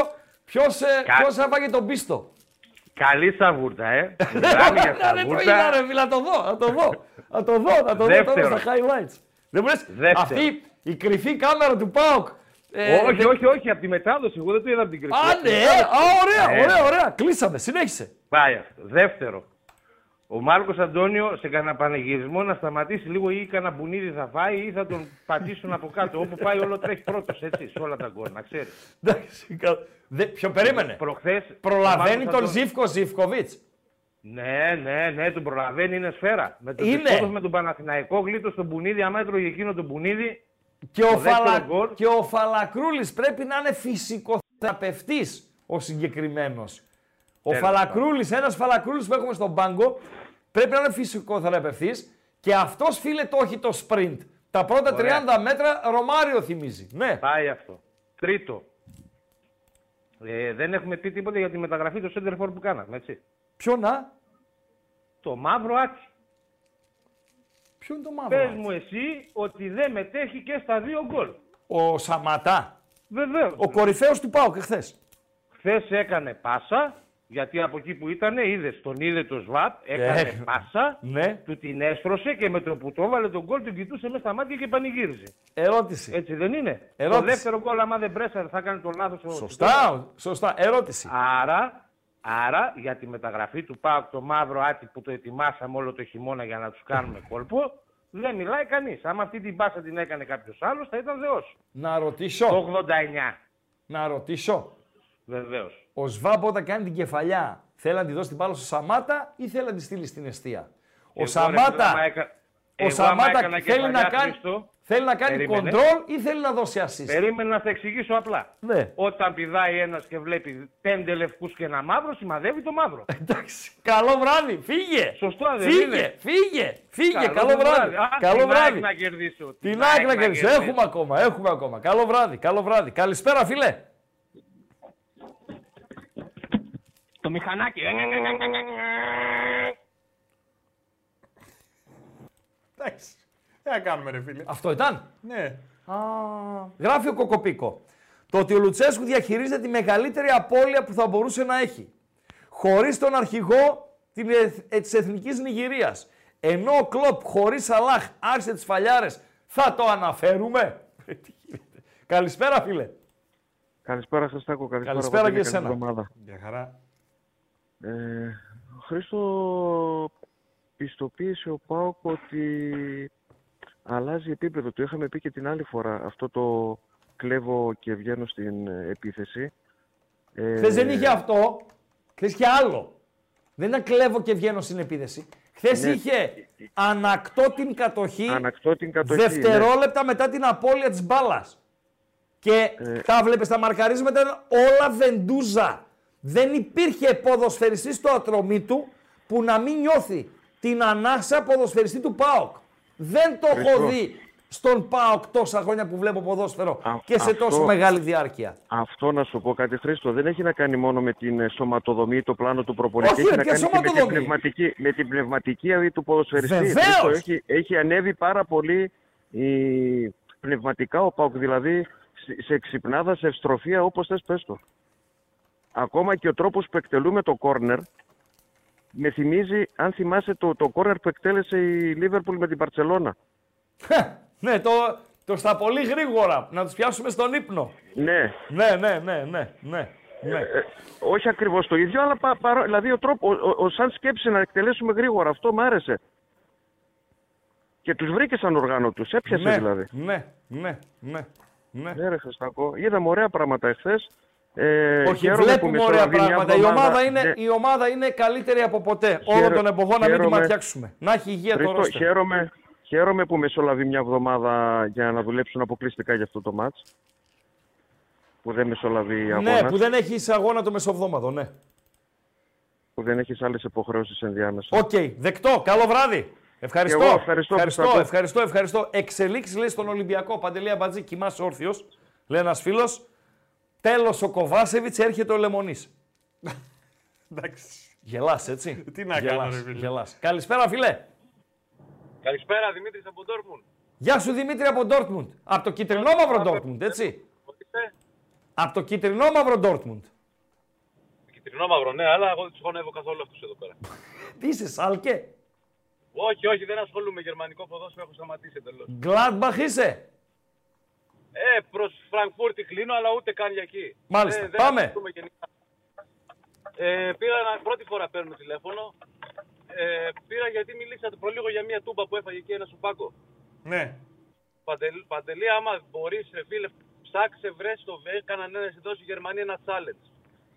ποιος, ε, Κα- ποιος έφαγε τον πίστο. έπιασε. Καλή σαβούρτα, ε. Μιλάμε για Ναι, δεν το είδα ρε σαβούρτα. φίλε, να το δω, να το δω. Να το δω, να το δω τώρα Δεύτερο. στα highlights. Δεν μου λες, Δεύτερο. αυτή η κρυφή κάμερα του ΠΑΟΚ. ε, Όχι, δεν- όχι, όχι, από τη μετάδοση. Εγώ δεν το είδα από την κρυφή. Α, Από τη ναι, μετάδοση. α, ωραία, Ναι. ωραία, ωραία. Κλείσαμε, συνέχισε. Πάει αυτό. Δεύτερο. Ο Μάρκος Αντώνιο σε κανένα πανηγυρισμό να σταματήσει λίγο ή κανένα μπουνίδι θα φάει ή θα τον πατήσουν από κάτω. Όπου πάει όλο τρέχει πρώτος, έτσι, σε όλα τα γκολ, να ξέρεις. Εντάξει, κα- δε- Ποιο περίμενε. Προχθές. Προλαβαίνει τον Ζήφκο Ζήφκοβιτς. Ναι, ναι, ναι, τον προλαβαίνει, είναι σφαίρα. Με τον Είναι. Τεσπότος, με τον Παναθηναϊκό γλίτω στον Μπουνίδη, άμα έτρωγε εκείνο τον Μπουνίδη. Και ο, Το δεύτερο Φαλα... γκολ. και ο Φαλακρούλης πρέπει να είναι φυσικοθεραπευτής ο συγκεκριμένος. Ο Τέλος Φαλακρούλης, ένας Φαλακρούλης που έχουμε στον πάγκο, πρέπει να είναι φυσικοθεραπευτής και αυτός φίλε το έχει το sprint. Τα πρώτα Ωραία. 30 μέτρα Ρωμάριο θυμίζει. Ναι. Πάει αυτό. Τρίτο. Ε, δεν έχουμε πει τίποτα για τη μεταγραφή του Center for που κάναμε, έτσι. Ποιο να, Το μαύρο άτσι. ποιο είναι το μαύρο. Πες έτσι; μου εσύ ότι δεν μετέχει και στα δύο γκολ. Ο Σαματά, Βεβαίως. ο κορυφαίος του ΠΑΟΚ εχθές. Χθες έκανε πάσα Γιατί από εκεί που ήταν, είδες, τον είδε το ΣΒΑΠ, έκανε Ε, πάσα, Ναι. του την έστρωσε και με το που το έβαλε τον γκολ τον κοιτούσε μέσα στα μάτια και πανηγύριζε. Ερώτηση. Έτσι δεν είναι; Ερώτηση. Το δεύτερο γκολ, άμα δεν πρέσαρε, θα έκανε τον λάθος. ο- Σωστά, σωστά. Ερώτηση. Άρα, άρα για τη μεταγραφή του ΠΑΟΚ το μαύρο άτι που το ετοιμάσαμε όλο το χειμώνα για να τους κάνουμε κόλπο, δεν μιλάει κανείς. Άμα αυτή την πάσα την έκανε κάποιος άλλος, θα ήταν Θεό. Να ρωτήσω. Το 89. Να ρωτήσω. Βεβαίως. Ο Σβάμπ όταν κάνει την κεφαλιά θέλει να τη δώσει την μπάλα στο Σαμάτα ή θέλει να τη στείλει στην αιστεία. Ο Σαμάτα, ο Σαμάτα θέλει, να κάνει, θέλει να κάνει Περίμενε. κοντρόλ ή θέλει να δώσει assist; Περίμενε να τα εξηγήσω απλά. Ναι. Όταν πηδάει ένας και βλέπει πέντε λευκούς και ένα μαύρο, σημαδεύει το μαύρο. Εντάξει. Καλό βράδυ. Φύγε. Σωστό, δεν Φύγε. είναι. Φύγε. Φύγε. Καλό, το βράδυ. Α, Καλό την βράδυ. ΑΕΚ να κερδίσω. Την άκρη να κερδίσει. Έχουμε ακόμα. Έχουμε ακόμα. Καλό βράδυ. Καλό βράδυ. Καλησπέρα, φίλε. Το μηχανάκι. Εντάξει. Τι να κάνουμε, ρε φίλε. Αυτό ήταν; Ναι. Α, γράφει ο Κοκοπίκο. Το ότι ο Λουτσέσκου διαχειρίζεται τη μεγαλύτερη απώλεια που θα μπορούσε να έχει. Χωρίς τον αρχηγό την εθ- ε, της Εθνικής Νιγηρίας. Ενώ ο Κλόπ χωρίς Σαλάχ άρχισε τις φαλιάρες, θα το αναφέρουμε. Ε, τι γίνεται. Καλησπέρα φίλε. Καλησπέρα σας Τάκο, καλησπέρα, Καλησπέρα Παντελή, και καλή εσένα. εβδομάδα. Για χαρά. Ε, Χρήστο, πιστοποίησε ο Πάοκ ότι αλλάζει επίπεδο. Το είχαμε πει και την άλλη φορά. Αυτό το κλέβω και βγαίνω στην ε, επίθεση. Ε, Χθες δεν είχε αυτό, χθες είχε άλλο. Δεν ήταν κλέβω και βγαίνω στην επίδεση. Χθες Ναι. είχε ανακτώ την κατοχή, Ανακτώ την κατοχή. ναι. δευτερόλεπτα μετά την απώλεια της μπάλας. Και Ε. τα βλέπεις τα μαρκαρίσματα ήταν όλα βεντούζα. Δεν υπήρχε ποδοσφαιριστής στο ατρωμί του που να μην νιώθει την ανάσα ποδοσφαιριστή του ΠΑΟΚ. Δεν το έχω Χριστός. δει στον ΠΑΟΚ τόσα χρόνια που βλέπω ποδόσφαιρο Α- και σε αυτό- τόσο μεγάλη διάρκεια. Αυτό να σου πω κάτι Χρήστο, δεν έχει να κάνει μόνο με την ε, σωματοδομή, το πλάνο του προπονητή. Όχι, έχει ρε, να ποια κάνει και με την, σωματοδομή; πνευματική, με την πνευματική αδεί του ποδοσφαιριστή. Βεβαίως! Χρήστο, Έχει, έχει ανέβει πάρα πολύ η, πνευματικά ο Πάουκ, δηλαδή σε- σε ξυπνάδα, σε ευστροφία, όπως θες πες το. Ακόμα και ο τρόπος που εκτελούμε το κόρνερ, με θυμίζει, αν θυμάσαι, το, το κόρνερ που εκτέλεσε η Λίβερπουλ με την Παρτσελώνα. ναι, το, το στα πολύ γρήγορα. Να τους πιάσουμε στον ύπνο. Ναι, Ναι, ναι, ναι, ναι, ναι. ναι. Ε, όχι ακριβώς το ίδιο, αλλά πα, παρό- δηλαδή ο τρόπο, ο, ο- ο- σανς σκέψη να εκτελέσουμε γρήγορα, αυτό μου άρεσε. Και τους βρήκε σαν οργάνωτους, έπιασε ναι, δηλαδή. ναι, ναι, ναι, ναι. Ναι ρε Χριστάκο, είδαμε ωραία πράγματα εχθές. Ε, Όχι, χαίρομαι που βλέπουμε ωραία μεσολαβεί μια πράγματα. Η εβδομάδα- ομάδα, είναι, Ναι, η ομάδα είναι καλύτερη από ποτέ. Όλων Χαίρο- των εποχών να μην τη χαίρομαι- ματιάξουμε. Να έχει υγεία το Χριστό, ρόστερ. χαίρομαι, χαίρομαι που μεσολαβεί μια εβδομάδα για να δουλέψουν αποκλειστικά για αυτό το μάτς. Που δεν μεσολαβεί αγώνας, Ναι, που δεν έχει αγώνα το μεσοβδόμαδο, ναι. που δεν έχεις άλλες υποχρεώσεις ενδιάμεσα. Οκ, δεκτό. Καλό βράδυ. Ευχαριστώ. Και εγώ ευχαριστώ, ευχαριστώ, Χριστάκο. ευχαριστώ, ευχαριστώ. Εξελίξεις λέει στον Ολυμπιακό. Παντελή Αμπατζή, κοιμάσαι όρθιος. Λέει ένας φίλος. Τέλος ο Κοβάσεβιτς έρχεται ο Λεμονής. Εντάξει. Γελάς, έτσι; Τι να Γελάς, κάνω, ρε φίλε. γελάς. Καλησπέρα, φιλέ. Καλησπέρα, Δημήτρης από Ντόρτμουντ. Γεια σου Δημήτρη από Ντόρτμουντ. Από το κιτρινόμαυρο Ντόρτμουντ, έτσι; Είστε Από το κυτρινόμαυρο Ντόρτμουντ. κυτρινό μαύρο, ναι, αλλά εγώ δεν τους χωνεύω καθόλου αυτούς εδώ πέρα. Τι είσαι, Σάλκε; όχι, όχι, δεν ασχολούμαι με γερμανικό ποδόσφαιρο, έχω σταματήσει εντελώς. Γκλάντμπαχ είσαι; Ε, προς Φραγκφούρτη κλείνω, αλλά ούτε καν για εκεί. Μάλιστα, Ε, δεν πάμε. ασχολούμαι γενικά. Ε, πήρα ένα, πρώτη φορά παίρνω τηλέφωνο. Ε, πήρα γιατί μιλήσατε προλίγο για μια τούμπα που έφαγε εκεί ένα σουπάκο. Ναι. Παντελ, Παντελή, άμα μπορείς, φίλε, ψάξε, βρες το ΒΕ, κανένα να σε δώσει η Γερμανία ένα challenge.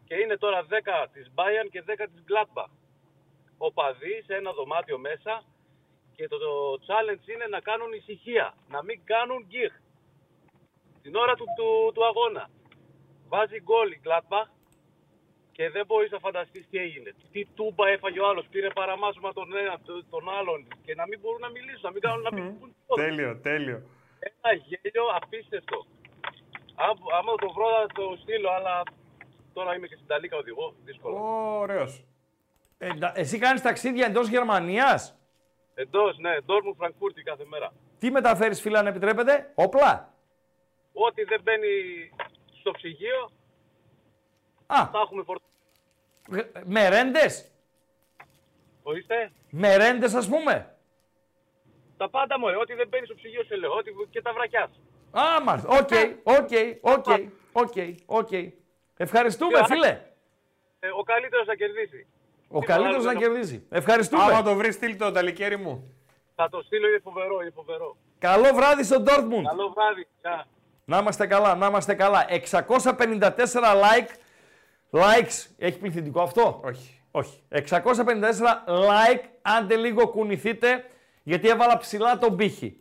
Και είναι τώρα 10 της Bayern και 10 της Gladbach. Οπαδοί σε ένα δωμάτιο μέσα και το, το challenge είναι να κάνουν ησυχία, να μην κάνουν γκίχ. Την ώρα του, του, του αγώνα. Βάζει γκολ η Gladbach και δεν μπορείς να φανταστείς τι έγινε. Τι τούμπα έφαγε ο άλλος, πήρε παραμάσμα τον ένα, τον, τον άλλον και να μην μπορούν να μιλήσουν, να μην κάνουν να μην πούν τίποτα. Τέλειο, τέλειο. Ένα γέλιο απίστευτο. Ά- Άμα το βρω θα το στείλω, αλλά τώρα είμαι και στην Ταλίκα οδηγό, δύσκολο. Ωραίος. Ε, ντα- εσύ κάνεις ταξίδια εντός Γερμανίας; Εντός, ναι, Ντόρμουν Φραγκφούρτη κάθε μέρα. Τι μεταφέρεις φίλε αν επιτρέπετε; Όπλα. Ό,τι δεν μπαίνει στο ψυγείο, Α, θα έχουμε φορτώσει. Μερέντες. Ορίστε. Μερέντες, ας πούμε. Τα πάντα μου, ό,τι δεν μπαίνει στο ψυγείο σε λέω, ό,τι και τα βρακιά. Α, μάλιστα. Οκ, οκ, οκ, οκ, οκ. Ευχαριστούμε, Και- φίλε. Ε, ο καλύτερος να κερδίσει. Ο Τι καλύτερος άλλο να δεν- κερδίζει. Ευχαριστούμε. Άμα το βρεις, στείλ το ταλικέρι μου. Θα το στείλω, είναι φοβερό, είναι φοβερό. Καλό βράδυ στο Dortmund. Καλό βράδυ. Γεια. Να είμαστε καλά, να είμαστε καλά. 654 like. Likes. Έχει πληθυντικό αυτό; Όχι. Όχι. 654 like. Άντε λίγο κουνηθείτε, γιατί έβαλα ψηλά τον πύχη.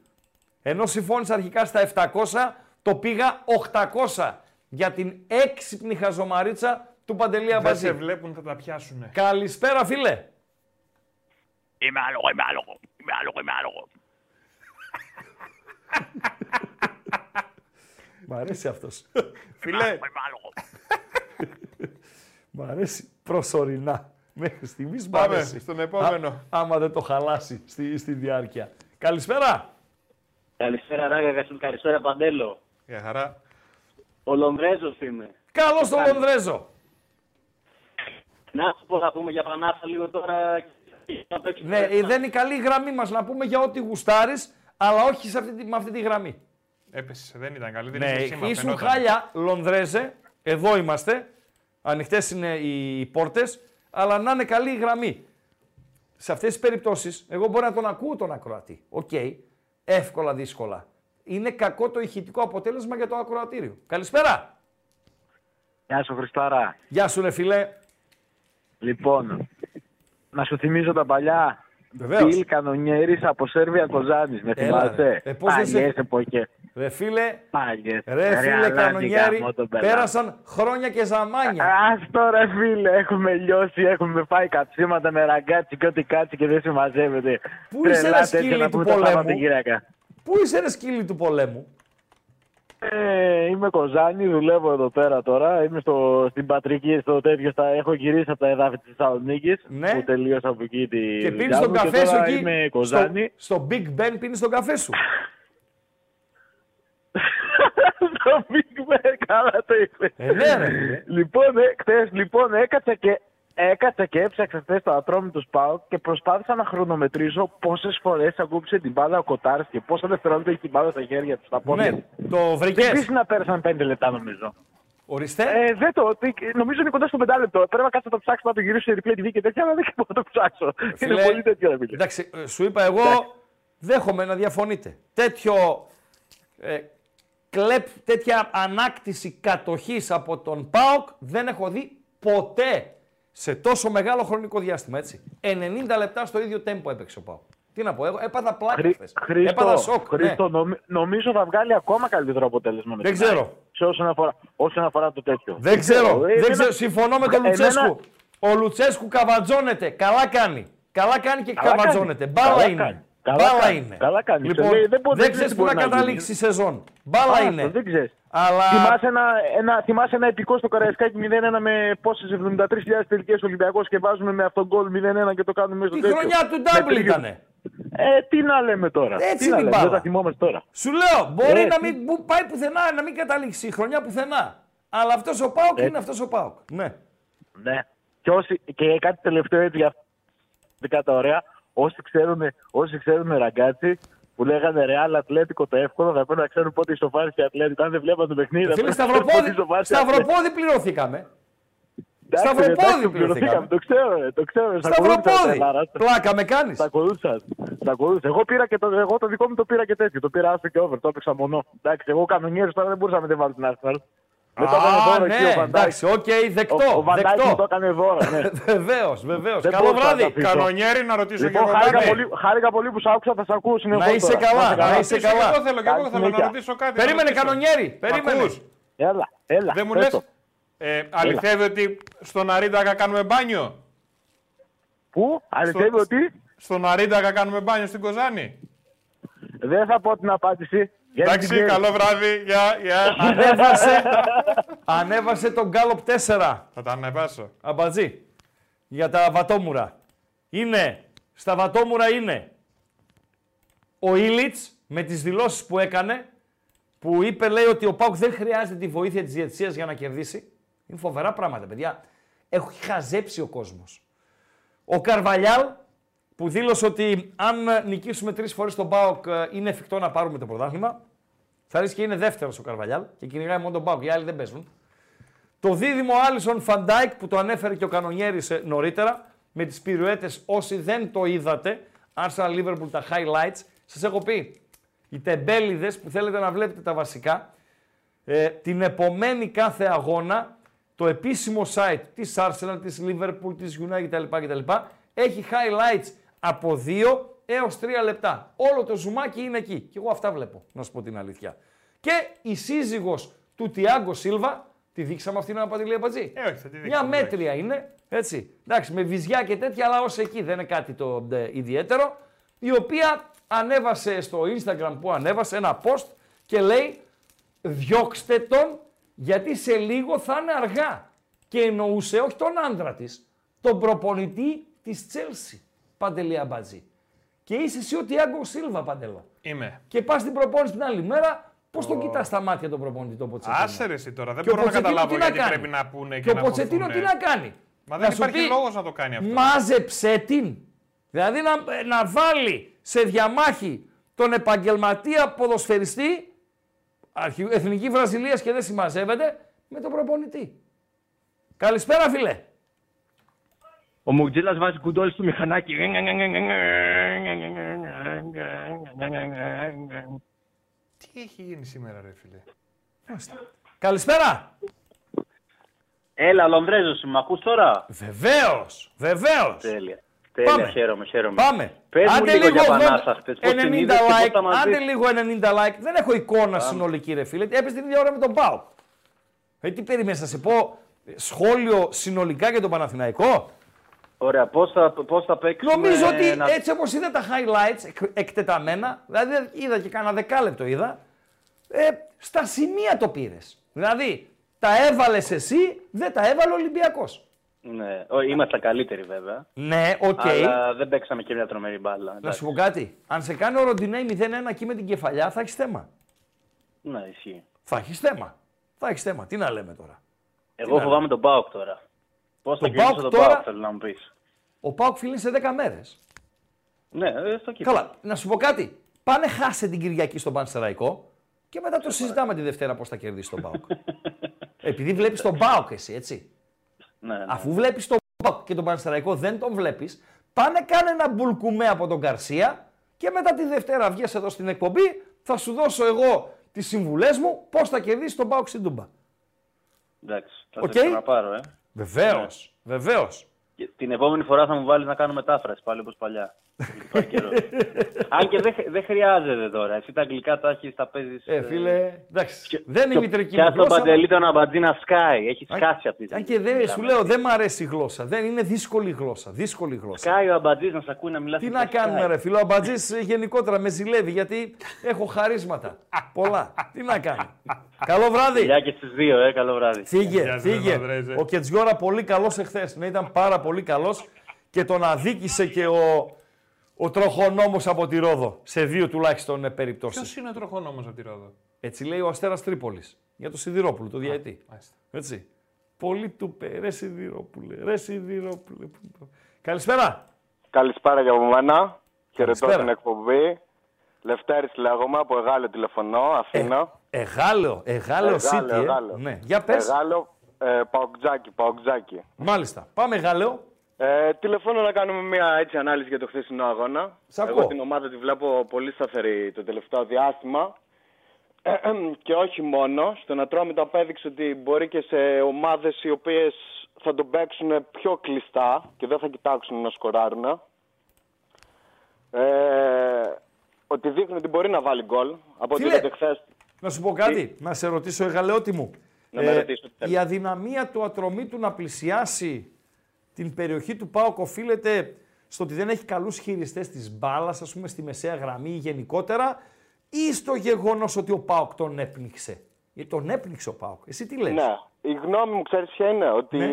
Ενώ συμφώνησα αρχικά στα 700, το πήγα 800 για την έξυπνη χαζομαρίτσα του Παντελή Δεν Αμπαζή. σε βλέπουν, θα τα πιάσουνε. Καλησπέρα, φίλε. Είμαι άλογο, είμαι άλογο. Είμαι άλογο, είμαι άλογο. Μ' αρέσει αυτός. Φίλε, Είμαι άλογο. Μ' αρέσει προσωρινά. Μέχρι στιγμής μ' Πάμε αρέσει. στον επόμενο. Α- άμα δεν το χαλάσει στη, στη διάρκεια. Καλησπέρα. Καλησπέρα Ράγκα, καλησπέρα Παντέλο. για χαρά. Ο Λονδρέζος είμαι. Καλώς τον Λονδρέζο. Να σου πω να πούμε για Πανάθα λίγο τώρα. Να παίξουμε Ναι, ε, δεν είναι καλή η γραμμή μας να πούμε για ό,τι γουστάρεις, αλλά όχι σε αυτή, τη- με αυτή τη γραμμή. Έπεσε, δεν ήταν καλή. Δεν Ναι, είχε σήμα, ήσουν φαινόταν. χάλια, Λονδρέζε, εδώ είμαστε, ανοιχτές είναι οι πόρτες, αλλά να είναι καλή η γραμμή. Σε αυτές τις περιπτώσεις, εγώ μπορώ να τον ακούω τον ακροατή. Οκ, εύκολα, δύσκολα. Είναι κακό το ηχητικό αποτέλεσμα για το ακροατήριο. Καλησπέρα. Γεια σου Χριστάρα. Γεια σου ρε φιλέ. Λοιπόν, να σου θυμίζω τα παλιά. Βεβαίως. Μπιλ Κανονιέρης από Σέρβια Κοζάνης. Με Έλα, θυμάσαι; ρε. Ε, πώς δεν σε- Παλιές εποχές. Ρε φίλε, Παλιές. ρε φίλε αλάνι κανονιέρη, γάμο τον πελάτη. πέρασαν χρόνια και ζαμάνια. Ας τώρα φίλε, έχουμε λιώσει, έχουμε φάει κατσίματα με ραγκάτσι και ό,τι κάτσι και δεν συμμαζεύεται. Πού είσαι, ρε, Τρελά σκύλι τέτοια να του πούμε τα πολέμου; Σαββατοκύριακα. Πού είσαι ρε σκύλι του πολέμου; Ε, είμαι Κοζάνη, δουλεύω εδώ πέρα τώρα. Είμαι στο, στην πατρική, στο τέτοιο. Στα, έχω γυρίσει από τα εδάφη της Θεσσαλονίκης. Ναι. Που τελείωσα από εκεί τη Και πίνεις δουλειά τον μου και καφέ σου τώρα εκεί. Είμαι στο, Κοζάνη. στο Big Ben πίνεις τον καφέ σου; Στο Big Ben, καλά το είπε. Ε, ναι, ρε, φίλε. λοιπόν, ε, χθες, λοιπόν, έκατσα και, έκατσα και έψαξα χθες το ατρόμι του ΣΠΑΟ και προσπάθησα να χρονομετρήσω πόσες φορές ακούμπησε την μπάλα ο Κοτάρ και πόσα δευτερόλεπτα έχει την μπάλα στα χέρια του, στα πόδια Ναι, του. το βρήκες; Επίσης να πέρασαν 5 λεπτά νομίζω. Ορίστε. Ε, δεν το. τι- Νομίζω είναι κοντά στο πεντάλεπτο. Πρέπει να κάτσω να το ψάξω να το γυρίσω σε replay TV και τέτοια, αλλά δεν μπορώ να το ψάξω. Φίλε, είναι πολύ τέτοιο, ρε φίλε. Εντάξει, ε, σου είπα εγώ, δέχομαι να διαφωνείτε. Τέτοιο ε, κλεπ, τέτοια ανάκτηση κατοχής από τον ΠΑΟΚ δεν έχω δει ποτέ σε τόσο μεγάλο χρονικό διάστημα, έτσι. 90 λεπτά στο ίδιο τέμπο έπαιξε ο ΠΑΟΚ. Τι να πω, εγώ έπαθα πλάκα Χρή- χθες. Χρήστο, Έπαθα σοκ, ναι. Χρήστο νομι- νομίζω θα βγάλει ακόμα καλύτερο αποτέλεσμα. με Δεν την ξέρω. ΑΕΚ, Σε όσον αφορά, όσον αφορά το τέτοιο. Δεν ξέρω, Ε, δεν εμένα- ξέρω. Συμφωνώ με τον Εμένα- Λουτσέσκου. Ο Λουτσέσκου καβατζώνεται. Καλά κάνει. Καλά κάνει και Καλά καβατζώνεται. κάνει. Μπάλα Καλά είναι. κάνει. Καλά Μπάλα κάνει. είναι. Καλά κάνει. Λοιπόν, Σε λέει, δεν μπορεί- δεν δεν ξέρεις ξέρεις πού τι να μπορεί να καταλήξει η σεζόν. Μπάλα Άστο, είναι. Δεν ξέρεις. Αλλά Θυμάσαι ένα, ένα, θυμάσαι ένα επικό στο Καραϊσκάκι 0-1 με πόσες 73.000 τελικές Ολυμπιακός και βάζουμε με αυτόν γκολ 0-1 και το κάνουμε μέσα στο τη τέτοιο. χρονιά του Με Ντάμπλ τρίγιο. ήτανε; Ε, τι να λέμε τώρα. Έτσι τι είναι να η λέμε, μπάλα. Δεν τα θυμόμαστε τώρα. Σου λέω, μπορεί Ε, να τι- μην που πάει πουθενά, να μην καταλήξει η χρονιά πουθενά. Αλλά αυτός ο Πάουκ Ε. είναι αυτός ο Πάουκ. Ναι. Ναι. Και, όσοι, και κάτι τελευταίο έτσι για αυτά τα ωραία. Όσοι ξέρουν, όσοι ξέρουν ραγκάτσι που λέγανε Ρεάλ Ατλέτικο το εύκολο, θα πρέπει να ξέρουν πότε ισοφάρισε η Ατλέτικο. Αν δεν βλέπαν το παιχνίδι, θα Φίλε, πρέπει να ξέρουν πότε Σταυροπόδι, ισοφάρισε η Ατλέτικο. Σταυροπόδι πληρωθήκαμε. Εντάξει, Σταυροπόδι εντάξει, πληρωθήκαμε. Το ξέρω, ρε, το ξέρω. Στα Σταυροπόδι. Πλάκα με κάνεις. Τα ακολούθησα. Τα ακολούθησα. Εγώ, πήρα και το, εγώ το δικό μου το πήρα και τέτοιο. Το πήρα άστο και over. Το έπαιξα μονό. Εντάξει, εγώ κανονιέρι τώρα δεν μπορούσα να με βάλω την Arsenal. Με το έκανε Α, δώρο εκεί ο ναι, Van Dijk. εντάξει, οκ, δεκτό. Ο, ο Van Dijk δεκτό. μου το έκανε δώρο. Ναι. Βεβαίως, βεβαίως. Δεν Καλό μπορούσα να βράδυ. τα αφήσω. Κανονιέρη να ρωτήσω Λοιπόν, και εγώ χάρηκα κάτι. πολύ, χάρηκα πολύ που σ' άκουσα, θα σ' ακούω συνεχώς Να είσαι τώρα. καλά, Να να είσαι είσαι Και εγώ καλά. θέλω, και εγώ Καλή θέλω να συνέχεια. ρωτήσω κάτι. να Περίμενε, ρωτήσω. κανονιέρη. Μ' Περίμενε. ακούς; Έλα, έλα. Δεν μου πες λες, το. ε, αληθεύει ότι στον Αρίταγα κάνουμε μπάνιο; Πού, αληθεύει Στο- ότι; Στον Αρίταγα κάνουμε μπάνιο στην Κοζάνη; δεν θα πω την απάντηση. Γιατί Εντάξει, την ξέρεις. καλό βράδυ. Γεια, γεια. Ανέβασε, ανέβασε τον Γκάλοπ 4. Θα τα ανεβάσω. Αμπατζή. Για τα βατόμουρα. Είναι, στα βατόμουρα είναι ο Ήλιτς με τις δηλώσεις που έκανε, που είπε λέει ότι ο Πάουκ δεν χρειάζεται τη βοήθεια της διαιτησίας για να κερδίσει. Είναι φοβερά πράγματα, παιδιά. Έχει χαζέψει ο κόσμος. Ο Καρβαλιάλ που δήλωσε ότι αν νικήσουμε τρεις φορές τον Πάοκ ε, είναι εφικτό να πάρουμε το πρωτάθλημα. Θα ρίξει και είναι δεύτερος ο Καρβαλιάλ και κυνηγάει μόνο τον Πάοκ. Οι άλλοι δεν παίζουν. Το δίδυμο Άλισον Φαν Ντάικ που το ανέφερε και ο Κανονιέρης ε, νωρίτερα με τις πυρουέτες. Όσοι δεν το είδατε, Arsenal Liverpool τα highlights, σας έχω πει. Οι τεμπέληδες που θέλετε να βλέπετε τα βασικά, ε, την επομένη κάθε αγώνα, το επίσημο site της Arsenal, της Liverpool, της United κτλ. κτλ έχει highlights από 2 έως 3 λεπτά. Όλο το ζουμάκι είναι εκεί. Και εγώ αυτά βλέπω, να σου πω την αλήθεια. Και η σύζυγος του Τιάγκο Σίλβα, τη δείξαμε αυτήν την Παντελή Αμπατζή. Ε, όχι, θα τη δείξουμε, Μια εντάξει. μέτρια είναι, έτσι. Εντάξει, με βυζιά και τέτοια, αλλά ως εκεί δεν είναι κάτι το ε, ιδιαίτερο. Η οποία ανέβασε στο Instagram που ανέβασε ένα post και λέει διώξτε τον γιατί σε λίγο θα είναι αργά. Και εννοούσε όχι τον άντρα της, τον προπονητή της Τσέλσι, Παντελή Αμπατζή. Και είσαι εσύ ο Τιάγκο Σίλβα, Παντελό. Είμαι. Και πας στην προπόνηση την άλλη μέρα, πώς τον κοιτάς στα μάτια τον προπονητή τον Ποτσετίνο; Άσε ρε εσύ τώρα, δεν Και ο μπορώ να Ποτσετίνο καταλάβω τι να γιατί κάνει; πρέπει να πούνε και, Και ο να Ποτσετίνο τι χωθούνε. να κάνει; Μα Να δεν σου υπάρχει πει, λόγος να το κάνει αυτό. Μάζεψε την. Δηλαδή να, να βάλει σε διαμάχη τον επαγγελματία ποδοσφαιριστή αρχι- Εθνική Βραζιλίας και δεν συμμαζεύεται με τον προπονητή. Καλησπέρα, φίλε. Ο Μουτζίλας βάζει κουντόλι στο μηχανάκι. Τι έχει γίνει σήμερα, ρε φίλε; Καλησπέρα. Έλα, Λονδρέζος, με ακούς τώρα; Βεβαίως, βεβαίως. Τέλεια. Τέλεια, Πάμε. χαίρομαι, χαίρομαι. Πάμε. Πες μου λίγο για Πανάσα χτες, πώς την 90 είδες και like, πώς τα μαζί. άντε λίγο 90 like. Δεν έχω εικόνα συνολική, ρε φίλε. Έπεσε την ίδια ώρα με τον Πάο. Ε, τι περιμένεις να σε πω ε, σχόλιο συνολικά για τον Παναθηναϊκό; Ωραία, πώς θα, πώς θα παίξουμε... Νομίζω ότι να- έτσι όπως είδα τα highlights εκ- εκτεταμένα, δηλαδή είδα και κάνα δεκάλεπτο είδα, ε, στα σημεία το πήρες. Δηλαδή, τα έβαλες εσύ, δεν τα έβαλε ο Ολυμπιακός. Ναι, ο, είμαστε καλύτεροι βέβαια. Ναι, οκ. Αλλά δεν παίξαμε και μια τρομερή μπάλα. Να εντάξει. σου πω κάτι. Αν σε κάνει ο Ροντινέη 0-1 εκεί με την κεφαλιά, θα έχεις θέμα. Ναι, ισχύει. Θα έχεις θέμα. Θα έχεις θέμα. Τι να λέμε τώρα. Εγώ να φοβάμαι τον Πάοκ τώρα. Πώς θα Τον κερδίσω ΠΑΟΚ τον τώρα- Πάοκ, θέλω να μου πεις. Ο Πάουκ φίλει σε 10 μέρες. Ναι, ε, στο κύπελο. Καλά, να σου πω κάτι. Πάνε χάσε την Κυριακή στον Πανσεραϊκό και μετά το συζητάμε τη Δευτέρα πώς θα κερδίσει τον Πάουκ. Επειδή βλέπεις τον Πάουκ εσύ, έτσι. Ναι, ναι. Αφού βλέπεις τον Πάουκ και τον Πανσεραϊκό δεν τον βλέπεις, πάνε κάνε ένα μπουλκουμέ από τον Καρσία και μετά τη Δευτέρα βγες εδώ στην εκπομπή, θα σου δώσω εγώ τις συμβουλές μου πώς θα κερδίσει τον Πάουκ στην Τούμπα. Εντάξει, θα Οκ; το ξαναπάρω, ε. Βεβαίως, βεβαίως. Και Την επόμενη φορά θα μου βάλεις να κάνω μετάφραση πάλι όπως παλιά. Υπάρχει καιρός. Αν και δεν, δεν χρειάζεται τώρα. Εσύ τα αγγλικά τα έχεις, τα παίζεις... Ε, φίλε, εντάξει. Δεν είναι η και- μητρική και μου ας τον γλώσσα. Παντελή τον Αμπατζή να σκάει. Έχει Αν- σκάσει αυτή τη Αν και δεν, σου λέω, δεν μ' αρέσει η γλώσσα. Δεν είναι δύσκολη γλώσσα. Δύσκολη γλώσσα. Σκάει ο Αμπατζής να σε ακούει να μιλάς. Τι να κάνουμε, ρε φίλο. Ο Αμπατζής ε, γενικότερα με ζηλεύει γιατί έχω χαρίσματα. Πολλά. Τι να κάνει. Καλό βράδυ. Φιλιά και στις δύο, ε. Καλό βράδυ. Φύγε, Γεια σας, φύγε. Ανδρέζε. Ο Κετζιόρα πολύ καλός εχθές. Ναι, ήταν πάρα πολύ καλός και τον αδίκησε και ο, ο τροχονόμος από τη Ρόδο. Σε δύο τουλάχιστον ε, περιπτώσεις. Ποιος είναι ο τροχονόμος από τη Ρόδο; Έτσι λέει ο Αστέρας Τρίπολης. Για το Σιδηρόπουλο, το διαετή. μάλιστα. Έτσι. Πολύ του πε, ρε Σιδηρόπουλε, ρε Σιδηρόπουλε. Καλησπέρα. Καλησπέρα για από μένα. Χαιρετώ Καλησπέρα. την εκπομπή. Λευτέρης λέγομαι, από Εγάλιο τηλεφωνώ, Αθήνα. Εγάλεο, Εγάλεο City, ε. Εγάλεο. Ναι, για πες. Εγάλιο, ε, Παοκτζάκι, Παοκτζάκι. Μάλιστα. Πάμε Εγάλεο. Ε, τηλεφώνω να κάνουμε μια έτσι ανάλυση για το χθεσινό αγώνα. Σ' ακούω. Εγώ την ομάδα τη βλέπω πολύ σταθερή το τελευταίο διάστημα. και όχι μόνο, στον Ατρόμητο απέδειξε ότι μπορεί και σε ομάδες οι οποίες θα τον παίξουν πιο κλειστά και δεν θα κοιτάξουν να σκοράρουν. Ε, ότι δείχνει ότι μπορεί να βάλει γκολ. Από ό,τι Φίλε, είδατε χθες. Να σου πω κάτι, να σε ρωτήσω Εγαλεώτη μου. Να με ρωτήσω, τι η αδυναμία του ατρωμίτου να πλησιάσει την περιοχή του ΠΑΟΚ οφείλεται στο ότι δεν έχει καλούς χειριστές της μπάλας, ας πούμε, στη μεσαία γραμμή ή γενικότερα, ή στο γεγονός ότι ο ΠΑΟΚ τον έπνιξε; Γιατί τον έπνιξε ο ΠΑΟΚ. Εσύ τι λες; Ναι, η γνώμη μου ξέρεις ποια είναι, ότι Ναι.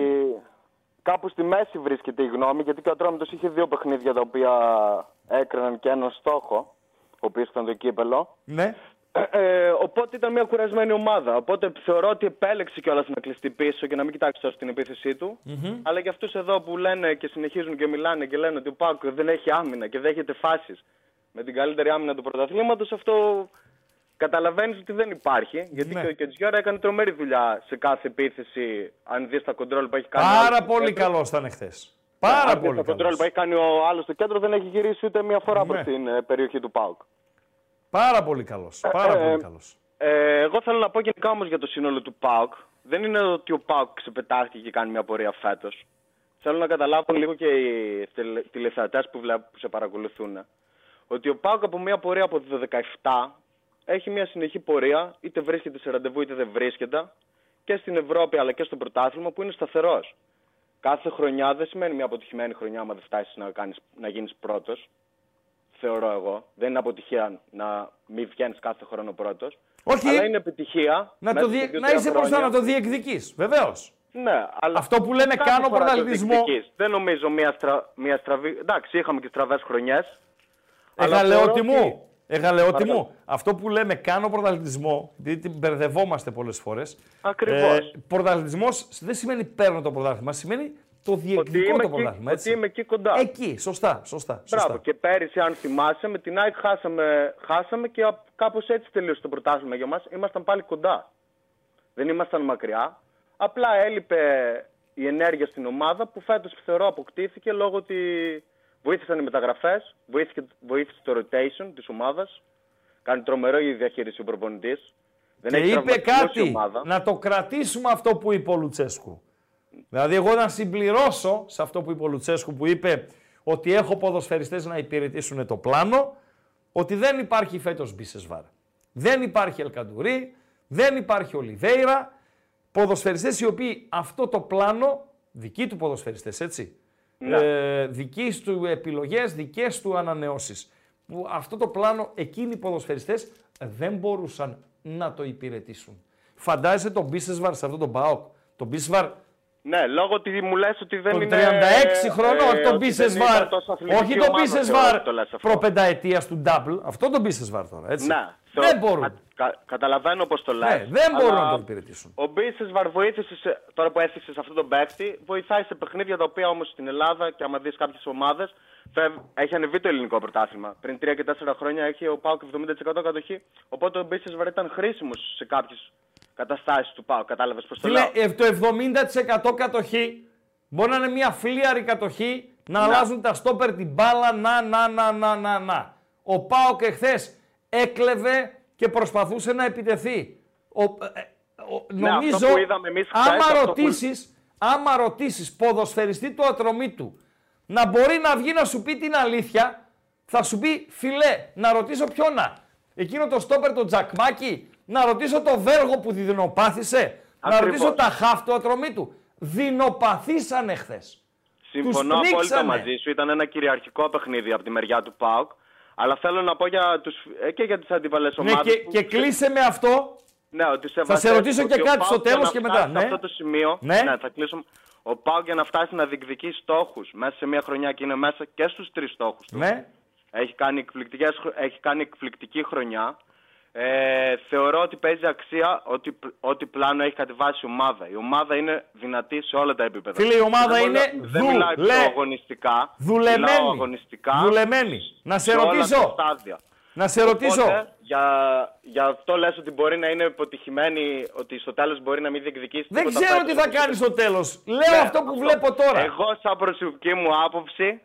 κάπου στη μέση βρίσκεται η γνώμη, γιατί και ο Ατρόμητος είχε δύο παιχνίδια τα οποία έκριναν και έναν στόχο, ο οποίος ήταν το κύπελο. Ναι. Ε, οπότε ήταν μια κουρασμένη ομάδα. Οπότε θεωρώ ότι επέλεξε κιόλας να κλειστεί πίσω και να μην κοιτάξει τόσο την επίθεσή του. Μμμ. Αλλά για αυτούς εδώ που λένε και συνεχίζουν και μιλάνε και λένε ότι ο Πάουκ δεν έχει άμυνα και δέχεται φάσεις με την καλύτερη άμυνα του πρωταθλήματος, αυτό καταλαβαίνεις ότι δεν υπάρχει. Γιατί Ναι. και ο Κετζιόρα έκανε τρομερή δουλειά σε κάθε επίθεση. Αν δεις τα κοντρόλ που έχει κάνει. Πάρα άλλος στο πολύ κέντρο. καλό ήταν χθε. Πάρα Αν δεις πολύ τα καλός. κοντρόλ που έχει κάνει ο άλλος στο κέντρο δεν έχει γυρίσει ούτε μία φορά Ναι. προς την ε, περιοχή του Πάουκ. Πάρα πολύ καλός. Πάρα Ε, πολύ καλός. Ε, εγώ θέλω να πω γενικά όμως για το σύνολο του ΠΑΟΚ. Δεν είναι ότι ο ΠΑΟΚ ξεπετάχθηκε και κάνει μια πορεία φέτος. Θέλω να καταλάβουν λίγο και οι τηλεθεατές που, βλέπ- που σε παρακολουθούν. Ότι ο ΠΑΟΚ από μια πορεία από το 17 έχει μια συνεχή πορεία, είτε βρίσκεται σε ραντεβού είτε δεν βρίσκεται, και στην Ευρώπη αλλά και στο πρωτάθλημα που είναι σταθερός. Κάθε χρονιά δεν σημαίνει μια αποτυχημένη χρονιά άμα δεν φτάσεις να, κάνεις, να γίνεις πρώτος. Θεωρώ εγώ. Δεν είναι αποτυχία να μην βγαίνεις κάθε χρόνο πρώτος. Όχι. Αλλά είναι επιτυχία. Να, μέσα το σε διε... δύο-τρία να είσαι μπροστά χρόνια. να το διεκδικείς. Βεβαίως. Ναι, αλλά Αυτό που λέμε κάθε κάνω φορά το πρωταθλητισμό. διεκδικείς. Δεν νομίζω μια, στρα... μια στραβή. Εντάξει, είχαμε και στραβές χρονιές. Εγαλεώτη μου. Εγαλεώτη Παρακαλώ. μου. Αυτό που λέμε κάνω πρωταθλητισμό, επειδή την μπερδευόμαστε πολλές φορές. Ακριβώς. πρωταθλητισμό δεν σημαίνει παίρνω το πρωτάθλημα, σημαίνει το διεκδικώ είμαι το εκεί- πρωτάθλημα. ότι Έτσι. είμαι εκεί κοντά. Εκεί, σωστά. σωστά, σωστά. Μπράβο. Και πέρυσι, αν θυμάσαι, με την ΑΕΚ χάσαμε, χάσαμε και κάπως έτσι τελείωσε το πρωτάθλημα για μας. Ήμασταν πάλι κοντά. Δεν ήμασταν μακριά. Απλά έλειπε η ενέργεια στην ομάδα που φέτος θεωρώ αποκτήθηκε λόγω ότι βοήθησαν οι μεταγραφές, βοήθησε, βοήθησε το rotation της ομάδας. Κάνει τρομερό η διαχείριση ο προπονητής. Δεν και έχει είπε τραυματισμούς η κάτι, ομάδα. να το κρατήσουμε αυτό που είπε ο Λουτσέσκου. Δηλαδή εγώ να συμπληρώσω σε αυτό που είπε ο Λουτσέσκου που είπε ότι έχω ποδοσφαιριστές να υπηρετήσουν το πλάνο, ότι δεν υπάρχει φέτος Μπίσεσβάρ. Δεν υπάρχει Ελκαντουρί, δεν υπάρχει Ολιβέηρα, ποδοσφαιριστές οι οποίοι αυτό το πλάνο, δικοί του ποδοσφαιριστές έτσι, Ναι. ε, δικής του επιλογές, δικές του ανανεώσεις, που αυτό το πλάνο εκείνοι οι ποδοσφαιριστές δεν μπορούσαν να το υπηρετήσουν. Φαντάζεσαι τον Μπίσεσβαρ σε αυτό τον ΠΑΟΚ. Τον Μπίσεσβαρ Ναι, λόγω ότι μου λες ότι δεν τον είναι... 36 χρονών, ε, όχι τον ότι δεν Μπίσεσβαρ. είναι τόσο αθλητική Όχι τον ομάδα, Μπίσεσβαρ θεωρώ ότι το λες αυτό. προπενταετίας του Double. Αυτό τον Μπίσεσβαρ τώρα, έτσι. Ναι, δεν θεω- μπορούν. Κα- κα- καταλαβαίνω πώς το λες. Ναι, δεν μπορούν αλλά να τον υπηρετήσουν. Ο Μπίσεσβαρ βοήθησε, σε, τώρα που έθιξε σε αυτόν τον παίκτη, βοηθάει σε παιχνίδια τα οποία όμως στην Ελλάδα και άμα δεις κάποιες ομάδες, έχει ανεβεί το ελληνικό πρωτάθλημα. Πριν 3 και 4 χρόνια έχει ο Πάουκ 70% κατοχή. Οπότε ο Μπίσεσβαρ ήταν χρήσιμος σε κάποιες καταστάσεις του Πάουκ. Κατάλαβες πώς το Φίλε, λέω. ε, το 70% κατοχή μπορεί να είναι μια φλίαρη κατοχή, να Ναι. αλλάζουν τα στόπερ την μπάλα, να, να, να, να, να, να. Ο Πάοκ εχθές έκλεβε και προσπαθούσε να επιτεθεί. Ο, ε, ε, ο- Ναι, νομίζω, αυτό που είδαμε εμείς χθες, άμα αυτό που- ρωτήσεις, άμα ρωτήσεις ποδοσφαιριστή του ατρωμί του, να μπορεί να βγει να σου πει την αλήθεια, θα σου πει φιλέ, να ρωτήσω ποιον να. Εκείνο το στόπερ το τζακμάκι, να ρωτήσω το βέργο που διδυνοπάθησε, να Ακριβώς. ρωτήσω τα χάφ του ατρωμί του. Δεινοπαθήσανε χθες. Συμφωνώ απόλυτα μαζί σου. Ήταν ένα κυριαρχικό παιχνίδι από τη μεριά του ΠΑΟΚ. Αλλά θέλω να πω για τους, ε, και για τις αντίπαλε Ναι, ομάδες. και, και κλείσε με αυτό. Ναι, ότι σε Θα σε ρωτήσω και κάτι στο τέλος και μετά, Σε ναι. αυτό το σημείο, Ναι. θα κλείσω. Ο Πάουκ για να φτάσει να διεκδικεί στόχους μέσα σε μια χρονιά και είναι μέσα και στους τρεις στόχους του. Ναι. Έχει κάνει, εκπληκτικές, χρο- έχει κάνει εκπληκτική χρονιά. Ε, θεωρώ ότι παίζει αξία ότι, π- ότι πλάνο έχει κατεβάσει η ομάδα. Η ομάδα είναι δυνατή σε όλα τα επίπεδα. Φίλε, η ομάδα Δεν είναι μιλάω- Δεν δου- μιλάω λέ- πιο αγωνιστικά. Μιλάω Δουλεμένη. αγωνιστικά. Δουλεμένη. Να σε σε όλα ρωτήσω. τα στάδια. Να σε ρωτήσω. Οπότε, για, για αυτό λες ότι μπορεί να είναι υποτυχημένη, ότι στο τέλος μπορεί να μην διεκδικήσει Δεν τίποτα ξέρω φέτος. τι θα κάνεις στο τέλος. Λέω Ναι, αυτό που βλέπω τώρα. Εγώ, σαν προσωπική μου άποψη,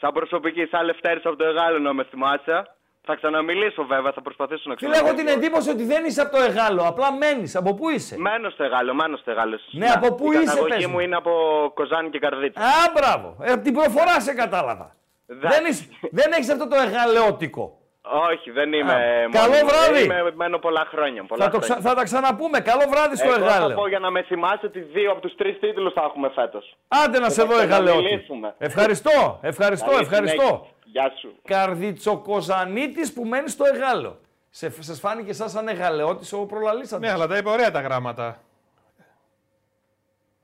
σαν προσωπική, σαν Λευτέρης από το Εγάλο να με θυμάσαι, θα ξαναμιλήσω βέβαια, θα προσπαθήσω να Φίλε, ξαναμιλήσω. έχω την εντύπωση ότι δεν είσαι από το Εγάλο. Απλά μένεις. Από πού είσαι; Μένω στο Εγάλο, μένω στο Εγάλο. Ναι, από πού η είσαι, καταγωγή πες μου μου. είναι από Κοζάνη και Καρδίτσα. Α, μπράβο. Ε, από την προφορά σε κατάλαβα. Δεν, είσαι, δεν έχεις αυτό το εγαλεώτικο. Όχι, δεν είμαι. Α, μόνος καλό μου. βράδυ. Είμαι, μένω πολλά χρόνια. Πολλά Θα, το ξα- χρόνια. θα τα ξαναπούμε. Καλό βράδυ στο Εγώ θα Εγάλεο. πω για να με θυμάσαι ότι δύο από τους τρεις τίτλους θα έχουμε φέτος. Άντε να Και σε θα δω Εγαλεώτη. ξαναμιλήσουμε. Ευχαριστώ, ευχαριστώ, Καλή ευχαριστώ. συνέχεια. Γεια σου. Καρδιτσοκοζανίτης που μένει στο Εγάλεο. Σε, σας φάνηκε εσάς σαν Εγαλεώτης ο προλαλήσαντας. Ναι, αλλά τα είπε ωραία τα γράμματα.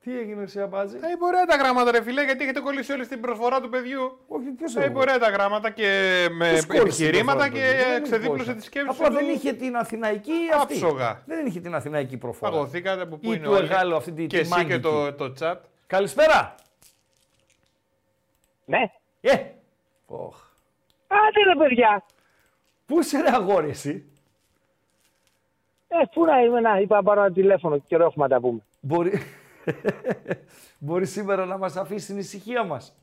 Τι έγινε εσύ Αμπάτζη. Τα είπε ωραία τα γράμματα, ρε φιλέ, γιατί έχετε κολλήσει όλη στην προσφορά του παιδιού. Όχι, ποιος Τα είπε εγώ. ωραία τα γράμματα και με Ποιος κόλλησε την επιχειρήματα προφορά του παιδιού, και δεν ξεδίπλωσε κόλλησα. τη σκέψη Απλά του. δεν είχε την Αθηναϊκή αυτή. Άψογα. Δεν είχε την Αθηναϊκή προφορά. Παγωθήκατε από πού Ή είναι του όλοι. Εγάλου αυτή τη Και τη εσύ και μάγκικη. το, το chat. Καλησπέρα. Ναι. Ε. Οχ. Άντε ρε παιδιά. Πού είσαι ρε αγόρι εσύ; Ε, πού να είμαι, να είπα να πάρω ένα τηλέφωνο και καιρό έχουμε να τα πούμε. Μπορεί... Μπορεί σήμερα να μας αφήσει την ησυχία μας.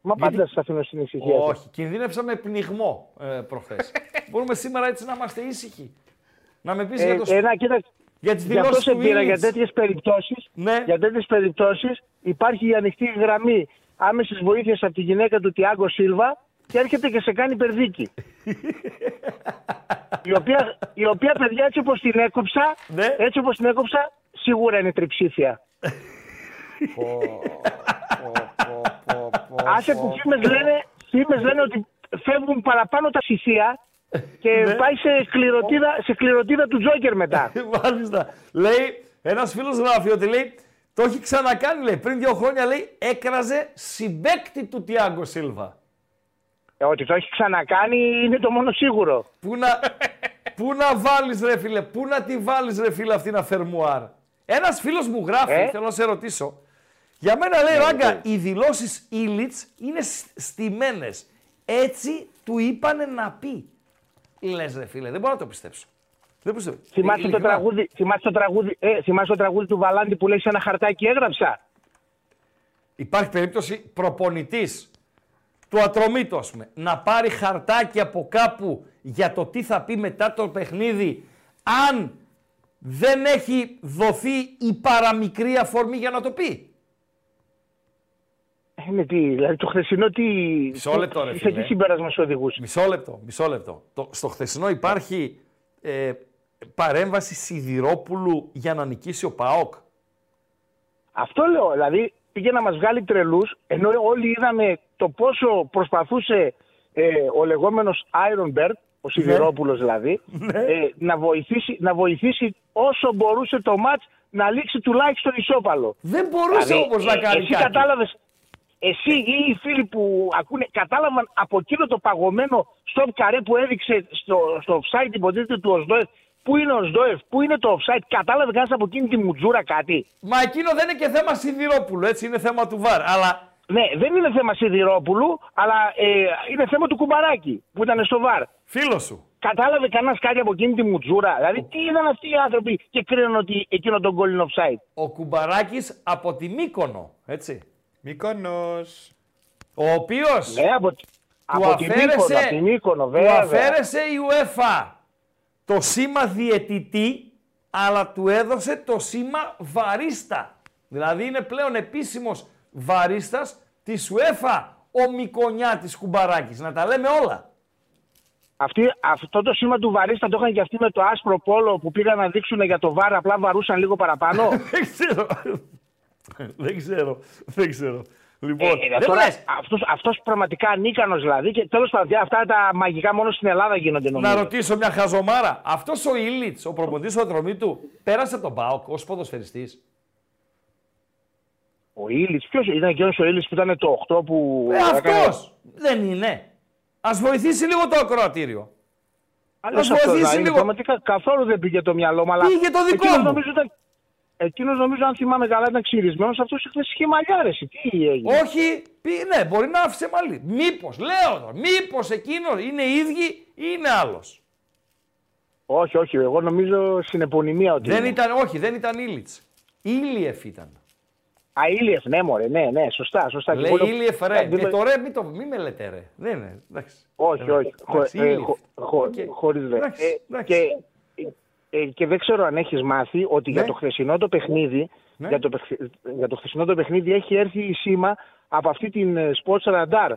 Μα Γιατί- πάντα σας αφήνω στην ησυχία. σας. Όχι, κινδύνευσα με πνιγμό ε, προχθές. Μπορούμε σήμερα έτσι να είμαστε ήσυχοι. Να με πεις Ε, για το... ε, να, κοίτα, για τις γι' αυτό δηλώσεις σε του πήρα για Ήλιτς. τέτοιες περιπτώσεις. Ναι. Για τέτοιες περιπτώσεις υπάρχει η ανοιχτή γραμμή άμεσης βοήθειας από τη γυναίκα του Τιάγκο Σίλβα και έρχεται και σε κάνει περδίκη. η, οποία, η οποία, παιδιά, έτσι όπως την έκοψα, Ναι. έτσι όπως την έκοψα, σίγουρα είναι τριψήφια. Άσε που φήμες λένε, φήμες λένε ότι φεύγουν παραπάνω τα ψηφία και Ναι. πάει σε κληροτίδα, σε κληροτίδα του Τζόκερ μετά. Μάλιστα. Λέει, ένας φίλος γράφει ότι λέει, το έχει ξανακάνει, λέει, πριν δύο χρόνια, λέει, έκραζε συμπέκτη του Τιάγκο Σίλβα. Ε, ότι το έχει ξανακάνει είναι το μόνο σίγουρο. Πού να, πού να βάλεις ρε φίλε, πού να τη βάλεις ρε φίλε αυτή να φερμουάρ. Ένας φίλος μου γράφει, Ε; θέλω να σε ρωτήσω. Για μένα λέει Ράγκα, οι δηλώσεις Ήλιτς είναι σ- στημένες. Έτσι του είπανε να πει. Λες ρε φίλε, δεν μπορώ να το πιστέψω. Δεν πιστεύω. Θυμάσαι το, Ειλικρινά. τραγούδι, θυμάσαι, το τραγούδι, ε, θυμάσαι το τραγούδι του Βαλάντη που λέει σε ένα χαρτάκι έγραψα. Υπάρχει περίπτωση προπονητής του ατρωμίτου, ας πούμε, να πάρει χαρτάκι από κάπου για το τι θα πει μετά το παιχνίδι, αν δεν έχει δοθεί η παραμικρή αφορμή για να το πει. Ε, ναι, τι, δηλαδή το χθεσινό τι. Μισό λεπτό, ρε σε φίλε. τι συμπέρασμα σου οδηγούσε; Μισό λεπτό, μισό λεπτό. Το, στο χθεσινό υπάρχει ε, παρέμβαση Σιδηρόπουλου για να νικήσει ο ΠΑΟΚ. Αυτό λέω. Δηλαδή πήγε να μας βγάλει τρελούς, ενώ όλοι είδαμε το πόσο προσπαθούσε ε, ο λεγόμενος Iron Bird, ο Σιδηρόπουλος δηλαδή, ε, να, βοηθήσει, να βοηθήσει όσο μπορούσε το μάτς να λήξει τουλάχιστον ισόπαλο. Δεν μπορούσε όμως να κάνει εσύ κάτι. κατάλαβες, εσύ ή οι φίλοι που ακούνε, κατάλαβαν από εκείνο το παγωμένο stop καρέ που έδειξε στο, στο offside υποτίθεται του Οσδόεφ. Πού είναι ο Οσδόεφ, πού είναι το offside, κατάλαβε κανένας από εκείνη τη μουτζούρα κάτι; Μα εκείνο δεν είναι και θέμα Σιδηρόπουλου, έτσι είναι θέμα του ΒΑΡ. Αλλά Ναι, δεν είναι θέμα Σιδηρόπουλου, αλλά ε, είναι θέμα του Κουμπαράκη που ήταν στο βαρ. Φίλος σου. Κατάλαβε κανένας κάτι από εκείνη τη μουτζούρα; Δηλαδή, τι είδαν αυτοί οι άνθρωποι και κρίνουν ότι εκείνο τον goal είναι offside. ο Κουμπαράκης από τη Μύκονο, έτσι. Μύκονος. Ο οποίος Ναι, από, του από τη Μύκονο, αφαίρεσε, από τη Μύκονο, του βέβαια. αφαίρεσε η UEFA το σήμα διαιτητή, αλλά του έδωσε το σήμα βαρίστα. Δηλαδή είναι πλέον επίσημος βαρίστας της UEFA ο Μικονιάτης Κουμπαράκης. Να τα λέμε όλα. Αυτή, αυτό το σήμα του βαρίστα το είχαν και αυτοί με το άσπρο πόλο που πήγαν να δείξουν για το βάρ, απλά βαρούσαν λίγο παραπάνω. δεν ξέρω. δεν ξέρω. Δεν ξέρω. Λοιπόν, Ε, δεν τώρα, λες. αυτός, αυτός πραγματικά ανίκανος δηλαδή και τέλος πάντων αυτά τα μαγικά μόνο στην Ελλάδα γίνονται νομίζω. Να ρωτήσω μια χαζομάρα. Αυτός ο Ήλιτ, ο προποντή του Ατρωμίτου, πέρασε τον Πάοκ ως ποδοσφαιριστής; Ο Ήλιτς, ποιος ήταν εκείνος ο Ήλιτς που ήταν το 8 που... Ε, έκανε- αυτός δεν είναι. Α βοηθήσει λίγο το ακροατήριο. Αλλά Ας σε αυτό βοηθήσει να είναι, λίγο. Πραγματικά καθόλου δεν πήγε το μυαλό μου. Αλλά Πήγε το δικό εκείνος μου. Νομίζω ήταν, εκείνος νομίζω, αν θυμάμαι καλά, ήταν ξυρισμένος. Αυτός χθες είχε μαλλιά, ρε, εσύ. Τι έγινε; Όχι, πει- ναι, μπορεί να άφησε μαλλί. Μήπως, λέω τώρα, μήπως εκείνο είναι ίδιοι ή είναι άλλος. Όχι, όχι, εγώ νομίζω στην επωνυμία ότι Δεν είναι. ήταν, όχι, δεν ήταν Ήλιτς. Ήλιεφ ήταν. Α, Ήλιεφ, ναι, μωρέ, ναι, ναι, σωστά, σωστά. Και Λέει πολύ- Ήλιεφ, ρε. Ε, Ε, δεν- το ρε, μην, το, μην με λέτε ρε. Δεν είναι, εντάξει. Όχι, όχι. Χω, Εντάξει, ε, Ήλιεφ. χω, χω, Οκ. χωρίς δε. Εντάξει, Ε, εντάξει. και, ε, και δεν ξέρω αν έχεις μάθει ότι για Ναι. το χθεσινό το παιχνίδι Ναι. για, το, παιχ- για το χθεσινό το παιχνίδι έχει έρθει η σήμα από αυτή την ε, Sports Radar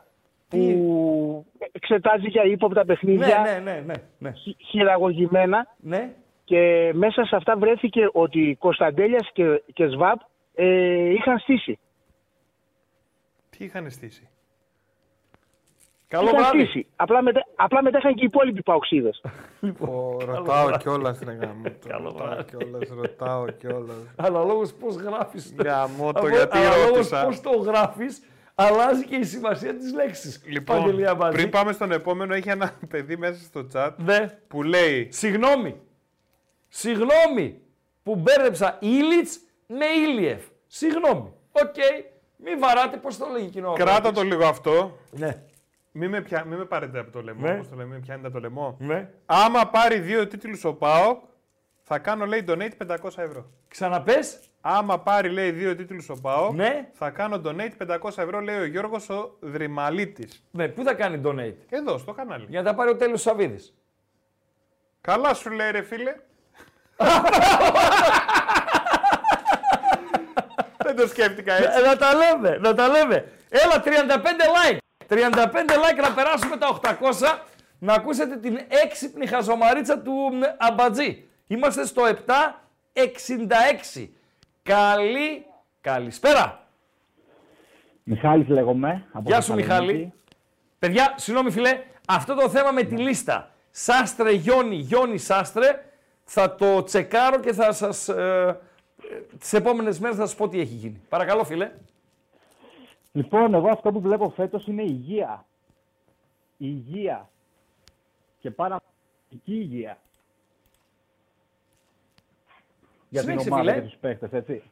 που εξετάζει για ύποπτα παιχνίδια Ναι, ναι, ναι, ναι, ναι. χει- χειραγωγημένα Ναι. και μέσα σε αυτά βρέθηκε ότι Κωνσταντέλιας και, και ΣΒΑΠ ε, είχαν στήσει. Τι είχαν στήσει; Καλό Είχαν βράδυ. στήσει. Απλά μετά, απλά μετά είχαν και οι υπόλοιποι παοξίδες. Ω, ρωτάω κιόλας την γάμο. Ρωτάω κιόλας, ρωτάω κιόλας. Αναλόγως πώς γράφεις. Γάμο το γιατί Αναλόγως ρώτησα. πώς το γράφεις, αλλάζει και η σημασία της λέξης. Λοιπόν, πριν πάμε στον επόμενο, έχει ένα παιδί μέσα στο chat Ναι. που λέει. Συγγνώμη. Συγγνώμη που μπέρδεψα Ήλιτς με Ήλιεφ. Συγγνώμη. Οκ. Μην βαράτε, πώς το λέγει κοινό. Κράτα το λίγο αυτό. Ναι. Μη με, πια... μη με πάρετε από το λαιμό. Ναι. Πώς το λέμε, πιάνετε από το λαιμό. Ναι. Άμα πάρει δύο τίτλους ο ΠΑΟΚ, θα κάνω λέει donate 500 ευρώ. Ξαναπες. Άμα πάρει λέει δύο τίτλους ο ΠΑΟΚ, Ναι. θα κάνω donate 500 ευρώ λέει ο Γιώργος ο Δρυμαλίτης. Ναι, πού θα κάνει donate; Εδώ, στο κανάλι. Για να τα πάρει ο τέλος Σαββίδης. Καλά σου λέει ρε φίλε. Δεν το σκέφτηκα έτσι. Ε, να τα λέμε, να τα λέμε. Έλα, 35 like. 35 like να περάσουμε τα 800. Να ακούσετε την έξυπνη χαζομαρίτσα του μ, Αμπατζή. Είμαστε στο 766. Καλή, καλησπέρα. Μιχάλης λέγομαι. Από Γεια σου Θεσσαλονίκη. Μιχάλη. Παιδιά, συγγνώμη φίλε, αυτό το θέμα με τη λίστα Σάστρε Γιόνι, Γιόνι Σάστρε, θα το τσεκάρω και θα σας, ε, ε, τις επόμενες μέρες θα σας πω τι έχει γίνει. Παρακαλώ φίλε. Λοιπόν, εγώ αυτό που βλέπω φέτος είναι υγεία. Υγεία. Και πάρα υγεία. Για την Συνέχισε, ομάδα φίλε. και τους παίχτες, έτσι.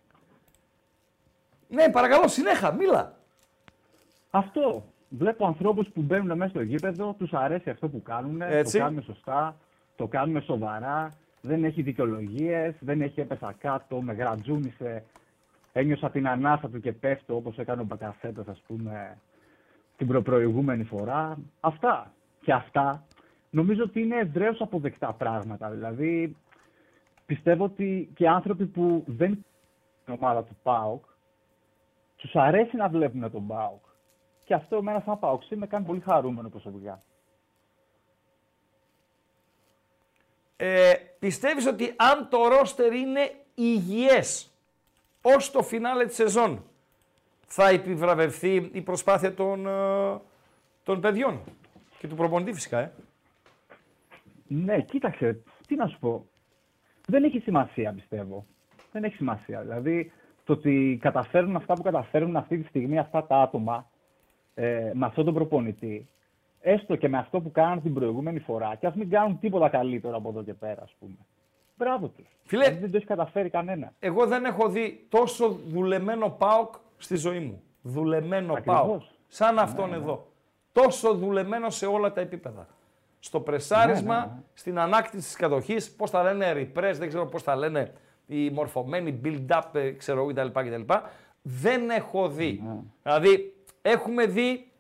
Ναι, παρακαλώ, συνέχα, μίλα. Αυτό. Βλέπω ανθρώπους που μπαίνουν μέσα στο γήπεδο, τους αρέσει αυτό που κάνουν, Έτσι. το κάνουν σωστά, το κάνουν σοβαρά, δεν έχει δικαιολογίες, δεν έχει έπεσα κάτω, με γρατζούνισε, ένιωσα την ανάσα του και πέφτω όπως έκανε ο Μπακασέτας ας πούμε την προπροηγούμενη φορά. Αυτά. Και αυτά νομίζω ότι είναι ευρέως αποδεκτά πράγματα. Δηλαδή πιστεύω ότι και άνθρωποι που δεν είναι στην ομάδα του ΠΑΟΚ τους αρέσει να βλέπουν τον ΠΑΟΚ. Και αυτό εμένα σαν ΠΑΟΚ με κάνει πολύ χαρούμενο προσωπικά. Ε, πιστεύεις ότι αν το ρόστερ είναι υγιές ως το φινάλε της σεζόν θα επιβραβευθεί η προσπάθεια των, ε, των παιδιών και του προπονητή φυσικά, ε; Ναι, κοίταξε, τι να σου πω. Δεν έχει σημασία, πιστεύω. Δεν έχει σημασία. Δηλαδή, το ότι καταφέρουν αυτά που καταφέρουν αυτή τη στιγμή αυτά τα άτομα ε, με αυτόν τον προπονητή, έστω και με αυτό που κάναν την προηγούμενη φορά, και ας μην κάνουν τίποτα καλύτερο από εδώ και πέρα, ας πούμε. Μπράβο τους. Φίλε, δεν το έχει καταφέρει κανένα. Εγώ δεν έχω δει τόσο δουλεμένο ΠΑΟΚ στη ζωή μου. Δουλεμένο Ακριβώς. ΠΑΟΚ. Σαν αυτόν ναι. εδώ. Τόσο δουλεμένο σε όλα τα επίπεδα. Στο πρεσάρισμα, Ναι, ναι, ναι. στην ανάκτηση της κατοχής, πώς τα λένε repress, δεν ξέρω πώς τα λένε οι μορφωμένοι, build-up, ε, ξέρω εγώ κτλ. κτλ. Δεν έχω δει. Ναι. Δηλαδή, έχουμε δει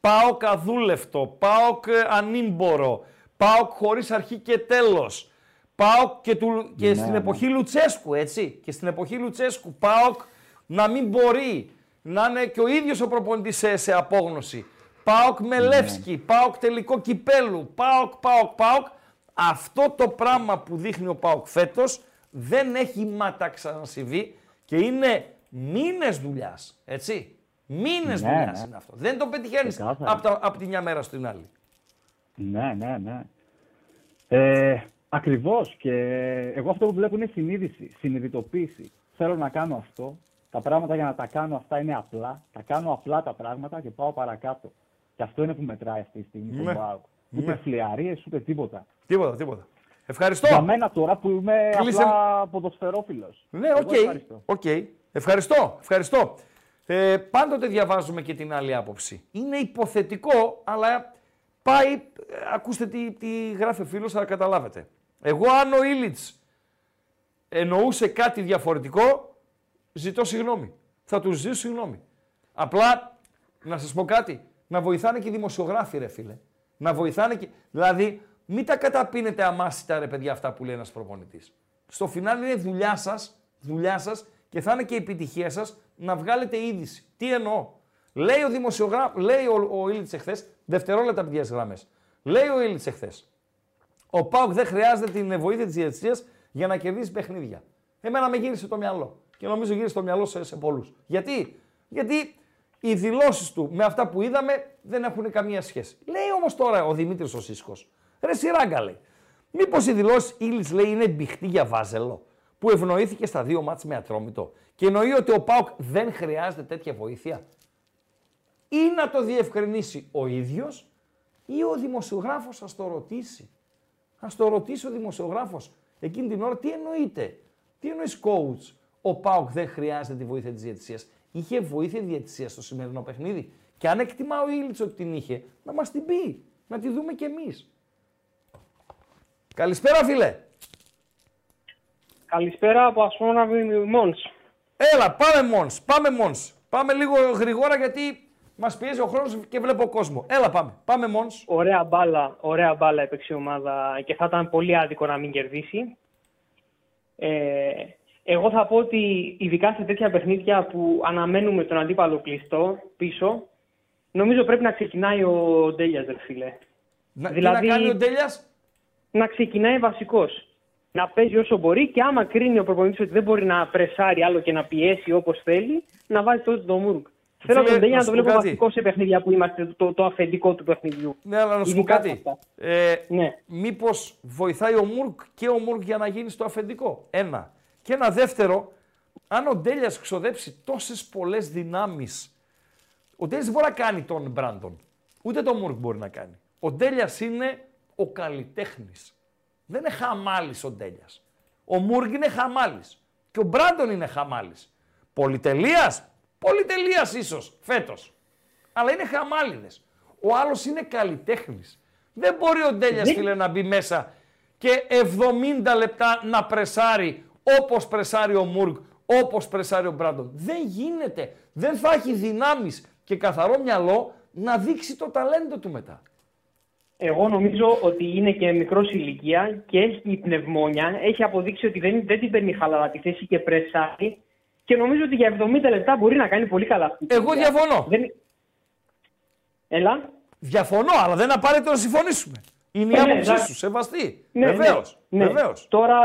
ΠΑΟΚ αδούλευτο, ΠΑΟΚ ε, ανήμπορο, ΠΑΟΚ χωρίς αρχή και τέλος, ΠΑΟΚ και, του, και Ναι, στην ναι. εποχή Λουτσέσκου, έτσι, και στην εποχή Λουτσέσκου, ΠΑΟΚ να μην μπορεί να είναι και ο ίδιος ο προπονητής σε, σε απόγνωση. ΠΑΟΚ με Λεύσκι, ΠΑΟΚ τελικό κυπέλου, ΠΑΟΚ, ΠΑΟΚ, ΠΑΟΚ. Αυτό το πράγμα που δείχνει ο ΠΑΟΚ φέτος δεν έχει ματά ξανασυμβεί και είναι μήνες δουλειάς, έτσι. Μήνες Ναι, δουλειάς ναι. είναι αυτό. Δεν το πετυχαίνεις Ξεκάθαρα. από, τα- από τη μια μέρα στην άλλη. Ναι, ναι, ναι. Ε, ακριβώς. Και εγώ αυτό που βλέπω είναι συνείδηση, συνειδητοποίηση. Θέλω να κάνω αυτό. Τα πράγματα για να τα κάνω αυτά είναι απλά. Τα κάνω απλά τα πράγματα και πάω παρακάτω. Και αυτό είναι που μετράει αυτή τη στιγμή Ναι. στον ΠΑΟΚ. Ούτε Ναι. φλυαρίες, ούτε τίποτα. Τίποτα, τίποτα. Ευχαριστώ. Για μένα τώρα που είμαι Κλείσε- απλά ποδοσφαιρόφιλος. Ναι, Εγώ οκ. ευχαριστώ. οκ. Ευχαριστώ. Ευχαριστώ. Ε, πάντοτε διαβάζουμε και την άλλη άποψη. Είναι υποθετικό, αλλά πάει. ε, Ακούστε τι, τι γράφει ο φίλος, θα καταλάβετε. Εγώ αν ο Ήλιτς εννοούσε κάτι διαφορετικό, ζητώ συγγνώμη. Θα του ζητήσω συγγνώμη. Απλά, να σας πω κάτι, να βοηθάνε και οι δημοσιογράφοι ρε φίλε. Να βοηθάνε και... Δηλαδή, μην τα καταπίνετε αμάσιτα ρε παιδιά αυτά που λέει ένας προπονητής. Στο φινάλι είναι δουλειά σας, δουλειά σας και θα είναι και η επιτυχία σας να βγάλετε είδηση. Τι εννοώ; Λέει ο δημοσιογράφος, λέει ο, ο Ήλιτς εχθές, δευτερόλεπτα από τις γραμμές. Λέει ο Ήλιτς εχθές, ο Πάουκ δεν χρειάζεται την βοήθεια της διαιτησίας για να κερδίσει παιχνίδια. Εμένα με γύρισε το μυαλό. Και νομίζω γύρισε το μυαλό σε, σε πολλούς. Γιατί; Γιατί οι δηλώσεις του με αυτά που είδαμε δεν έχουν καμία σχέση. Λέει όμως τώρα ο Δημήτρης ο Σίσκος. Ρε σειράγκα λέει. Μήπως οι δηλώσεις Ήλιτ λέει είναι μπιχτή για βάζελο; Που ευνοήθηκε στα δύο μάτς με ατρόμητο και εννοεί ότι ο Πάουκ δεν χρειάζεται τέτοια βοήθεια. Ή να το διευκρινίσει ο ίδιος ή ο δημοσιογράφος ας το ρωτήσει. Ας το ρωτήσει ο δημοσιογράφος εκείνη την ώρα τι εννοείται. Τι εννοείς coach. Ο Πάουκ δεν χρειάζεται τη βοήθεια της διαιτησίας. Είχε βοήθεια διαιτησίας στο σημερινό παιχνίδι. Και αν εκτιμά ο Ήλιτς ότι την είχε, να μας την πει. Να τη δούμε κι εμείς. Καλησπέρα φίλε. Καλησπέρα από Ασμόνα Μόνς. Έλα, πάμε Μόνς, πάμε Μόνς. Πάμε λίγο γρηγόρα γιατί μας πιέζει ο χρόνος και βλέπω κόσμο. Έλα πάμε, πάμε Μόνς. Ωραία μπάλα, ωραία μπάλα έπαιξε η ομάδα και θα ήταν πολύ άδικο να μην κερδίσει. Ε, εγώ θα πω ότι ειδικά σε τέτοια παιχνίδια που αναμένουμε τον αντίπαλο κλειστό πίσω, νομίζω πρέπει να ξεκινάει ο Ντέλιας, ρε φίλε. Να, δηλαδή, τι να κάνει ο Ντέλιας; Να ξεκινάει βασικός να παίζει όσο μπορεί και άμα κρίνει ο προπονητής ότι δεν μπορεί να πρεσάρει άλλο και να πιέσει όπως θέλει, να βάζει τότε τον Μούργκ. Θέλω τον Ντέλια να το βλέπω βασικό σε παιχνίδια που είμαστε, το, το αφεντικό του παιχνιδιού. Ναι, αλλά να σου πω κάτι. Ε, ναι. Μήπως βοηθάει ο Μούργκ και ο Μούργκ για να γίνει στο αφεντικό. Ένα. Και ένα δεύτερο, αν ο Ντέλιας ξοδέψει τόσες πολλές δυνάμεις. Ο Ντέλιας δεν μπορεί να κάνει τον Μπράντον. Ούτε τον Μούργκ μπορεί να κάνει. Ο Ντέλιας είναι ο καλλιτέχνης. Δεν είναι χαμάλης ο Ντέλιας. Ο Μούργ είναι χαμάλης. Και ο Μπράντον είναι χαμάλης. Πολυτελείας, πολυτελείας ίσως φέτος. Αλλά είναι χαμάλιδες. Ο άλλος είναι καλλιτέχνης. Δεν μπορεί ο Ντέλιας, φίλε, να μπει μέσα και 70 λεπτά να πρεσάρει όπως πρεσάρει ο Μούργ, όπως πρεσάρει ο Μπράντον. Δεν γίνεται. Δεν θα έχει δυνάμεις και καθαρό μυαλό να δείξει το ταλέντο του μετά. Εγώ νομίζω ότι είναι και μικρός ηλικία και έχει πνευμόνια. Έχει αποδείξει ότι δεν, δεν την παίρνει χαλαρά τη θέση και πρεσάρει. Και νομίζω ότι για 70 λεπτά μπορεί να κάνει πολύ καλά αυτή. Εγώ διαφωνώ. Δεν... Έλα. Διαφωνώ, αλλά δεν απαραίτητο να συμφωνήσουμε. Είναι η ε, άποψή ναι, σου, σεβαστή. Ναι, Βεβαίως. Ναι, ναι. Τώρα,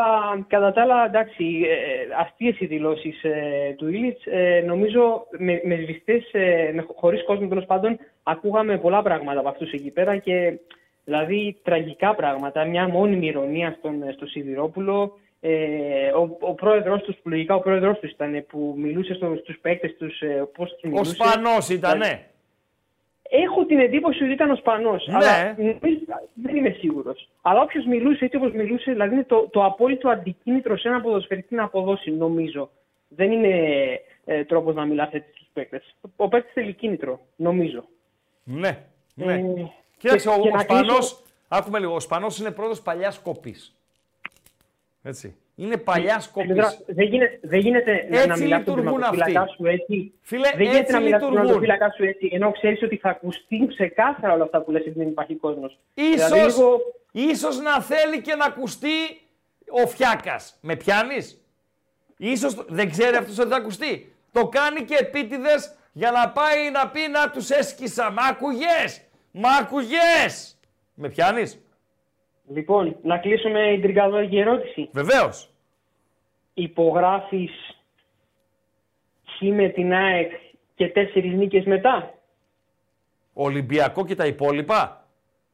κατά τα άλλα, εντάξει, ε, αστείε οι δηλώσεις ε, του Ήλιτ. Ε, νομίζω με, με σβηστέ, ε, χωρίς κόσμο τέλος πάντων, ακούγαμε πολλά πράγματα από αυτούς εκεί πέρα και Δηλαδή τραγικά πράγματα, μια μόνιμη ηρωνία στον, στο Σιδηρόπουλο. Ε, ο, ο πρόεδρος τους, λογικά ο πρόεδρος τους ήταν που μιλούσε στο, στους παίκτες τους, ε, πώς τους μιλούσε. Ο Σπανός ήτανε. Έχω την εντύπωση ότι ήταν ο Σπανός, ναι. αλλά δεν είμαι σίγουρος. Αλλά όποιος μιλούσε έτσι όπως μιλούσε, δηλαδή είναι το, το απόλυτο αντικίνητρο σε ένα ποδοσφαιριστή να αποδώσει, νομίζω. Δεν είναι ε, τρόπος να μιλάς έτσι στους παίκτες. Ο παίκτης θέλει κίνητρο, νομίζω. Ναι, ναι. Ε, Κοίταξε, ο, ο Σπανός, άκουμε λίγο, ο Σπανός είναι πρώτος παλιάς κοπής. Έτσι. Είναι παλιάς κοπής. Δεν γίνεται, δεν γίνεται έτσι να μιλάς τον τερματοφύλακά σου έτσι. Φίλε, δεν γίνεται έτσι να μιλάς τον τερματοφύλακά σου έτσι, ενώ ξέρεις ότι θα ακουστεί ξεκάθαρα όλα αυτά που λες ότι δεν υπάρχει κόσμος. Ίσως, δηλαδή, λίγο... ίσως να θέλει και να ακουστεί ο Φιάκας. Με πιάνεις; Ίσως δεν ξέρει αυτός ότι θα ακουστεί. Το κάνει και επίτηδες για να πάει να πει να τους έσκησα. Μα ακουγές! Μα ακουγές! Με πιάνεις; Λοιπόν, να κλείσουμε την τριγκαδόρικη ερώτηση. Βεβαίως. Υπογράφεις χ με την ΑΕΚ και τέσσερις νίκες μετά; Ολυμπιακό και τα υπόλοιπα;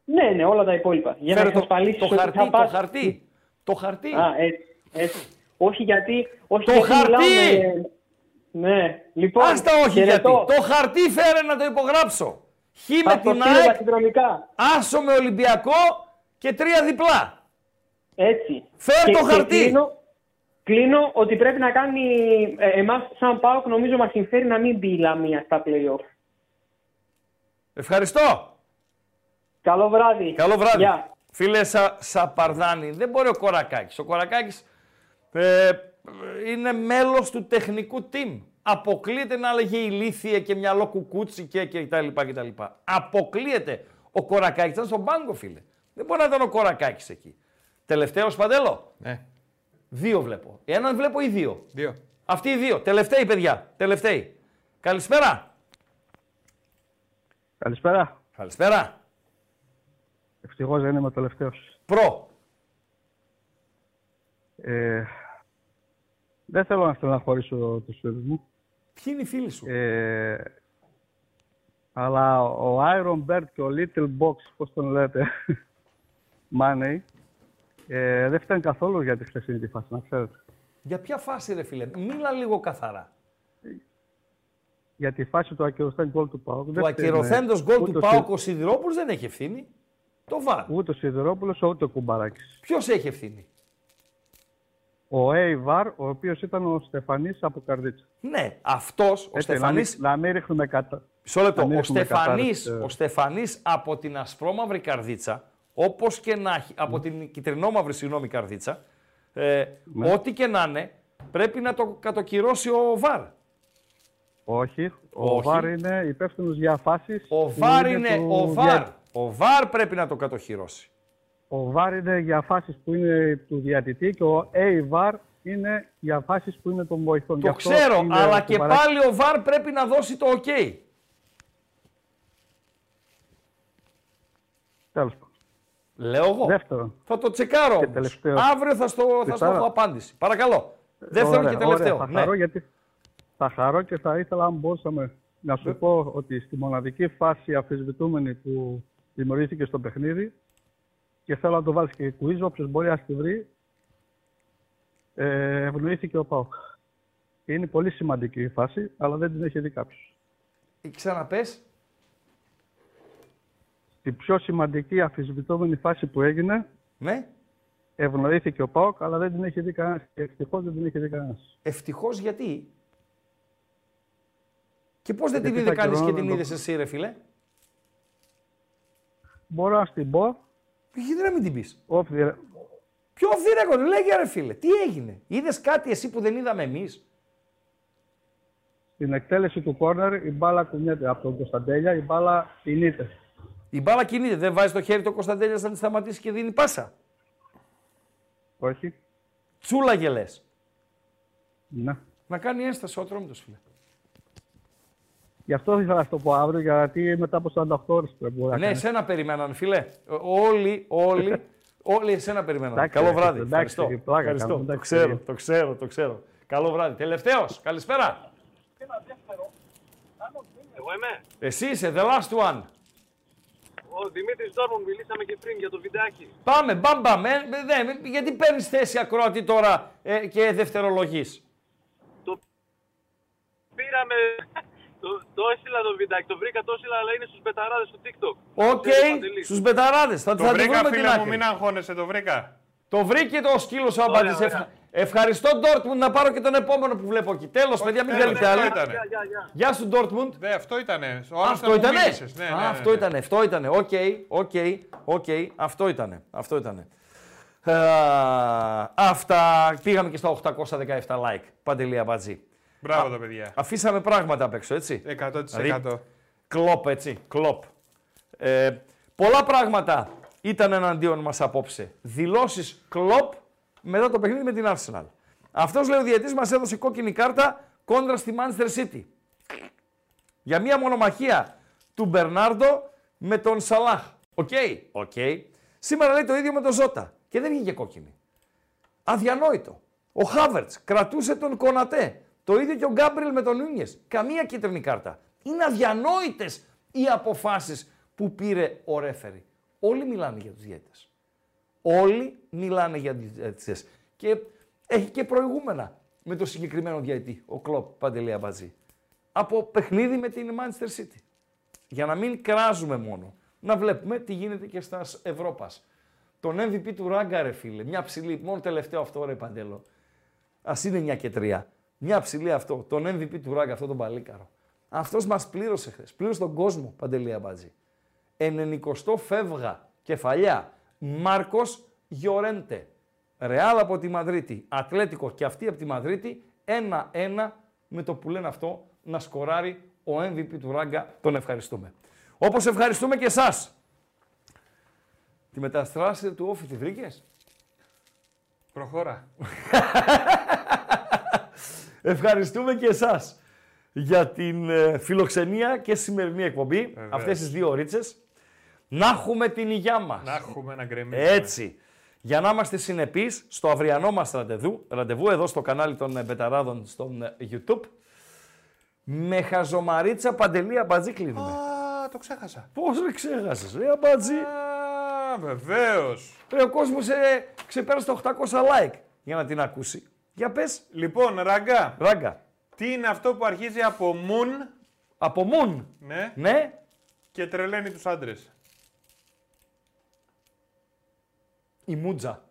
Ναι, ναι, όλα τα υπόλοιπα. Για Φέρε να εξασφαλίσεις το, ότι χαρτί, θα πας... το χαρτί. Το χαρτί. Α, έτσι, έτσι. Όχι γιατί... Όχι Το γιατί χαρτί! μιλάμε- Ναι, λοιπόν... Άστα όχι χαιρετώ. γιατί. Το χαρτί φέρε να το υπογράψω. Χ με Θα το την στείλω ΑΕΚ, ταχυδρομικά. άσο με Ολυμπιακό και τρία διπλά. Έτσι. Φέρ Και- το και χαρτί. Κλείνω, κλείνω ότι πρέπει να κάνει... Ε, εμάς σαν ΠΑΟΚ νομίζω μας συμφέρει να μην μπει η Λαμία στα play-off. Ευχαριστώ. Καλό βράδυ. Καλό βράδυ. Γεια. Φίλε Σα, Σαπαρδάνη, δεν μπορεί ο Κορακάκης. Ο Κορακάκης ε, είναι μέλος του τεχνικού team. Αποκλείεται να έλεγε ηλίθιε και μυαλό κουκούτσι και, και τα λοιπά και τα λοιπά. Αποκλείεται. Ο Κορακάκης ήταν στον πάγκο, φίλε. Δεν μπορεί να ήταν ο Κορακάκης εκεί. Τελευταίος Παντέλο. Ναι. Δύο βλέπω. Έναν βλέπω ή δύο; Δύο. Αυτοί οι δύο. Τελευταίοι, παιδιά. Τελευταίοι. Καλησπέρα. Καλησπέρα. Καλησπέρα. Ευτυχώς δεν είμαι ο τελευταίος. Προ. Ε, δεν θέλω να στεναχωρήσω τους φίλους μου. Ποιοι είναι οι φίλοι σου; Ε, Αλλά ο Iron Bird και ο Little Box, πώς τον λέτε, Money, ε, δεν φτάνει καθόλου για τη χθεσινή τη φάση, να ξέρετε. Για ποια φάση, ρε φίλε, μίλα λίγο καθαρά. Για τη φάση του ακυρωθέν γκολ του ΠΑΟΚ. Το ακυρωθέντος γκολ του Πάουκ ο Σιδηρόπουλος δεν έχει ευθύνη. Το βάρ. Ούτε ο Σιδηρόπουλος, ούτε ο Κουμπαράκης. Ποιος έχει ευθύνη; Ο Έιβαρ, ο οποίος ήταν ο Στεφανής από Καρδίτσα. Ναι, αυτός ο Στεφανή. Να, μην- να μην ρίχνουμε κατά. Μισό λεπτό. να μην Ο ρίχνουμε Στεφανής, κατάρρευση. ο Στεφανής από την ασπρόμαυρη καρδίτσα, όπως και να έχει, από την κυτρινόμαυρη συγγνώμη καρδίτσα, ε, Ναι. ό,τι και να είναι, πρέπει να το κατοκυρώσει ο ΒΑΡ. Όχι, ο Όχι. Βάρ είναι υπεύθυνος για φάσεις. Ο που ΒΑΡ είναι του ο ΒΑΡ. δια- Ο ΒΑΡ πρέπει να το κατοχυρώσει. Ο Βάρ είναι για φάσεις που είναι του διατητή και ο Έιβαρ είναι για φάσεις που είναι των βοηθών. Γι' Το αυτό ξέρω, είναι αλλά ο και Κουμπαράκης. πάλι ο ΒΑΡ πρέπει να δώσει το OK. Τέλος πάντων. Λέω εγώ. Δεύτερο. Θα το τσεκάρω όμως. τελευταίο. Αύριο θα στο, θα στο Τετάρα. έχω απάντηση. Παρακαλώ. Δεύτερο Ωραία, και τελευταίο. Ωραία. Θα Ναι. χαρώ, γιατί, θα χαρώ και θα ήθελα αν μπορούσαμε να σου πω ότι στη μοναδική φάση αφισβητούμενη που δημιουργήθηκε στο παιχνίδι και θέλω να το βάλεις και quiz, όποιος μπορεί να τη βρει, ε, ευνοήθηκε ο ΠΑΟΚ. Είναι πολύ σημαντική η φάση, αλλά δεν την έχει δει κάποιος. Ε, Ξαναπες. Την πιο σημαντική αφισβητούμενη φάση που έγινε, Ναι. ευνοήθηκε ο ΠΑΟΚ, αλλά δεν την έχει δει κανένας. Και ευτυχώς δεν την έχει δει κανένας. Ευτυχώς γιατί; Και πώς δεν την Γιατί είδε θα κανείς και καιρώνω την να το- είδες εσύ, ρε φίλε; Μπορώ να στην πω. Γιατί να μην την πεις. Off the, Ποιο off the record, λέγε ρε φίλε, τι έγινε; Είδες κάτι εσύ που δεν είδαμε εμείς; Στην εκτέλεση του κόρνερ η μπάλα κουνιέται από τον Κωνσταντέλια, η μπάλα κινείται. Η μπάλα κινείται, δεν βάζει το χέρι του Κωνσταντέλια να τη σταματήσει και δίνει πάσα. Όχι. Τσούλαγε λες. Ναι. Να κάνει ένσταση ο Ατρόμητος, φίλε. Γι' αυτό ήθελα να σου το πω αύριο, γιατί μετά από 48 ώρες πρέπει να Ναι, κάνεις. εσένα περιμέναν, φίλε. Ο- Όλοι, όλοι, όλοι εσένα περιμέναν. Εντάξει, Καλό ρε, βράδυ. εντάξει, Ευχαριστώ. πλάκα Ευχαριστώ. κάνουμε, Το εντάξει. ξέρω, το ξέρω, το ξέρω. Καλό βράδυ. Τελευταίος. Καλησπέρα. Εγώ είμαι. Εσύ είσαι, the last one. Ο Δημήτρης Ντόρμουν, μιλήσαμε και πριν για το βιντεάκι. Πάμε, μπαμ, μπαμ. Ε, δε, γιατί παίρνεις θέση ακροατή τώρα ε, και δευτερολογείς; Πήραμε... το, το έστειλα το βιντεάκι, το βρήκα, το έστειλα, αλλά είναι στους μπεταράδες στο TikTok. Οκ, στους μπεταράδες. Θα, Το θα τη βρήκα, βρούμε την φίλε μου, άκρη. μην αγχώνεσαι, το βρήκα. Το βρήκε το σκύλο ο Αμπατζής. ωραία. Ευχα- Ευχαριστώ, Ντόρτμουντ, να πάρω και τον επόμενο που βλέπω εκεί. Τέλος, παιδιά, μην τέλος, καλείτε αυτό άλλη. ήτανε. Γεια σου, Ντόρτμουντ. Ναι, αυτό ήτανε. Ο άλλος Αυτό ήταν που ήτανε. μίλησες. Ναι, ναι, Α, ναι, Αυτό ναι. ήτανε, αυτό ήτανε. Οκ, οκ, οκ. Αυτό ήτανε. Αυτό ήτανε. Ε, αυτά. Πήγαμε και στα 817 like. Παντελή Αμπατζή. Μπράβο Α, τα παιδιά. Αφήσαμε πράγματα απ' έξω, έτσι. 100%. Δηλαδή, Κλοπ, έτσι. Κλοπ. Ε, πολλά πράγματα ήταν εναντίον μας απόψε. Δηλώσεις Κλοπ μετά το παιχνίδι με την Arsenal. Αυτός λέει ο διαιτητής μας έδωσε κόκκινη κάρτα κόντρα στη Manchester City. Για μία μονομαχία του Μπερνάρντο με τον Σαλάχ. Οκ, οκ. Σήμερα λέει το ίδιο με τον Ζώτα και δεν βγήκε κόκκινη. Αδιανόητο. Ο Χάβερτ κρατούσε τον Κονατέ. Το ίδιο και ο Γκάμπριελ με τον Νούνιες. Καμία κίτρινη κάρτα. Είναι αδιανόητες οι αποφάσεις που πήρε ο ρέφερι. Όλοι μιλάνε για τους διαιτητές. Όλοι μιλάνε για τους διαιτητές. Και έχει και προηγούμενα με το συγκεκριμένο διαιτητή, ο Κλοπ Παντελή Αμπατζή. Από παιχνίδι με την Manchester City. Για να μην κράζουμε μόνο. Να βλέπουμε τι γίνεται και στας Ευρώπας. Τον MVP του Ράγκα, ρε φίλε. Μια ψηλή, μόνο τελευταίο αυτό, ρε Παντέλο. Α είναι 9 και 3. Μια ψηλή αυτό. Τον MVP του Ράγκα, αυτό τον παλίκαρο. Αυτός μας πλήρωσε χθες. Πλήρωσε τον κόσμο, Παντελή Αμπάτζη. 90 φεύγα κεφαλιά. Μάρκος Γιορέντε. Ρεάλ από τη Μαδρίτη. Ατλέτικος και αυτή από τη Μαδρίτη. 1-1 με το που λένε αυτό να σκοράρει ο MVP του Ράγκα. Τον ευχαριστούμε. Όπως ευχαριστούμε και εσάς. Τη μεταστράση του όφη τη βρήκες; Προχώρα. Ευχαριστούμε και εσάς για την ε, φιλοξενία και σημερινή εκπομπή. Βεβαίως. Αυτές τις δύο ωρίτσες. Να έχουμε την υγειά μας. Να έχουμε να γκρεμίσουμε. Έτσι. Για να είμαστε συνεπείς στο αυριανό μας ραντεβού, ραντεβού εδώ στο κανάλι των ε, Μπεταράδων στο ε, YouTube. Με χαζομαρίτσα παντελή αμπατζή κλείνουμε. το ξέχασα. Πώς δεν ξέχασες, ρε αμπατζή; Α, βεβαίως. Ρε, ο κόσμος ε, ξεπέρασε τα 800 like για να την ακούσει. Για πες. Λοιπόν, ραγκά. Ράγκα. Τι είναι αυτό που αρχίζει από μουν; Από μουν. ναι, Ναι. και τρελαίνει τους άντρες. Η μούτζα.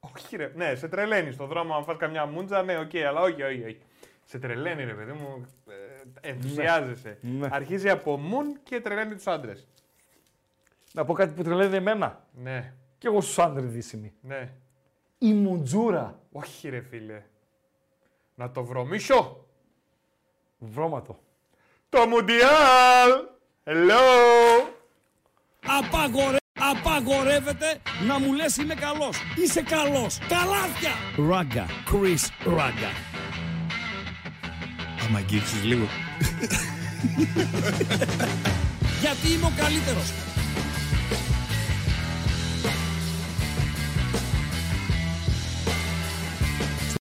Όχι ρε, ναι, σε τρελαίνει στον δρόμο αν φας καμιά μούντζα, ναι, οκ, αλλά όχι, όχι, όχι. Σε τρελαίνει ρε παιδί μου, ε, ενθουσιάζεσαι. Ναι. Αρχίζει από μουν και τρελαίνει τους άντρες. Να πω κάτι που τρελαίνει εμένα. Ναι, Κι εγώ στους άντρες δύσιμοι. ναι. Η μουτζούρα. Όχι ρε φίλε. Να το βρωμίσω. Βρώματο. Το Μουντιάλ! Hello! Απαγορε... Απαγορεύεται να μου λες είμαι καλός. Είσαι καλός. Καλάθια. Ράγκα. Chris Ράγκα. Άμα αγγίξεις λίγο. Γιατί είμαι ο καλύτερος.